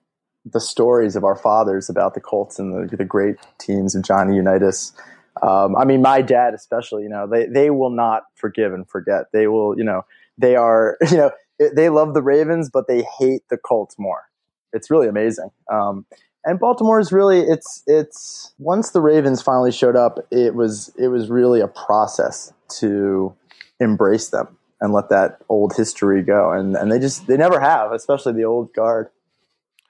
the stories of our fathers about the Colts and the, the great teams of Johnny Unitas. Um, I mean, my dad especially, you know, they, they will not forgive and forget. They will, you know, they are, <laughs> you know, they love the Ravens, but they hate the Colts more. It's really amazing. Um, and Baltimore is really, it's, it's, once the Ravens finally showed up, it was, it was really a process to embrace them and let that old history go. And, and they just, they never have, especially the old guard.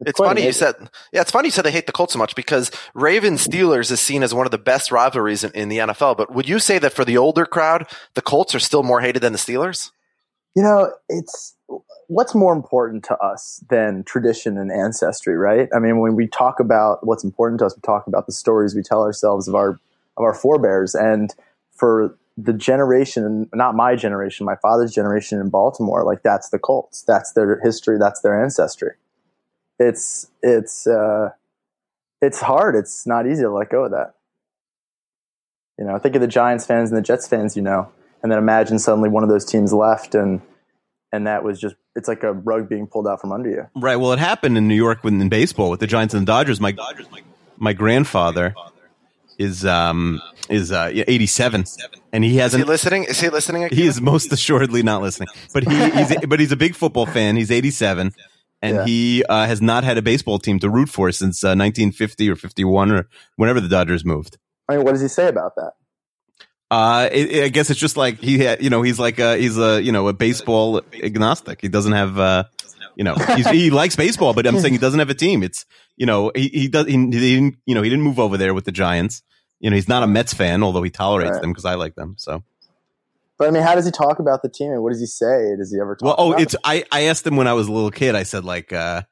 It's, funny you said, yeah, it's funny you said they hate the Colts so much because Ravens Steelers is seen as one of the best rivalries in, in, the NFL. But would you say that for the older crowd, the Colts are still more hated than the Steelers? You know, it's what's more important to us than tradition and ancestry, right? I mean, when we talk about what's important to us, we talk about the stories we tell ourselves of our of our forebears, and for the generation, not my generation, my father's generation in Baltimore, like that's the Colts. That's their history. That's their ancestry it's it's uh, it's hard. It's not easy to let go of that. You know, think of the Giants fans and the Jets fans. You know, and then imagine suddenly one of those teams left, and and that was just it's like a rug being pulled out from under you. Right. Well, it happened in New York when in baseball with the Giants and the Dodgers. My my grandfather is um is uh 87 and he hasn't is he listening is he listening again? he is most assuredly not listening but he he's but he's a big football fan he's 87 and yeah. he uh, has not had a baseball team to root for since uh, 1950 or 51 or whenever the Dodgers moved. I mean, what does he say about that? Uh, it, it, I guess it's just like he, had, you know, he's like a, he's a, you know, a baseball agnostic. He doesn't have, uh, you know, he <laughs> likes baseball, but I'm saying he doesn't have a team. It's, you know, he, he does, he, he, didn't, you know, he didn't move over there with the Giants. You know, he's not a Mets fan, although he tolerates right. them because I like them. So but I mean, how does he talk about the team and what does he say? Does he ever talk? Well, oh, it's it? I I asked him when I was a little kid. I said like, uh,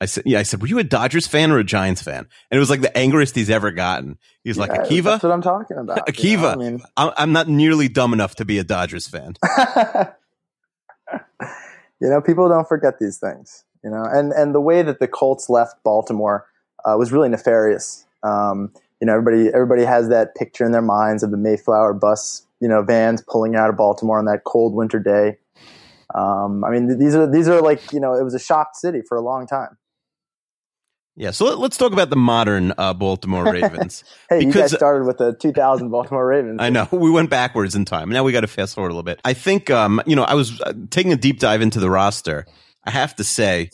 I said, yeah, I said, were you a Dodgers fan or a Giants fan? And it was like the angriest he's ever gotten. He's yeah, like, Akiva, that's what I'm talking about. Akiva, you know? I mean, I'm, I'm not nearly dumb enough to be a Dodgers fan. <laughs> you know, people don't forget these things. You know, and and the way that the Colts left Baltimore uh, was really nefarious. Um, you know, everybody everybody has that picture in their minds of the Mayflower bus you know vans pulling out of Baltimore on that cold winter day. Um, I mean, these are these are like you know it was a shocked city for a long time. Yeah, so let, us talk about the modern uh, Baltimore <laughs> Ravens. hey, because, you guys started with the 2000 Baltimore Ravens. I know <laughs> we went backwards in time. Now we got to fast forward a little bit. I think um, you know I was uh, taking a deep dive into the roster. I have to say,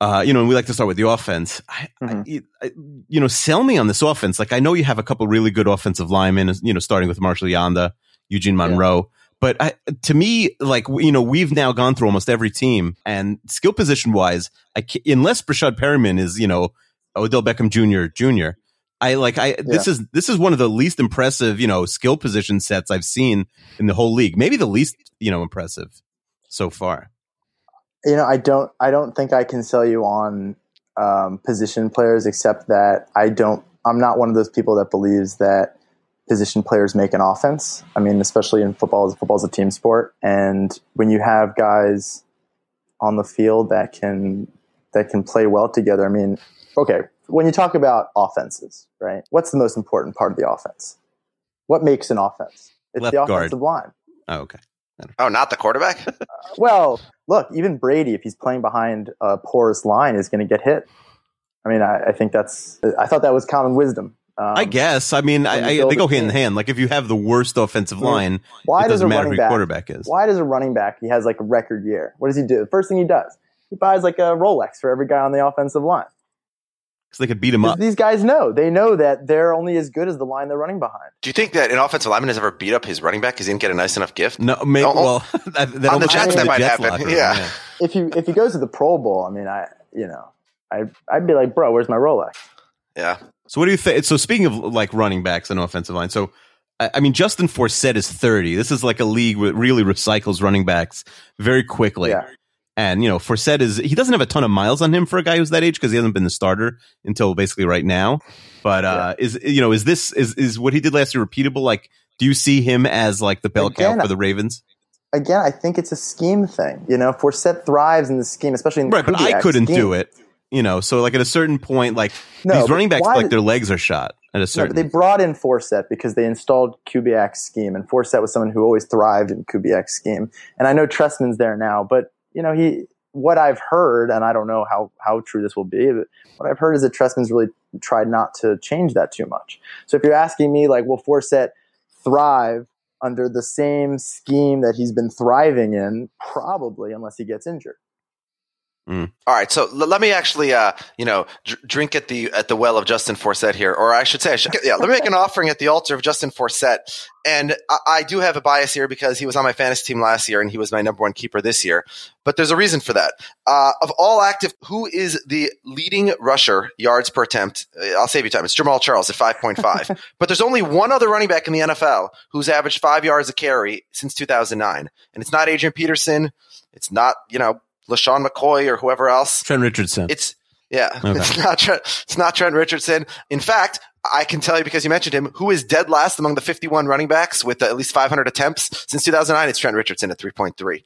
uh, you know, and we like to start with the offense. I, mm-hmm. I, I, you know, sell me on this offense. Like, I know you have a couple really good offensive linemen, you know, starting with Marshall Yanda, Eugene Monroe. Yeah. But I, to me, like, you know, we've now gone through almost every team and skill position wise, I unless Breshad Perriman is, you know, Odell Beckham Jr. Jr. I like I yeah. this is this is one of the least impressive, you know, skill position sets I've seen in the whole league. Maybe the least, you know, impressive so far you know, I don't, I don't think I can sell you on um, position players, except that I don't, I'm not one of those people that believes that position players make an offense. I mean, especially in football, football is a team sport, and when you have guys on the field that can that can play well together, I mean, okay, when you talk about offenses, right? What's the most important part of the offense? What makes an offense? It's Left the offensive guard. line. Oh, okay. Oh, not the quarterback? uh, <laughs> well, look, even Brady, if he's playing behind a porous line, is going to get hit. I mean, I, I, think that's. I thought that was common wisdom. Um, I guess. I mean, I, I, they go hand in hand. Like if you have the worst offensive line, why it doesn't matter who your quarterback is. Why does a running back? He has like a record year. What does he do? The first thing he does, he buys like a Rolex for every guy on the offensive line. Because they could beat him 'Cause up. These guys know. They know that they're only as good as the line they're running behind. Do you think that an offensive lineman has ever beat up his running back because he didn't get a nice enough gift? No, may, Oh, oh. well, <laughs> that, that On the almost Jets, happened that might Jets happen. locker room, Yeah. If he if he goes to the Pro Bowl, I mean, I you know, I I'd be like, bro, where's my Rolex? Yeah. So what do you think? So speaking of like running backs and offensive line, so I, I mean Justin Forsett is thirty. This is like a league that really recycles running backs very quickly. Yeah. And you know Forsett is he doesn't have a ton of miles on him for a guy who's that age because he hasn't been the starter until basically right now. But uh, is you know is this is is what he did last year repeatable? Like, do you see him as like the bell cow for the Ravens? Again, I think it's a scheme thing. You know, Forsett thrives in the scheme, especially in the Right, but I couldn't scheme. do it. You know, so like at a certain point, like No, these running backs, like did- their legs are shot at a No, certain. but they brought in Forsett because they installed Kubiak's scheme, and Forsett was someone who always thrived in Kubiak's scheme. And I know Trestman's there now, but you know he. What I've heard, and I don't know how how true this will be, but what I've heard is that Trestman's really tried not to change that too much. So if you're asking me, like, will Forsett thrive under the same scheme that he's been thriving in? Probably, unless he gets injured. All right, so l- let me actually, uh, you know, dr- drink at the at the well of Justin Forsett here, or I should say, I should, yeah, let me make an offering at the altar of Justin Forsett. And I, I do have a bias here because he was on my fantasy team last year and he was my number one keeper this year. But there's a reason for that. Uh, of all active, who is the leading rusher yards per attempt? Uh, I'll save you time. It's Jamaal Charles at 5.5. <laughs> but there's only one other running back in the NFL who's averaged five yards a carry since 2009, and it's not Adrian Peterson. It's not you know LeSean McCoy or whoever else. Trent Richardson. It's yeah, <laughs> Okay. it's not Trent, it's not Trent Richardson. In fact, I can tell you because you mentioned him, who is dead last among the 51 running backs with uh, at least 500 attempts since 2009. It's Trent Richardson at 3.3,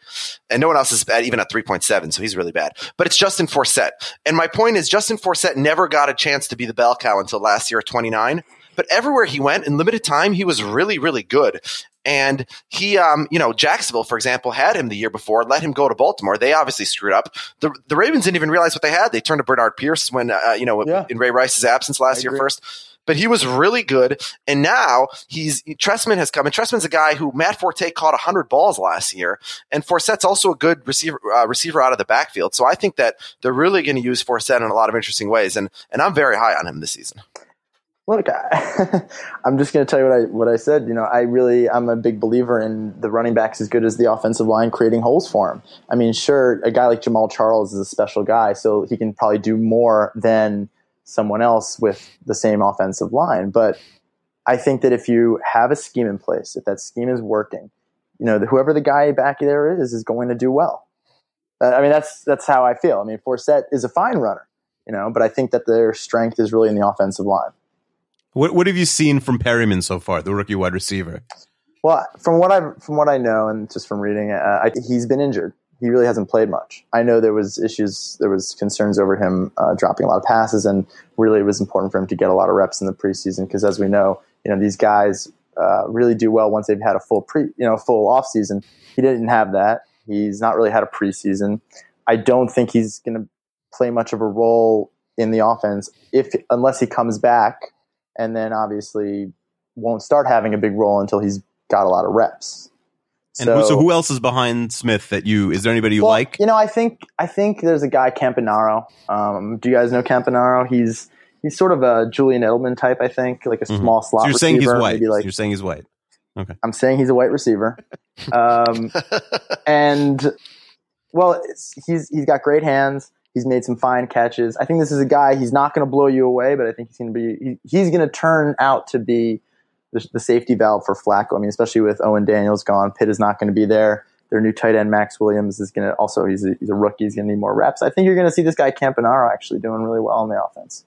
and no one else is bad, even at 3.7. So he's really bad. But it's Justin Forsett, and my point is Justin Forsett never got a chance to be the bell cow until last year at 29. But everywhere he went in limited time, he was really, really good. And he, um, you know, Jacksonville, for example, had him the year before, let him go to Baltimore. They obviously screwed up. The, the Ravens didn't even realize what they had. They turned to Bernard Pierce when, uh, you know, Yeah. in Ray Rice's absence last I year agree. first. But he was really good. And now he's, Trestman has come. And Trestman's a guy who Matt Forte caught 100 balls last year. And Forsett's also a good receiver, uh, receiver out of the backfield. So I think that they're really going to use Forsett in a lot of interesting ways. And, and I'm very high on him this season. Look, I, <laughs> I'm just going to tell you what I what I said. You know, I really I'm a big believer in the running backs as good as the offensive line creating holes for him. I mean, sure, a guy like Jamaal Charles is a special guy, so he can probably do more than someone else with the same offensive line. But I think that if you have a scheme in place, if that scheme is working, you know, whoever the guy back there is is going to do well. Uh, I mean, that's that's how I feel. I mean, Forsett is a fine runner, you know, but I think that their strength is really in the offensive line. What what have you seen from Perriman so far, the rookie wide receiver? Well, from what I from what I know, and just from reading uh, I, he's been injured. He really hasn't played much. I know there was issues, there was concerns over him uh, dropping a lot of passes, and really it was important for him to get a lot of reps in the preseason because, as we know, you know these guys uh, really do well once they've had a full pre, you know, full off season. He didn't have that. He's not really had a preseason. I don't think he's going to play much of a role in the offense if unless he comes back, and then obviously won't start having a big role until he's got a lot of reps. And who, so who else is behind Smith that you? Is there anybody you well, like? You know, I think I think there's a guy Campanaro. Um, do you guys know Campanaro? He's he's sort of a Julian Edelman type. I think like a Mhm. small slot. So you're saying he's white. Like you're saying he's white. Okay. I'm saying he's a white receiver. <laughs> Um, and well, it's, he's he's got great hands. He's made some fine catches. I think this is a guy. He's not going to blow you away, but I think he's going to be. He, he's going to turn out to be the, the safety valve for Flacco. I mean, especially with Owen Daniels gone, Pitta is not going to be there. Their new tight end Maxx Williams is going to also. He's a, he's a rookie. He's going to need more reps. I think you're going to see this guy Campanaro actually doing really well on the offense.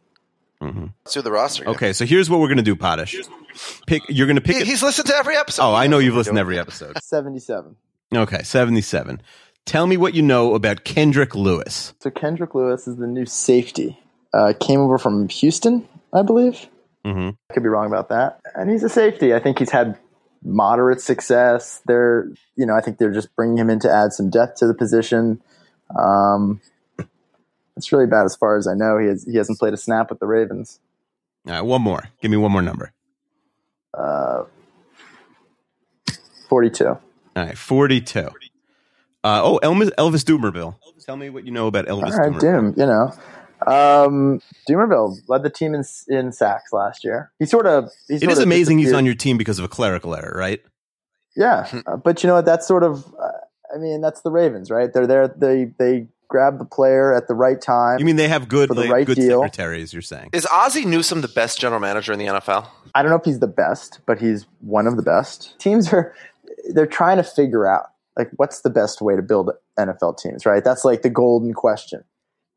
Mm-hmm. Let's do the roster. again. Okay, so here's what we're gonna do, Potash. Pick. You're gonna pick. He, a- he's listened to every episode. oh, I know you've listened to every episode. <laughs> Seventy-seven. Okay, seventy-seven. Tell me what you know about Kendrick Lewis. So Kendrick Lewis is the new safety. Uh, came over from Houston, I believe. Mm-hmm. I could be wrong about that. And he's a safety. I think he's had moderate success. They're, you know, I think they're just bringing him in to add some depth to the position. Um, it's really bad as far as I know. He has, he hasn't played a snap with the Ravens. All right, one more. Give me one more number. Uh, Forty-two. All right, forty-two. Uh, oh, Elvis, Elvis Dumervil. Tell me what you know about Elvis All right, Dumervil. Doom. You know, Um, Dumervil led the team in, in sacks last year. He sort of. He It sort is of amazing he's on your team because of a clerical error, right? Yeah, uh, but you know what? That's sort of. Uh, I mean, that's the Ravens, right? They're there. They they grab the player at the right time. You mean they have good For the like, right good deal. secretaries? You're saying? Is Ozzie Newsome the best general manager in the NFL? I don't know if he's the best, but he's one of the best. Teams are they're trying to figure out like what's the best way to build NFL teams, right? That's like the golden question.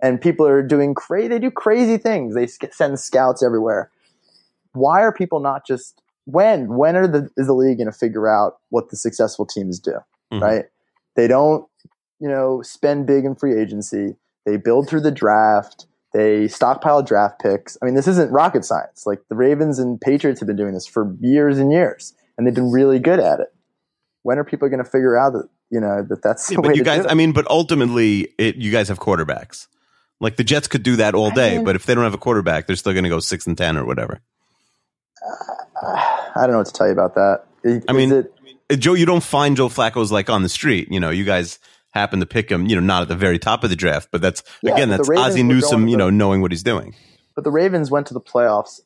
And people are doing crazy. They do crazy things. They send scouts everywhere. Why are people not just when? When are the is the league going to figure out what the successful teams do? Mhm. Right? They don't, you know, spend big in free agency. They build through the draft. They stockpile draft picks. I mean, this isn't rocket science. Like the Ravens and Patriots have been doing this for years and years, and they've been really good at it. When are people going to figure out that you know that that's the Yeah, way but you to guys? I mean, but ultimately, it, you guys have quarterbacks. Like the Jets could do that all day, mean- but if they don't have a quarterback, they're still going to go six and ten or whatever. I don't know what to tell you about that. Is- I mean, it, Uh, Joe, you don't find Joe Flacco's like on the street. You know, you guys happen to pick him. You know, not at the very top of the draft, but that's Yeah, again, that's Ozzie Newsome. You know, the- knowing what he's doing. but the Ravens went to the playoffs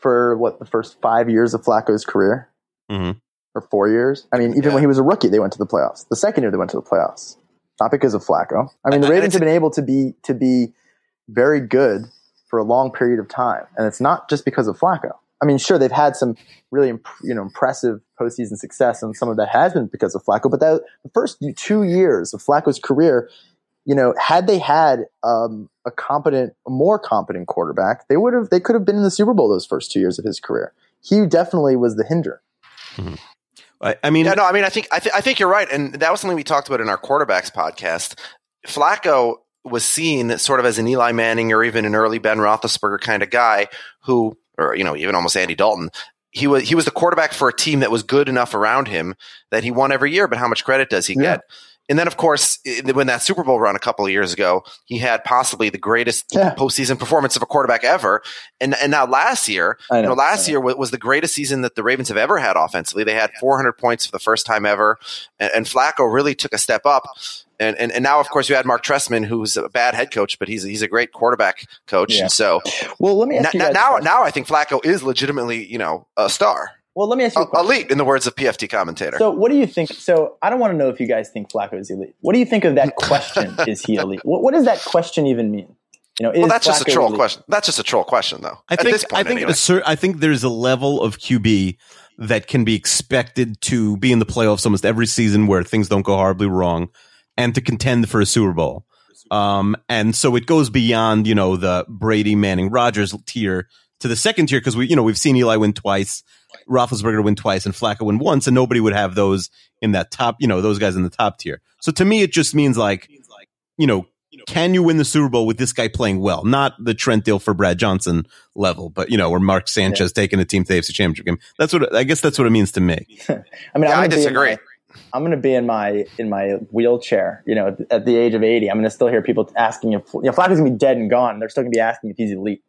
for what the first five years of Flacco's career, Mhm. Or four years. I mean, even Yeah. when he was a rookie, they went to the playoffs. The second year, they went to the playoffs, not because of Flacco. I mean, the Ravens have been able to be to be very good for a long period of time, and it's not just because of Flacco. I mean, sure, they've had some really imp- you know impressive postseason success, and some of that has been because of Flacco. But that, the first two years of Flacco's career, you know, had they had um, a competent, a more competent quarterback, they would have, they could have been in the Super Bowl those first two years of his career. He definitely was the hinder. I, I mean, Yeah, no, I mean, I think I, th- I think you're right, and that was something we talked about in our quarterbacks podcast. Flacco was seen sort of as an Eli Manning or even an early Ben Roethlisberger kind of guy who, or you know, even almost Andy Dalton. He was he was the quarterback for a team that was good enough around him that he won every year. But how much credit does he Yeah. get? And then, of course, when that Super Bowl run a couple of years ago, he had possibly the greatest Yeah. postseason performance of a quarterback ever. And and now last year, I you know, know, last know. year was the greatest season that the Ravens have ever had offensively. They had 400 points for the first time ever, and, and Flacco really took a step up. And, and and now, of course, you had Mark Trestman, who's a bad head coach, but he's he's a great quarterback coach. Yeah. And so Well, let me n- you n- guys now now I think Flacco is legitimately you know a star, Well, let me ask you a a, question. elite in the words of PFT commentator. So, what do you think? So, I don't want to know if you guys think Flacco is elite. What do you think of that question? <laughs> is he elite? What, what does that question even mean? You know, is well, that's just a troll elite? question. That's just a troll question, though. I at think this point, I think anyway. at cer- I think there's a level of QB that can be expected to be in the playoffs almost every season where things don't go horribly wrong, and to contend for a Super Bowl. Um, and so it goes beyond you know the Brady, Manning, Rodgers tier to the second tier because we you know we've seen Eli win twice, Roethlisberger win twice, and Flacco win once, and nobody would have those in that top you know those guys in the top tier. So to me, it just means like you know can you win the Super Bowl with this guy playing well? Not the Trent Dilfer Brad Johnson level, but you know, where Mark Sanchez taking a team to the AFC Championship game. That's what I guess that's what it means to me. <laughs> I mean, Yeah, I'm I gonna be in disagree. I'm going to be in my in my wheelchair. You know, at the age of 80, I'm going to still hear people asking if you know Flacco's going to be dead and gone. They're still going to be asking if he's elite.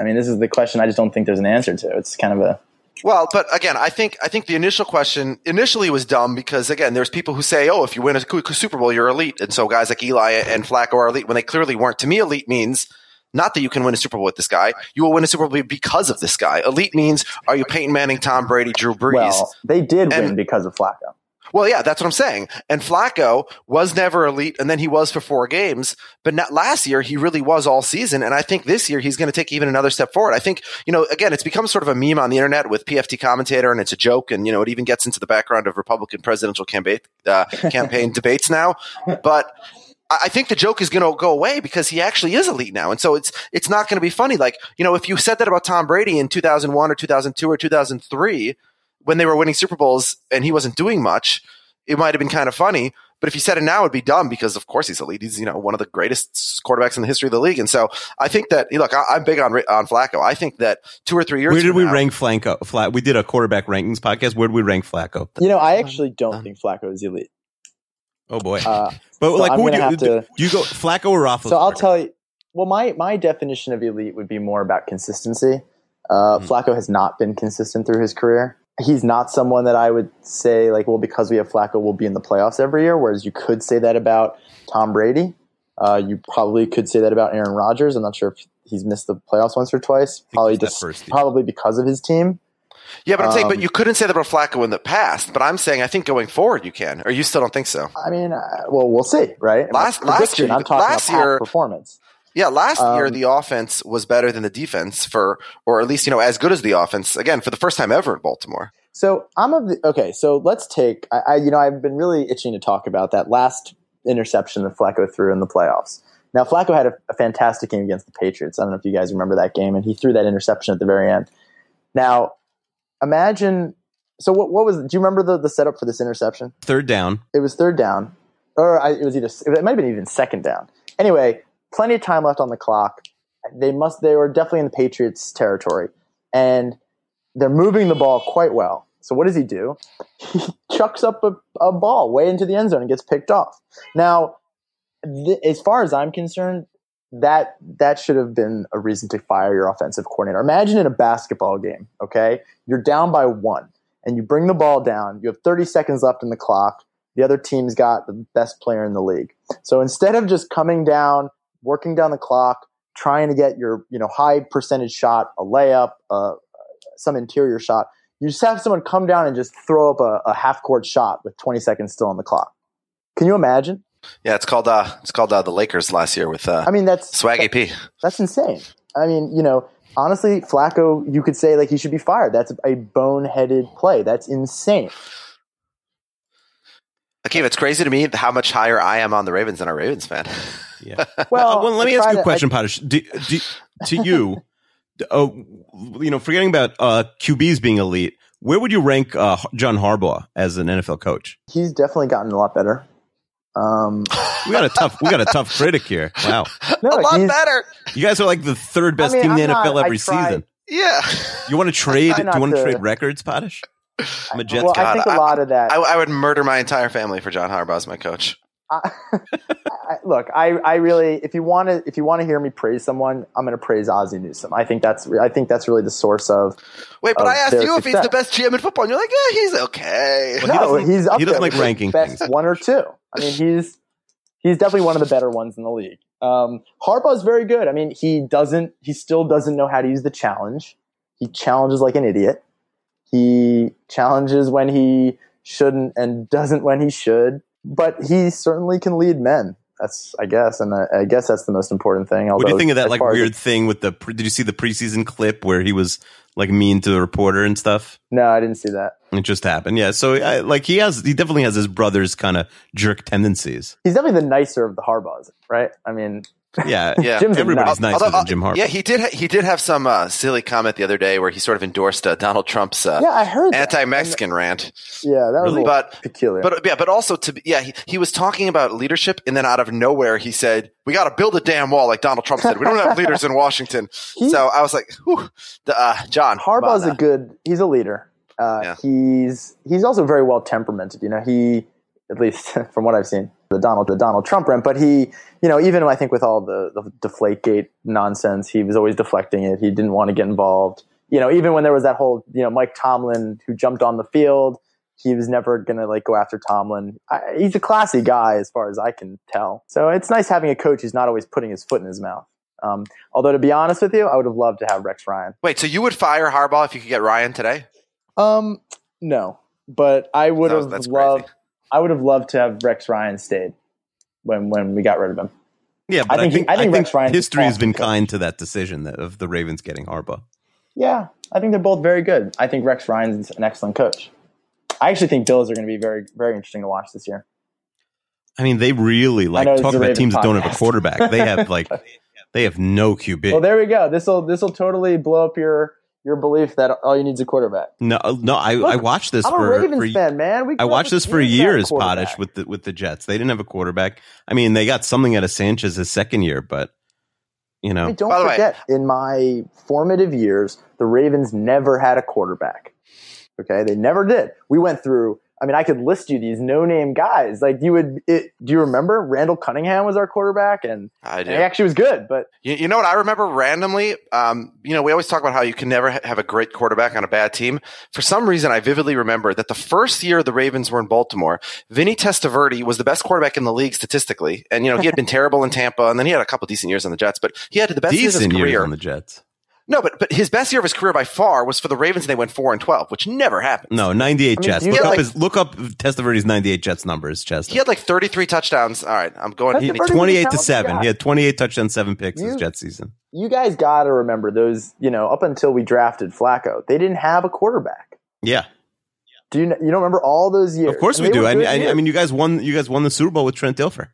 I mean, this is the question. I just don't think there's an answer to. It's kind of a Well, but again, I think I think the initial question initially was dumb because again, there's people who say, "Oh, if you win a Super Bowl, you're elite," and so guys like Eli and Flacco are elite when they clearly weren't. To me, elite means not that you can win a Super Bowl with this guy. You will win a Super Bowl because of this guy. Elite means are you Peyton Manning, Tom Brady, Drew Brees? well. They did And- win because of Flacco. Well, yeah, that's what I'm saying. And Flacco was never elite, and then he was for four games. But not, last year, he really was all season. And I think this year, he's going to take even another step forward. I think, you know, again, it's become sort of a meme on the internet with PFT commentator, and it's a joke. And, you know, it even gets into the background of Republican presidential campaign, uh, <laughs> campaign debates now. But I I think the joke is going to go away because he actually is elite now, and so it's it's not going to be funny. Like you know, if you said that about Tom Brady in 2001 or 2002 or 2003 when they were winning Super Bowls and he wasn't doing much, it might have been kind of funny. But if you said it now, it'd be dumb because of course he's elite. He's you know one of the greatest quarterbacks in the history of the league, and so I think that look, I, I'm big on on Flacco. I think that two or three years. Ago. Where did from we now- rank Flacco? Flat. We did a quarterback rankings podcast. Where did we rank Flacco? You know, I actually don't think Flacco is elite. Oh boy. Uh, <laughs> but so like, I'm who would you, have do, to- do you go Flacco or Roethlisberger? So I'll tell you. Well, my my definition of elite would be more about consistency. Uh, Flacco has not been consistent through his career. He's not someone that I would say like, well, because we have Flacco, we'll be in the playoffs every year. Whereas you could say that about Tom Brady. Uh, you probably could say that about Aaron Rodgers. I'm not sure if he's missed the playoffs once or twice. Probably just probably because of his team. Yeah, but I'm saying, but Um, you couldn't say that about Flacco in the past. But I'm saying, I think going forward, you can. Or you still don't think so? I mean, uh, well, we'll see, right? Last- last year- I'm talking last about year- performance. Yeah, last year Um, the offense was better than the defense for, or at least you know as good as the offense again for the first time ever in Baltimore. So I'm of the okay. So let's take. I, I you know I've been really itching to talk about that last interception that Flacco threw in the playoffs. Now Flacco had a, a fantastic game against the Patriots. I don't know if you guys remember that game, and he threw that interception at the very end. Now imagine. So what, what was? Do you remember the, the setup for this interception? Third down. It was third down, or I, it was either it might have been even second down. Anyway, plenty of time left on the clock. They must. They were definitely in the Patriots' territory, and they're moving the ball quite well. So what does he do? <laughs> He chucks up a, a ball way into the end zone and gets picked off. Now, th- as far as I'm concerned, that that should have been a reason to fire your offensive coordinator. Imagine in a basketball game, okay? You're down by one, and you bring the ball down. You have 30 seconds left in the clock. The other team's got the best player in the league. So instead of just coming down, working down the clock, trying to get your you know high percentage shot, a layup, uh, some interior shot, you just have someone come down and just throw up a, a half court shot with 20 seconds still on the clock. Can you imagine? Yeah, it's called uh, it's called uh, the Lakers last year with uh, I mean, that's Swaggy P. that's insane. I mean, you know, honestly, Flacco, you could say like he should be fired. That's a boneheaded play. That's insane. Akeem, it's crazy to me how much higher I am on the Ravens than a Ravens fan. <laughs> Yeah. <laughs> Well, well, let me ask you a to- question, Potash. Do, do, to you, uh, you know, forgetting about uh, QBs being elite, where would you rank uh, John Harbaugh as an NFL coach? He's definitely gotten a lot better. Um, We got a tough, we got a tough critic here. Wow, <laughs> no, a lot better. you guys are like the third best I mean, team in the not- NFL every season. Yeah, You want to trade? Do you want to to- trade records, Potash? I'm a Jets well, guy. I think a lot of that. I, I would murder my entire family for John Harbaugh as my coach. I, I, look, I, I really, if you want to, if you want to hear me praise someone, I'm going to praise Ozzie Newsome. I think that's, I think that's really the source of. Wait, but of I asked their you if he's the best GM in football, and you're like, yeah, he's okay. Well, <laughs> no, doesn't- he's up he doesn't there like ranking best things. one or two. I mean, he's he's definitely one of the better ones in the league. Um, Harbaugh's very good. I mean, he doesn't, he still doesn't know how to use the challenge. He challenges like an idiot. He challenges when he shouldn't and doesn't when he should. But he certainly can lead men. That's, I guess, and I, I guess that's the most important thing. What do you think of that like far as weird thing with the? pre- Did you see the preseason clip where he was like mean to the reporter and stuff? no, I didn't see that. It just happened. Yeah. So I, like he has, he definitely has his brother's kind of jerk tendencies. He's definitely the nicer of the Harbaughs, right? I mean, Yeah. <laughs> Yeah. Jim's a Everybody's nut. nicer Although, than Jim uh, Harbaugh. Yeah, he did. Ha- he did have some uh, silly comment the other day where he sort of endorsed uh, Donald Trump's uh, yeah, I heard anti-Mexican rant. Yeah, that was Really? a little But- peculiar. But yeah, but also to yeah, he, he was talking about leadership, and then out of nowhere he said, "We got to build a damn wall," like Donald Trump said. We don't have <laughs> leaders in Washington. He- so I was like, Whew, the, uh, "John, come Harbaugh's on a good. He's a leader. Uh, Yeah. He's he's also very well temperamented. You know, he at least <laughs> from what I've seen, the Donald the Donald Trump rant. But he, you know, even I think with all the the Deflategate nonsense, he was always deflecting it. He didn't want to get involved. You know, even when there was that whole you know Mike Tomlin who jumped on the field, he was never gonna like go after Tomlin. I, he's a classy guy as far as I can tell. So it's nice having a coach who's not always putting his foot in his mouth. Um, although to be honest with you, I would have loved to have Rex Ryan. Wait, so you would fire Harbaugh if you could get Ryan today? Um, no, but I would was- have loved. crazy. I would have loved to have Rex Ryan stayed when when we got rid of him. yeah, but I think think, he- I think I Rex Ryan's history has been kind to that decision that, of the Ravens getting Harbaugh. Yeah, I think they're both very good. I think Rex Ryan's an excellent coach. I actually think Bills are going to be very very interesting to watch this year. I mean, they really like talk about Ravens teams that don't have a quarterback. They have like <laughs> they have no QB. Well, there we go. This will this will totally blow up your your belief that all you need is a quarterback. no, uh, no. I, Look, I watched this I'm a for, Ravens for fan, man. We I watched this for years without a years, quarterback. Potash, with the with the Jets. They didn't have a quarterback. I mean, they got something out of Sanchez his second year, but you I know, mean, don't By the way- forget, in my formative years, the Ravens never had a quarterback. Okay, they never did. We went through I mean, I could list you these no-name guys. Like you would, it, do you remember Randall Cunningham was our quarterback, and I do. he actually was good. But You, you know what I remember randomly? Um, you know, we always talk about how you can never ha- have a great quarterback on a bad team. For some reason, I vividly remember that the first year the Ravens were in Baltimore, Vinny Testaverde was the best quarterback in the league statistically. And, you know, he had been <laughs> terrible in Tampa, and then he had a couple decent years on the Jets, but he had the best years of Decent his years career. on the Jets. No, but, but his best year of his career by far was for the Ravens, and they went 4 and 12, which never happened. No, 98 I mean, Jets. Look up like- his look up Testaverde's 98 Jets numbers, Chester. He had like 33 touchdowns. All right, I'm going. He, 28 to 7. guy. He had 28 touchdowns, 7 picks his You- Jet season. you guys got to remember those. You know, up until we drafted Flacco, they didn't have a quarterback. Yeah. Do you? You don't remember all those years? Of course we do. I, I, I mean, you guys won. You guys won the Super Bowl with Trent Dilfer.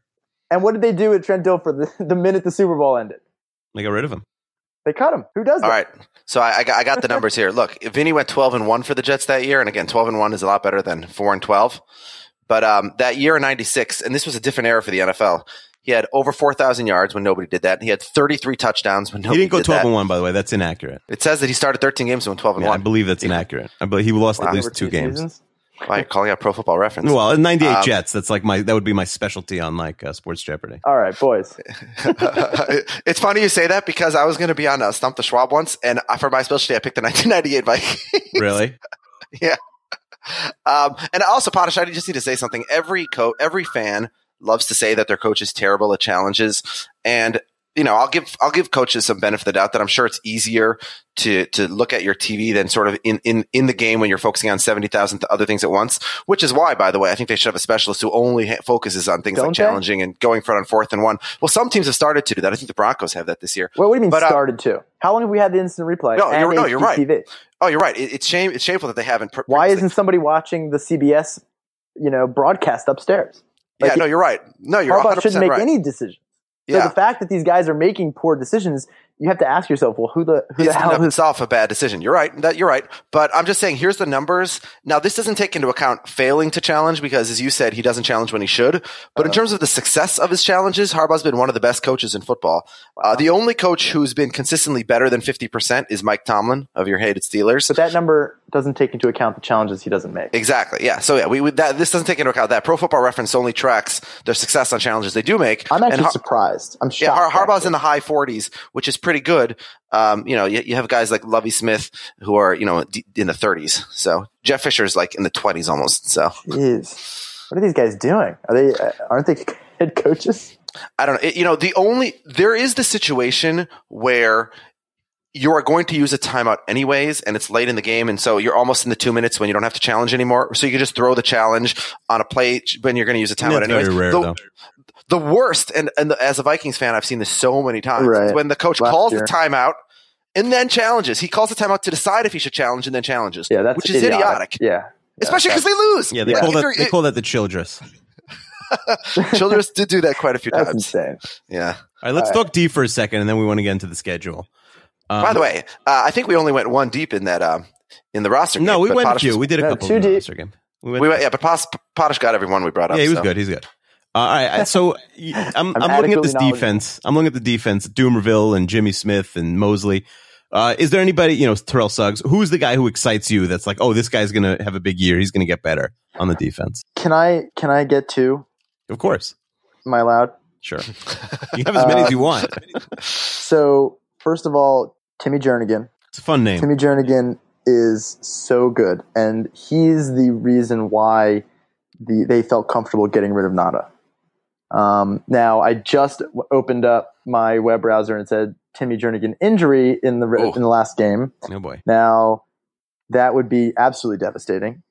and what did they do with Trent Dilfer the, <laughs> the minute the Super Bowl ended? They got rid of him. They cut him. Who does that? All right. So I, I, got, I got the numbers here. Look, Vinny went 12 and 1 for the Jets that year. And again, 12 and 1 is a lot better than 4 and 12. But um, that year in 96, and this was a different era for the NFL, he had over 4,000 yards when nobody did that. He had 33 touchdowns when He nobody didn't go did 12 that. and 1, by the way. That's inaccurate. It says that he started 13 games and went 12 and Yeah, I believe that's inaccurate. I believe he lost Wow. at Over least two games. seasons? Why you're <laughs> calling out Pro Football Reference? Well, 98 Um, Jets. That's like my that would be my specialty on like uh, Sports Jeopardy. All right, boys. <laughs> it's funny you say that because I was going to be on uh, Stump the Schwab once, and for my specialty, I picked the <laughs> 1998 Vikings. Really? Yeah. Um, and also, Potash, I just need to say something. Every co- every fan loves to say that their coach is terrible at challenges, and you know, I'll give I'll give coaches some benefit of the doubt that I'm sure it's easier to to look at your TV than sort of in in in the game when you're focusing on seventy thousand other things at once. Which is why, by the way, I think they should have a specialist who only ha- focuses on things Don't like they? challenging and going front on fourth and one. Well, some teams have started to do that. I think the Broncos have that this year. What, what do you mean But, uh, started to? How long have we had the instant replay? No, you're- no, you're right. Oh, you're right. It, it's shame. It's shameful that they haven't. pr- Why isn't somebody watching the CBS, you know, broadcast upstairs? Yeah, no, you're right. No, you're Harbaugh 100 shouldn't make right. any decision. So yeah. the fact that these guys are making poor decisions, you have to ask yourself, well, who the who it's the hell is? itself a bad decision. You're right. That you're right. But I'm just saying, here's the numbers. Now, this doesn't take into account failing to challenge because, as you said, he doesn't challenge when he should. But Uh-huh. in terms of the success of his challenges, Harbaugh's been one of the best coaches in football. Uh, the only coach who's been consistently better than 50% is Mike Tomlin of your hated Steelers. But that number doesn't take into account the challenges he doesn't make. Exactly. Yeah. So yeah, we, we that this doesn't take into account that. Pro Football Reference only tracks their success on challenges they do make. I'm And actually Har- surprised. I'm sure Yeah. Har- Harbaugh's in the high 40s, which is pretty good. Um, you know, you, you have guys like Lovie Smith who are, you know, d- in the 30s. So Jeff Fisher's like in the 20s almost. So Jeez. What are these guys doing? Are they? Uh, aren't they <laughs> head coaches? I don't know. It- you know, the only, there is the situation where you are going to use a timeout anyways, and it's late in the game, and so you're almost in the two minutes when you don't have to challenge anymore. So you can just throw the challenge on a play when you're going to use a timeout That's anyways. very rare, the, though. the worst, and, and the, as a Vikings fan, I've seen this so many times, Right. when the coach Last calls year. the timeout and then challenges. He calls the timeout to decide if he should challenge and then challenges, Yeah, that's which is idiotic, Yeah. especially because they lose. Yeah, they Like, call that they call that the Childress. <laughs> Childress did do that quite a few That's times. insane. Yeah. All right, let's All talk D for a second, and then we want to get into the schedule. Um, By the way, uh, I think we only went one deep in that um, in the roster. no, game, we but went a few. was- We did a No, couple two in the deep. roster game. We went, we went, yeah, but Potash, Potash got everyone we brought up. yeah, he was so. good. He's good. Uh, all right, <laughs> so y- I'm, I'm I'm, looking at this defense. I'm looking at the defense. Dumervil and Jimmy Smith and Mosley. Uh, is there anybody, you know, Terrell Suggs? Who's the guy who excites you? That's like, oh, this guy's going to have a big year. He's going to get better on the defense. Can I? Can I get two? Of course, Am I allowed? sure. <laughs> You have as many Uh, as you want. <laughs> So first of all, Timmy Jernigan. It's a fun name. Timmy Jernigan is so good, and he's the reason why the they felt comfortable getting rid of Ngata. Um, now, I just w- opened up my web browser and it said Timmy Jernigan injury in the Oh. in the last game. Oh boy. Now, that would be absolutely devastating,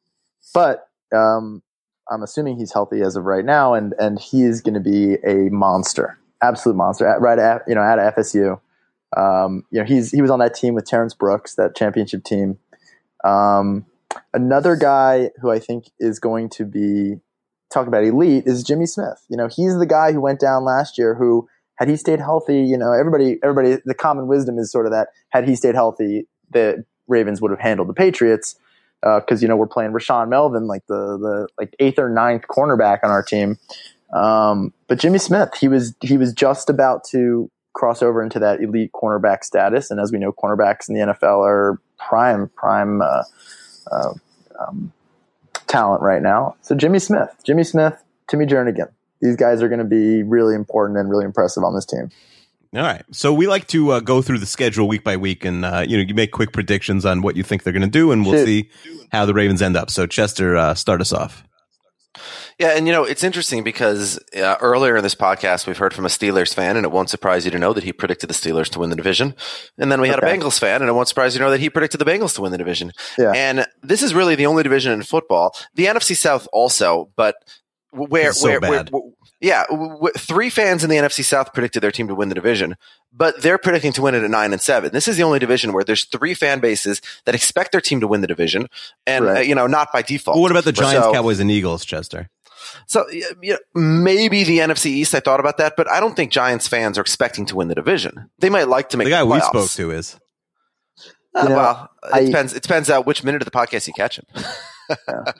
but um, I'm assuming he's healthy as of right now, and and he is going to be a monster, absolute monster. At, right at you know at FSU. Um, you know, he's he was on that team with Terrence Brooks, that championship team. Um, another guy who I think is going to be talk about elite is Jimmy Smith. You know, he's the guy who went down last year. Who had he stayed healthy, you know, everybody, everybody, the common wisdom is sort of that had he stayed healthy, the Ravens would have handled the Patriots because you know we're playing Rashaan Melvin, like the the like eighth or ninth cornerback on our team. Um, but Jimmy Smith, he was he was just about to cross over into that elite cornerback status, and as we know, cornerbacks in the NFL are prime prime uh, uh, um, talent right now. So Jimmy Smith, Jimmy Smith, Timmy Jernigan. These guys are going to be really important and really impressive on this team. All right. So we like to uh, go through the schedule week by week, and uh, you know, you make quick predictions on what you think they're going to do, and we'll Shit. see how the Ravens end up. So Chester, uh, start us off. Yeah, and you know it's interesting because uh, earlier in this podcast we've heard from a Steelers fan, and it won't surprise you to know that he predicted the Steelers to win the division. And then we had Okay. a Bengals fan, and it won't surprise you to know that he predicted the Bengals to win the division. Yeah. And this is really the only division in football. The NFC South also, but where so where, where- yeah, w- w- three fans in the NFC South predicted their team to win the division, but they're predicting to win it at nine and seven. This is the only division where there's three fan bases that expect their team to win the division, and Right. uh, you know not by default. Well, what about the Giants, So- Cowboys, and Eagles, Chester? so you know, maybe the NFC East. I thought about that, but I don't think Giants fans are expecting to win the division. They might like to make The guy the we spoke to is. Uh, You know, well, it I- depends. It depends uh, which minute of the podcast you catch him. <laughs>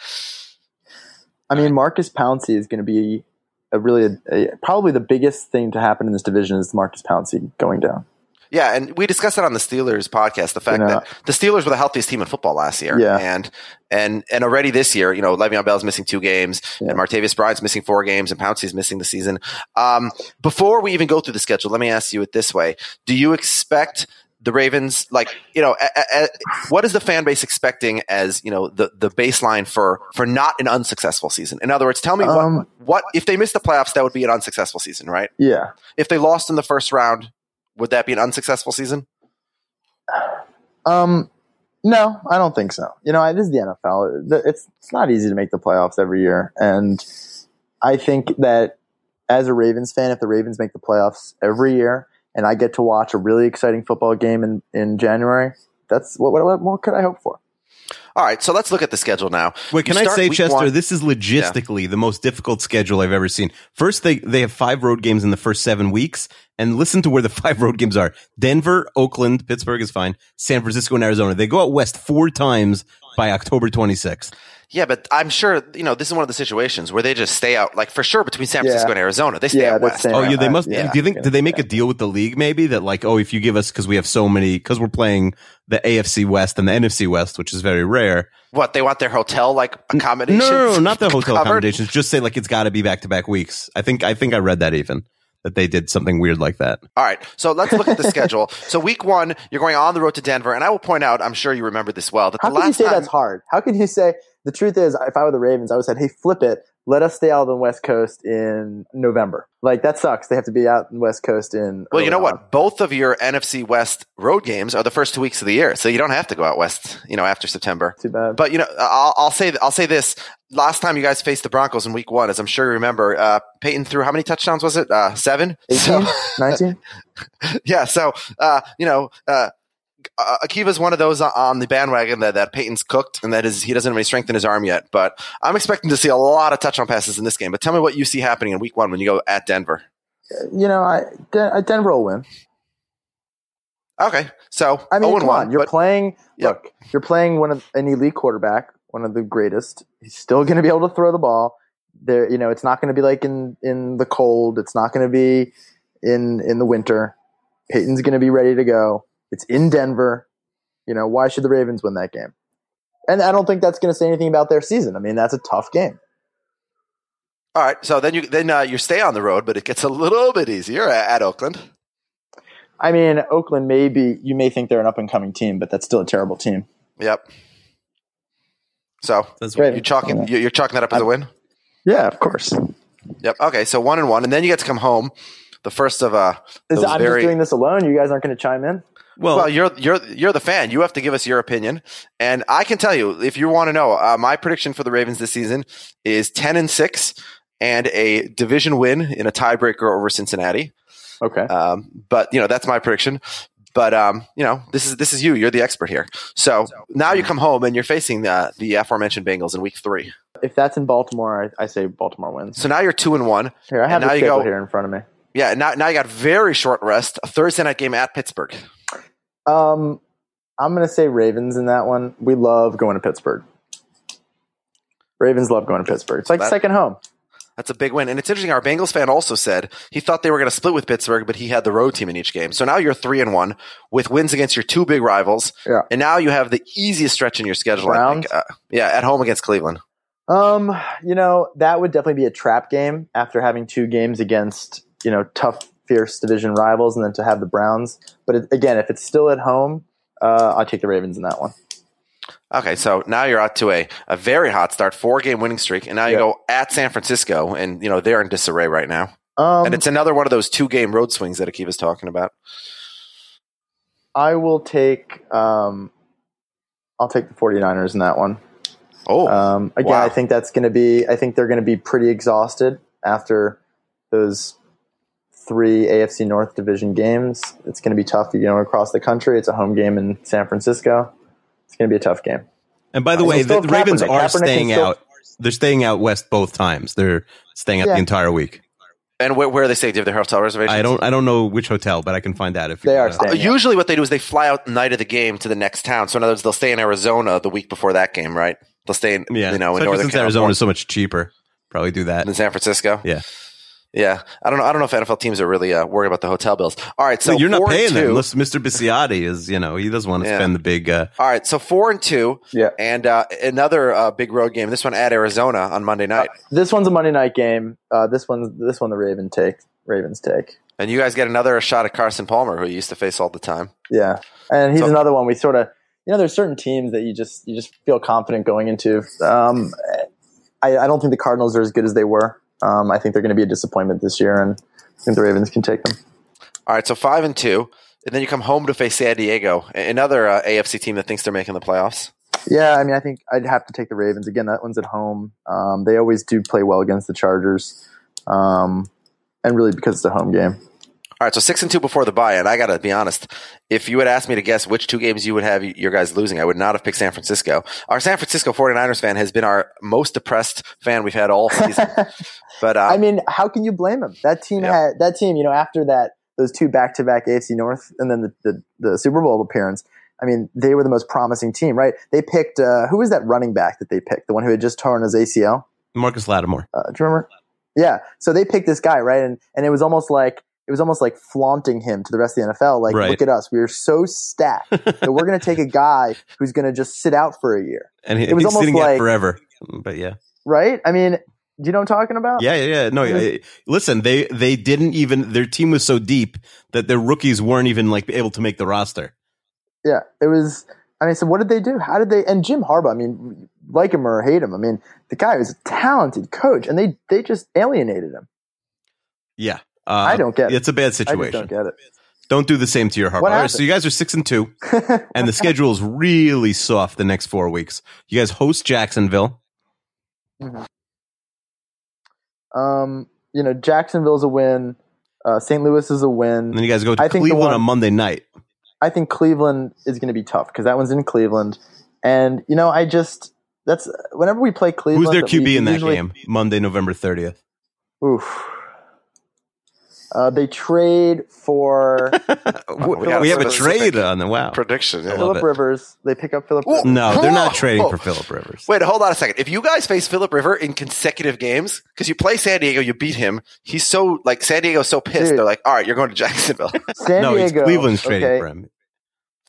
I mean, Maurkice Pouncey is going to be a really a, probably the biggest thing to happen in this division is Maurkice Pouncey going down. yeah, and we discussed that on the Steelers podcast. The fact You know- that the Steelers were the healthiest team in football last year, Yeah. and and and already this year, you know, Le'Veon Bell's missing two games, Yeah. and Martavis Bryant's missing four games, and Pouncey's missing the season. Um, before we even go through the schedule, let me ask you it this way: Do you expect the Ravens, like you know, a, a, what is the fan base expecting as you know the the baseline for for not an unsuccessful season? In other words, tell me Um, what what if they missed the playoffs, that would be an unsuccessful season, right? Yeah, If they lost in the first round, would that be an unsuccessful season? Um, no, I don't think so. You know, it is the NFL. It's it's not easy to make the playoffs every year, and I think that as a Ravens fan, if the Ravens make the playoffs every year, and I get to watch a really exciting football game in in January, that's what what, what more could I hope for? All right, so let's look at the schedule now. Wait, can I say, Chester, one- this is logistically the most difficult schedule I've ever seen. First, they, they have five road games in the first seven weeks. And listen to where the <laughs> five road games are. Denver, Oakland, Pittsburgh is fine. San Francisco and Arizona. They go out west four times by October 26th. Yeah, but I'm sure you know this is one of the situations where they just stay out, like for sure between San Francisco Yeah. and Arizona, they stay Yeah, out west. staying Oh, Yeah, yeah, they must. yeah, do you think, did they make a deal with the league maybe that like, oh, if you give us, cause we have so many, cause we're playing the AFC West and the NFC West, which is very rare. What they want their hotel like accommodations? no, no, not the hotel covered? accommodations. Just say like it's got to be back to back weeks. I think, I think I read that even that they did something weird like that. All right, so let's look at the schedule. <laughs> So week one, you're going on the road to Denver, and I will point out, I'm sure you remember this well, that How the can you say time, that's hard? How can you say the truth is, if I were the Ravens, I would have said, "Hey, flip it. Let us stay out on the West Coast in November." Like that sucks. They have to be out in the West Coast in. well, you know on. what? Both of your NFC West road games are the first two weeks of the year, so you don't have to go out west, you know, after September. Too bad. But you know, I'll, I'll say I'll say this: last time you guys faced the Broncos in Week One, as I'm sure you remember, uh, Peyton threw how many touchdowns was it? Uh, seven. 18, So- <laughs> 19? <laughs> yeah. So uh, you know, uh, uh, Akiva's one of those on the bandwagon that, that Peyton's cooked, and that is he doesn't have any strength in his arm yet. But I'm expecting to see a lot of touchdown passes in this game. But tell me what you see happening in Week One when you go at Denver. You know, I Den- Denver will win. Okay, so I mean, 0 come one, on. You're but- playing. Yep. Look, you're playing one of an elite quarterback, one of the greatest. He's still going to be able to throw the ball. There, you know, it's not going to be like in in the cold. It's not going to be in in the winter. Peyton's going to be ready to go. It's in Denver. You know, why should the Ravens win that game? And I don't think that's going to say anything about their season. I mean, that's a tough game. all right. So then you then uh, you stay on the road, but it gets a little bit easier at, at Oakland. I mean, Oakland may be. You may think they're an up and coming team, but that's still a terrible team. Yep. So That's Right. you chalking you- you're chalking that up as a win. Yeah, of course. Yep. Okay. So one and one, and then you get to come home. The first of uh, Is, those I'm very just doing this alone. You guys aren't going to chime in. Well, Well, you're you're you're the fan. You have to give us your opinion, and I can tell you if you want to know. Uh, my prediction for the Ravens this season is ten and six, and a division win in a tiebreaker over Cincinnati. Okay. Um, but you know that's my prediction. But um, you know this is this is you. You're the expert here. So now you come home and you're facing the the aforementioned Bengals in Week Three. if that's in Baltimore, I, I say Baltimore wins. So now you're two and one. Here, I have the now you go. here in front of me. Yeah. Now now you got very short rest. A Thursday night game at Pittsburgh. Um, I'm going to say Ravens in that one. We love going to Pittsburgh. Ravens love going to Pittsburgh. It's like That- second home. That's a big win. And it's interesting. Our Bengals fan also said he thought they were going to split with Pittsburgh, but he had the road team in each game. So now you're three and one with wins against your two big rivals. Yeah. And now you have the easiest stretch in your schedule. I think. Uh, yeah, at home against Cleveland. Um, you know, that would definitely be a trap game after having two games against, you know, tough, fierce division rivals and then to have the Browns. But it, again, if it's still at home, uh, I'll take the Ravens in that one. Okay, so now you're out to a, a very hot start, four game winning streak, and now you Yeah. go at San Francisco, and you know they're in disarray right now. Um, and it's another one of those two game road swings that Akiva's talking about. I will take, um, I'll take the 49ers in that one. Oh, Um, again, Wow. I think that's going to be. I think they're going to be pretty exhausted after those three AFC North Division games. It's going to be tough, you know, across the country. It's a home game in San Francisco. It's going to be a tough game. And by the Uh, way, the, the Ravens Kaepernick. are Kaepernick staying still- out. They're staying out west both times. They're staying out Yeah. the entire week. and where, where are they stay? Do you have their hotel reservations? I don't. I don't know which hotel, but I can find out if They you are wanna- staying. Uh. Usually, what they do is they fly out the night of the game to the next town. So in other words, they'll stay in Arizona the week before that game, right? They'll stay in, Yeah, you know, in Northern since Arizona is so much cheaper. Probably do that. in San Francisco. Yeah. Yeah, I don't know. I don't know if NFL teams are really uh, worried about the hotel bills. All right, so So you're not paying two. them unless Mr. Bisciotti is. You know, he doesn't want to Yeah. spend the big. Uh, All right, so four and two, Yeah. and uh, another uh, big road game. This one at Arizona on Monday night, This one's a Monday night game. Uh, this one's this one the Raven take. Ravens take. and you guys get another shot at Carson Palmer, who you used to face all the time. Yeah, and he's So- another one we sort of. You know, there's certain teams that you just you just feel confident going into. Um, I, I don't think the Cardinals are as good as they were. Um, I think they're going to be a disappointment this year, and I think the Ravens can take them. All right, so five and two, and then you come home to face San Diego, another uh, AFC team that thinks they're making the playoffs. Yeah, I mean, I think I'd have to take the Ravens again. That one's at home. Um, they always do play well against the Chargers, um, and really because it's a home game. All right, so six and two before the bye, and I got to be honest. If you had asked me to guess which two games you would have your guys losing, I would not have picked San Francisco. Our San Francisco 49ers fan has been our most depressed fan we've had all season. <laughs> but uh, I mean, how can you blame them? That team Yeah. had that team. You know, after that, those two back-to-back AFC North and then the, the, the Super Bowl appearance. I mean, they were the most promising team, right? They picked uh, who was that running back that they picked? The one who had just torn his ACL. Marcus Lattimore. Uh, do you remember? Yeah. So they picked this guy, right? And and it was almost like it was almost like flaunting him to the rest of the NFL. Like, Right. look at us, we are so stacked that we're going to take a <laughs> guy who's going to just sit out for a year, And he, It was he's almost sitting out like- forever. But yeah. right? I mean, do you know what I'm talking about? Yeah, yeah, yeah. No, yeah. listen, they they didn't even their team was so deep that their rookies weren't even like able to make the roster. Yeah, it was. I mean, so what did they do? How did they? And Jim Harbaugh. I mean, like him or hate him. I mean, the guy was a talented coach, and they they just alienated him. Yeah. Uh, I don't get it. It's a bad situation. Don't get it. Don't do the same to your heart. All right, so you guys are six and two, <laughs> and the schedule is really soft the next four weeks. You guys host Jacksonville. Um, you know, Jacksonville's a win. Uh, St. Louis is a win. And then you guys go to I Cleveland one- on Monday night. I think Cleveland is going to be tough because that one's in Cleveland, and you know, I just that's whenever we play Cleveland. Who's their we QB in that usually- game? Monday, November thirtieth. Oof. Uh, they trade for <laughs> we we, have a trade on the wow. prediction. yeah. Philip. Rivers. They pick up Philip. Rivers. No, they're not Whoa. trading for Philip Rivers. Wait, hold on a second. If you guys face Philip River in consecutive games, because you play San Diego, you beat him. He's so like San Diego's so pissed. Dude. They're like, all right, you're going to Jacksonville. <laughs> San no, it's Diego. Cleveland's trading okay. for him.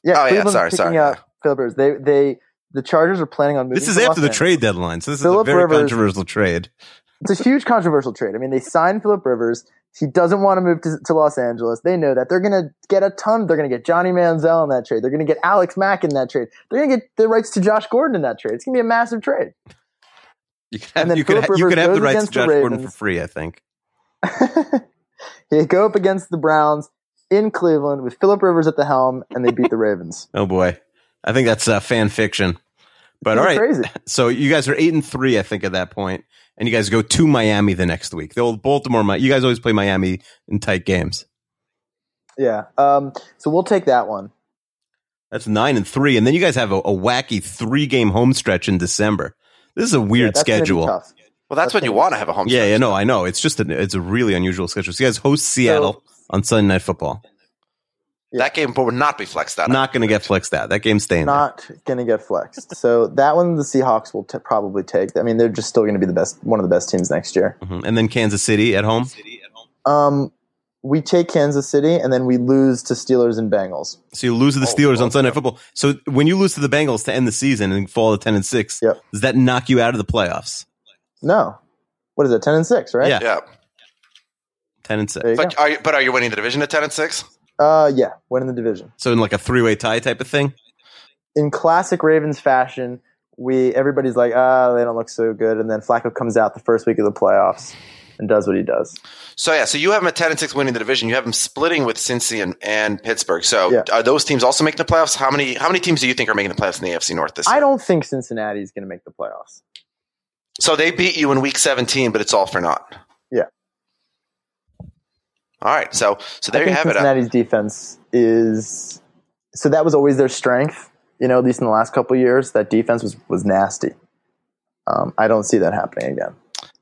Yeah, Oh, yeah, sorry, sorry, up Philip Rivers. They they the Chargers are planning on moving. This is to after Los the Angeles. trade deadline, so this is a very Rivers- controversial trade. It's a huge controversial trade. I mean, they signed Philip Rivers. He doesn't want to move to, to Los Angeles. They know that they're going to get a ton. They're going to get Johnny Manziel in that trade. They're going to get Alex Mack in that trade. They're going to get the rights to Josh Gordon in that trade. It's going to be a massive trade. You could And then you Philip ha- you Rivers have the rights to Josh Gordon for free, I think. <laughs> They go up against the Browns in Cleveland with Philip Rivers at the helm, and they beat the Ravens. <laughs> Oh boy, I think that's uh, fan fiction. But all right, crazy. so you guys are eight and three, I think, at that point, and you guys go to Miami the next week. The old Baltimore. You guys always play Miami in tight games. Yeah. Um, so we'll take that one. That's nine and three, and then you guys have a, a wacky three game home stretch in December. This is a Yeah, weird that's schedule. Well, that's, That's when you want to have a home. Yeah, stretch. yeah, no, I know. It's just a, it's a really unusual schedule. So you guys host Seattle on Sunday Night Football. That game would not be flexed out. Not going to get flexed out. That game's staying. Not going to get flexed. so that one the Seahawks will t- probably take. I mean, they're just still going to be the best, one of the best teams next year. Mhm. And then Kansas City at home. Um, we take Kansas City and then we lose to Steelers and Bengals. So you lose to the Steelers on Sunday Night Football. So when you lose to the Bengals to end the season and fall to ten and six, Yep. does that knock you out of the playoffs? No, what is it? Ten and six, right? Yeah. Yeah. Ten and six. There you go. But are you, but are you winning the division at 10 and 6? Uh, yeah, winning the division. So in like a three way tie type of thing. in classic Ravens fashion, we everybody's like, ah, they don't look so good, and then Flacco comes out the first week of the playoffs and does what he does. So yeah, so you have them at 10 and 6 winning the division. You have them splitting with Cincy and, and Pittsburgh. So Yeah. are those teams also making the playoffs? How many how many teams do you think are making the playoffs in the AFC North this year? I don't think Cincinnati is going to make the playoffs. So they beat you in week 17, but it's all for naught. All right. So so there you have it. Cincinnati's defense is so that was always their strength. You know, at least in the last couple of years, that defense was was nasty. Um, I don't see that happening again.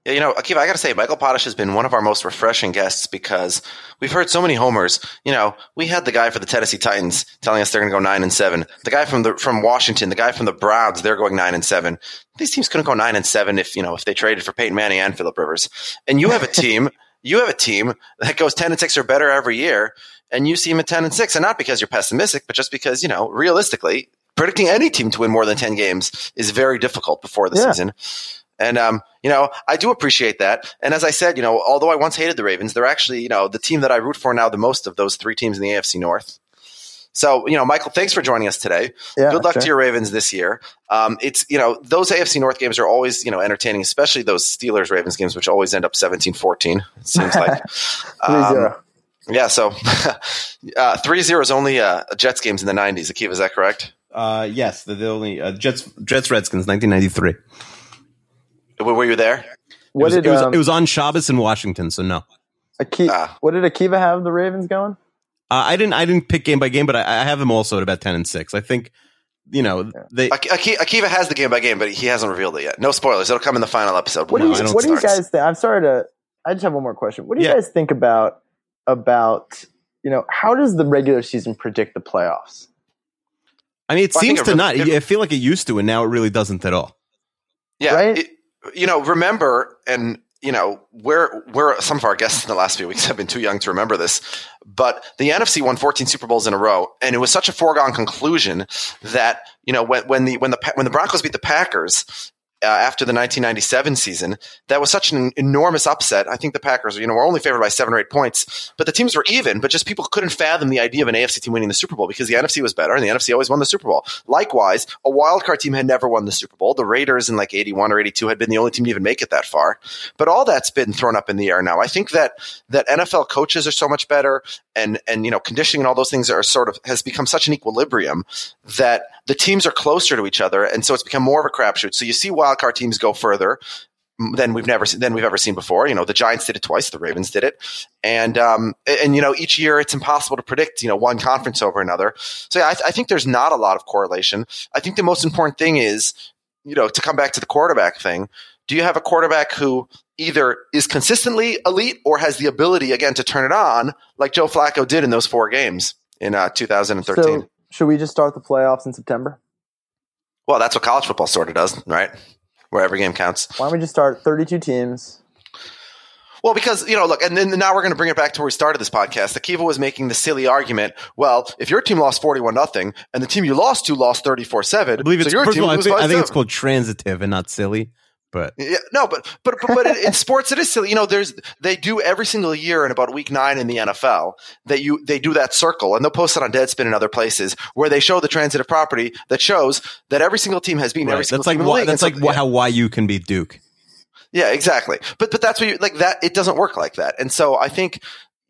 Yeah, you know, Akiva, I got to say, Michael Potash has been one of our most refreshing guests because we've heard so many homers. You know, we had the guy for the Tennessee Titans telling us they're going to go nine and seven. The guy from the from Washington, the guy from the Browns, they're going nine and seven. These teams couldn't go nine and seven if you know if they traded for Peyton Manning and Philip Rivers. And you have a team, you have a team that goes ten and six or better every year, and you see them at ten and six, and not because you're pessimistic, but just because you know realistically. Predicting any team to win more than 10 games is very difficult before the Yeah. season. And um, you know, I do appreciate that. And as I said, you know, although I once hated the Ravens, they're actually, you know, the team that I root for now the most of those three teams in the AFC North. So, you know, Michael, thanks for joining us today. Yeah, Good luck sure. to your Ravens this year. Um, it's, you know, those AFC North games are always, you know, entertaining, especially those Steelers Ravens games, which always end up 17 14, it seems like. <laughs> Three Um, yeah, so <laughs> uh, 3 0 is only uh, Jets games in the 90s. Akiva, is that correct? Uh, yes, the, the only uh, Jets Jets Redskins, nineteen ninety three. Were were you there? It was, did it, was, um, it was on Shabbos in Washington, so no. Uh, Aki- Ah. what did Akiva have the Ravens going? Uh, I didn't I didn't pick game by game, but I, I have them also at about ten and six. I think you know they. Ak- Aki- Akiva has the game by game, but he hasn't revealed it yet. No spoilers. It'll come in the final episode. What do you I season don't What do you guys think? I'm sorry to. I just have one more question. What do you Yeah. guys think about about you know how does the regular season predict the playoffs? I mean, it Well, I think seems it to really- not. it- I feel like it used to, and now it really doesn't at all. Yeah, Right? it- you know, remember, and you know, we're we're some of our guests in the last few weeks have been too young to remember this, but the NFC won 14 Super Bowls in a row, and it was such a foregone conclusion that you know when when the when the when the Broncos beat the Packers. Uh, after the 1997 season, that was such an enormous upset. I think the Packers, you know, were only favored by seven or eight points, but the teams were even. But just people couldn't fathom the idea of an AFC team winning the Super Bowl because the NFC was better, and the NFC always won the Super Bowl. Likewise, a wild card team had never won the Super Bowl. The Raiders in like 81 or 82 had been the only team to even make it that far. But all that's been thrown up in the air now. I think that that NFL coaches are so much better, and and you know, conditioning and all those things are sort of has become such an equilibrium that the teams are closer to each other, and so it's become more of a crapshoot. So you see wild card teams go further than we've never than we've ever seen before. You know, the Giants did it twice, the Ravens did it, and um, and you know, each year it's impossible to predict. You know, one conference over another. So yeah, I, th- I think there's not a lot of correlation. I think the most important thing is, you know, to come back to the quarterback thing. Do you have a quarterback who either is consistently elite or has the ability again to turn it on, like Joe Flacco did in those four games in uh, 2013? So should we just start the playoffs in September? well, that's what college football sort of does, right? Where every game counts. Why don't we just start 32 teams? Well, because you know, look, and then now we're going to bring it back to where we started this podcast. Akiva was making the silly argument. Well, if your team lost forty-one nothing, and the team you lost to lost thirty-four-seven, I believe it's so your first team of all, I think, I think it's called transitive and not silly. But Yeah, no, but but but, but in, <laughs> sports it is silly. You know, there's they do every single year in about week nine in the NFL that you they do that circle and they'll post it on Deadspin and other places where they show the transitive property that shows that every single team has beaten every single that's like team in the why, that's like wh- how YU can beat Duke. Yeah, exactly. But but that's what you like that it doesn't work like that. And so I think,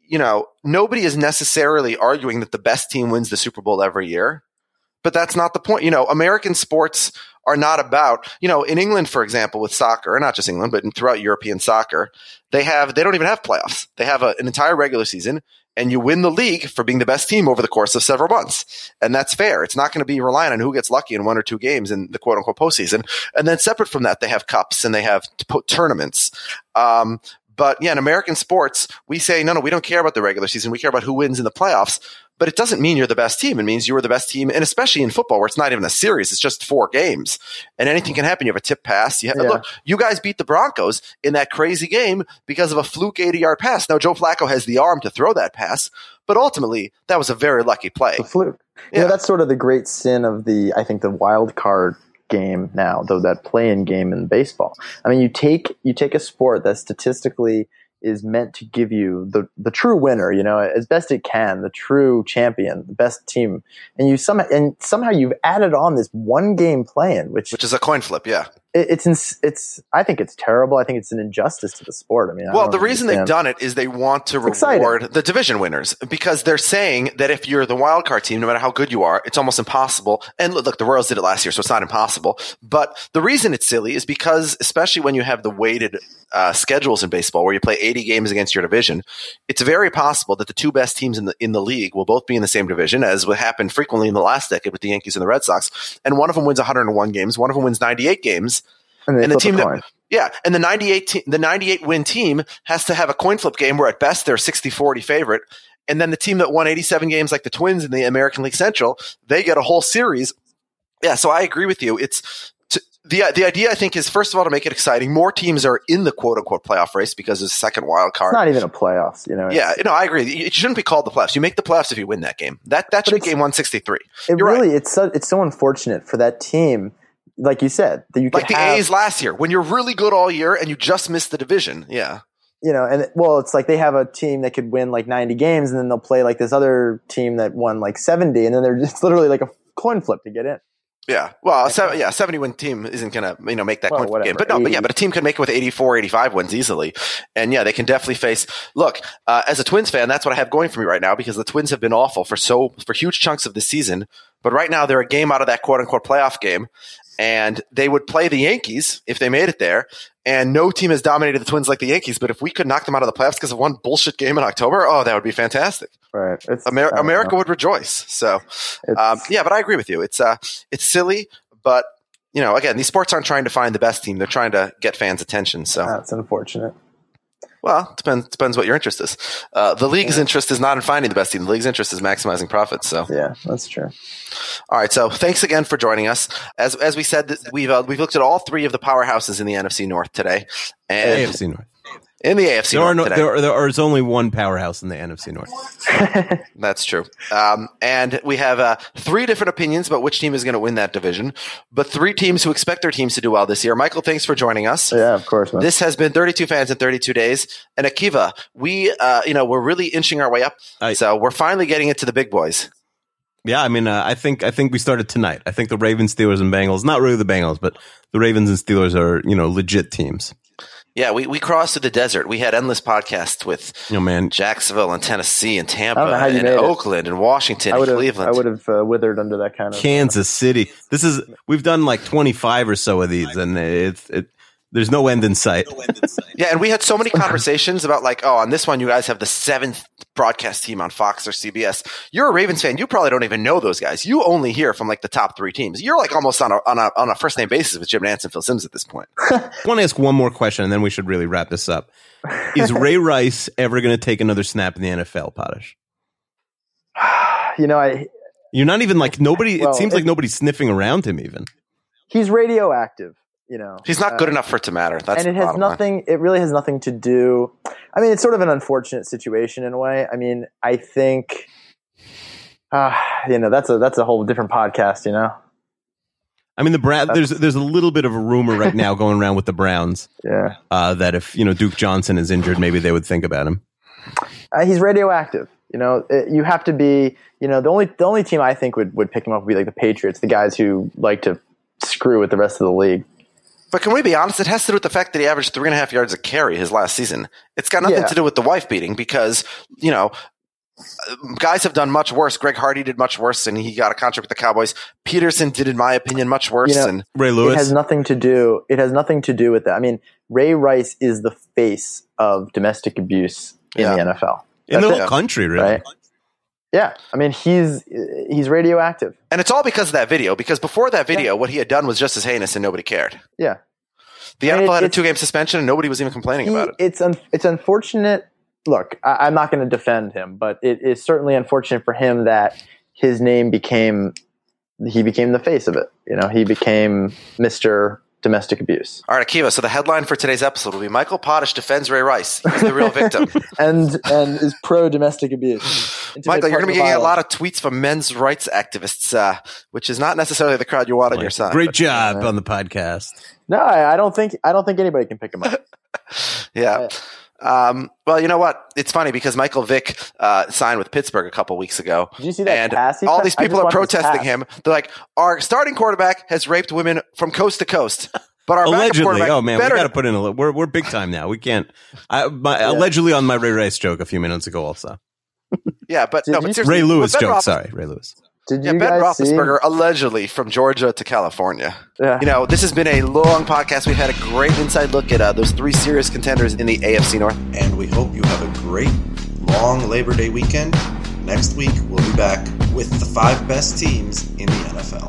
you know, nobody is necessarily arguing that the best team wins the Super Bowl every year. But that's not the point. You know, American sports are not about, you know, in England, for example, with soccer, not just England, but throughout European soccer, they have they don't even have playoffs. They have a, an entire regular season and you win the league for being the best team over the course of several months. And that's fair. It's not going to be reliant on who gets lucky in one or two games in the quote unquote postseason. And then separate from that, they have cups and they have tournaments. Um, But yeah, in American sports, we say, no, no, we don't care about the regular season. We care about who wins in the playoffs. But it doesn't mean you're the best team. It means you were the best team. And especially in football, where it's not even a series, it's just four games and anything can happen. You have a tip pass. You have, Yeah. Look, you guys beat the Broncos in that crazy game because of a fluke 80 yard pass. Now, Joe Flacco has the arm to throw that pass, but ultimately, that was a very lucky play. the fluke. You Yeah. know, that's sort of the great sin of the, I think, the wild card game now, though that play-in game in baseball. I mean, you take you take a sport that statistically is meant to give you the the true winner, you know, as best it can, the true champion, the best team, and you somehow and somehow you've added on this one game play-in, which, Which is a coin flip, yeah. It, it's ins- it's I think it's terrible. I think it's an injustice to the sport. I mean, I Well, the reason they've done it is they want to exciting. reward the division winners because they're saying that if you're the wild card team, no matter how good you are, it's almost impossible. And look, the Royals did it last year, so it's not impossible. But the reason it's silly is because, especially when you have the weighted uh, schedules in baseball, where you play 80 games against your division, it's very possible that the two best teams in the in the league will both be in the same division, as what happened frequently in the last decade with the Yankees and the Red Sox. And one of them wins 101 games, one of them wins 98 games and, and the team that yeah, and the 98 te- the 98 win team has to have a coin flip game where at best they're 60-40 favorite. And then the team that won 87 games like the Twins in the American League Central, they get a whole series. Yeah, so I agree with you. It's to, the the idea I think is first of all to make it exciting. More teams are in the quote unquote playoff race because there's a second wild It's card. not even a playoffs, you know. yeah, no, I agree. It shouldn't be called the playoffs. You make the playoffs if you win that game. That that should be game 163. It You're really right. it's so it's so unfortunate for that team, like you said, that you Like the have, A's last year when you're really good all year and you just miss the division. Yeah. you know, and well, it's like they have a team that could win like ninety games, and then they'll play like this other team that won like seventy, and then they're <laughs> just literally like a coin flip to get in. Yeah. Well, a seven, yeah, 70 win team isn't going to, you know, make that Well, coin flip whatever, game. But no, but yeah, but a team can make it with 84, 85 wins easily. And yeah, they can definitely face, look, uh, as a Twins fan, that's what I have going for me right now because the Twins have been awful for so, for huge chunks of the season. But right now they're a game out of that quote unquote playoff game. And they would play the Yankees if they made it there. And no team has dominated the Twins like the Yankees. But if we could knock them out of the playoffs because of one bullshit game in October, oh, that would be fantastic. Right. It's, Amer- America know. would rejoice. So, um, yeah, but I agree with you. It's uh, it's silly, but you know, again, these sports aren't trying to find the best team; they're trying to get fans' attention. So, that's unfortunate. Well, depends depends what your interest is. Uh, the league's interest is not in finding the best team; the league's interest is maximizing profits. So, Yeah, that's true. all right. So, thanks again for joining us. As as we said, we've uh, we've looked at all three of the powerhouses in the NFC North today, and AFC North. In the AFC There North are no, today. there, are, there is only one powerhouse in the NFC North. <laughs> That's true. Um, and we have uh, three different opinions about which team is going to win that division, but three teams who expect their teams to do well this year. Michael, thanks for joining us. Yeah, of course, man. This has been 32 fans in 32 days. And Akiva, we, uh, you know, we're really inching our way up. I- so we're finally getting it to the big boys. Yeah, I mean, uh, I think I think we started tonight. I think the Ravens, Steelers, and Bengals. Not really the Bengals, but the Ravens and Steelers are you know legit teams. Yeah, we, we crossed through the desert. We had endless podcasts with You know, man. Jacksonville and Tennessee and Tampa I don't know how you and made it. Oakland and Washington I and would have Cleveland. I would have uh, withered under that kind of Kansas City. This is we've done like twenty five or so of these, and it's it. There's no end in sight. Yeah, and we had so many conversations about like, oh, on this one, you guys have the seventh broadcast team on Fox or CBS. You're a Ravens fan. You probably don't even know those guys. You only hear from like the top three teams. You're like almost on a on a on a first name basis with Jim Nantz and Phil Simms at this point. <laughs> I want to ask one more question, and then we should really wrap this up. Is Ray <laughs> Rice ever going to take another snap in the NFL, Potash? <sighs> You know, I You're not even like nobody. Well, it seems it- like nobody's sniffing around him even. he's radioactive. You know, He's not good Uh, enough for it to matter. That's and it has bottom line. nothing. It really has nothing to do. I mean, it's sort of an unfortunate situation in a way. I mean, I think, uh, you know, that's a that's a whole different podcast. You know, I mean, the Brown. There's there's a little bit of a rumor right now going around with the Browns <laughs> yeah, uh, that if you know Duke Johnson is injured, maybe they would think about him. uh, he's radioactive. You know, it, you have to be. You know, the only the only team I think would would pick him up would be like the Patriots, the guys who like to screw with the rest of the league. But can we be honest? It has to do with the fact that he averaged three and a half yards a carry his last season. It's got nothing Yeah. to do with the wife beating because, you know, uh, guys have done much worse. Greg Hardy did much worse and he got a contract with the Cowboys. Peterson did, in my opinion, much worse. You know, and Ray It Lewis. has nothing to do. It has nothing to do with that. I mean, Ray Rice is the face of domestic abuse in Yeah. the NFL. in the whole it, country, really. right? Yeah, I mean, he's he's radioactive. and it's all because of that video. Because before that video, what he had done was just as heinous and nobody cared. Yeah, The NFL had a two game suspension and nobody was even complaining He- about it. It's un- it's unfortunate. Look, I- I'm not going to defend him, but it is certainly unfortunate for him that his name became he became the face of it. You know, he became Mister Domestic Abuse, All right, Akiva. So the headline for today's episode will be Michael Potash defends Ray Rice. He's the real victim. <laughs> and and is pro domestic abuse. Michael, you're going to be getting a lot of tweets from men's rights activists, uh, which is not necessarily the crowd you want on your side. Great but- job on the podcast. No, I, I don't think I don't think anybody can pick him up. <laughs> Yeah. Um, well, you know what? It's funny because Michael Vick uh, signed with Pittsburgh a couple weeks ago. Did you see that and pass he all these people are protesting him. They're like, our starting quarterback has raped women from coast to coast. But our Allegedly, quarterback oh man, better we got to put in a. li- We're we're big time now. We can't. I, my, Allegedly on my Ray Rice joke a few minutes ago. Also, Yeah, but Did no, you- but Ray Lewis joke. Roethlis- Sorry, Ray Lewis. Did Yeah, you Ben guys see? Roethlisberger allegedly from Georgia to California. Yeah. You know, this has been a long podcast. We've had a great inside look at uh, those three serious contenders in the AFC North. and we hope you have a great long Labor Day weekend. Next week, we'll be back with the five best teams in the NFL.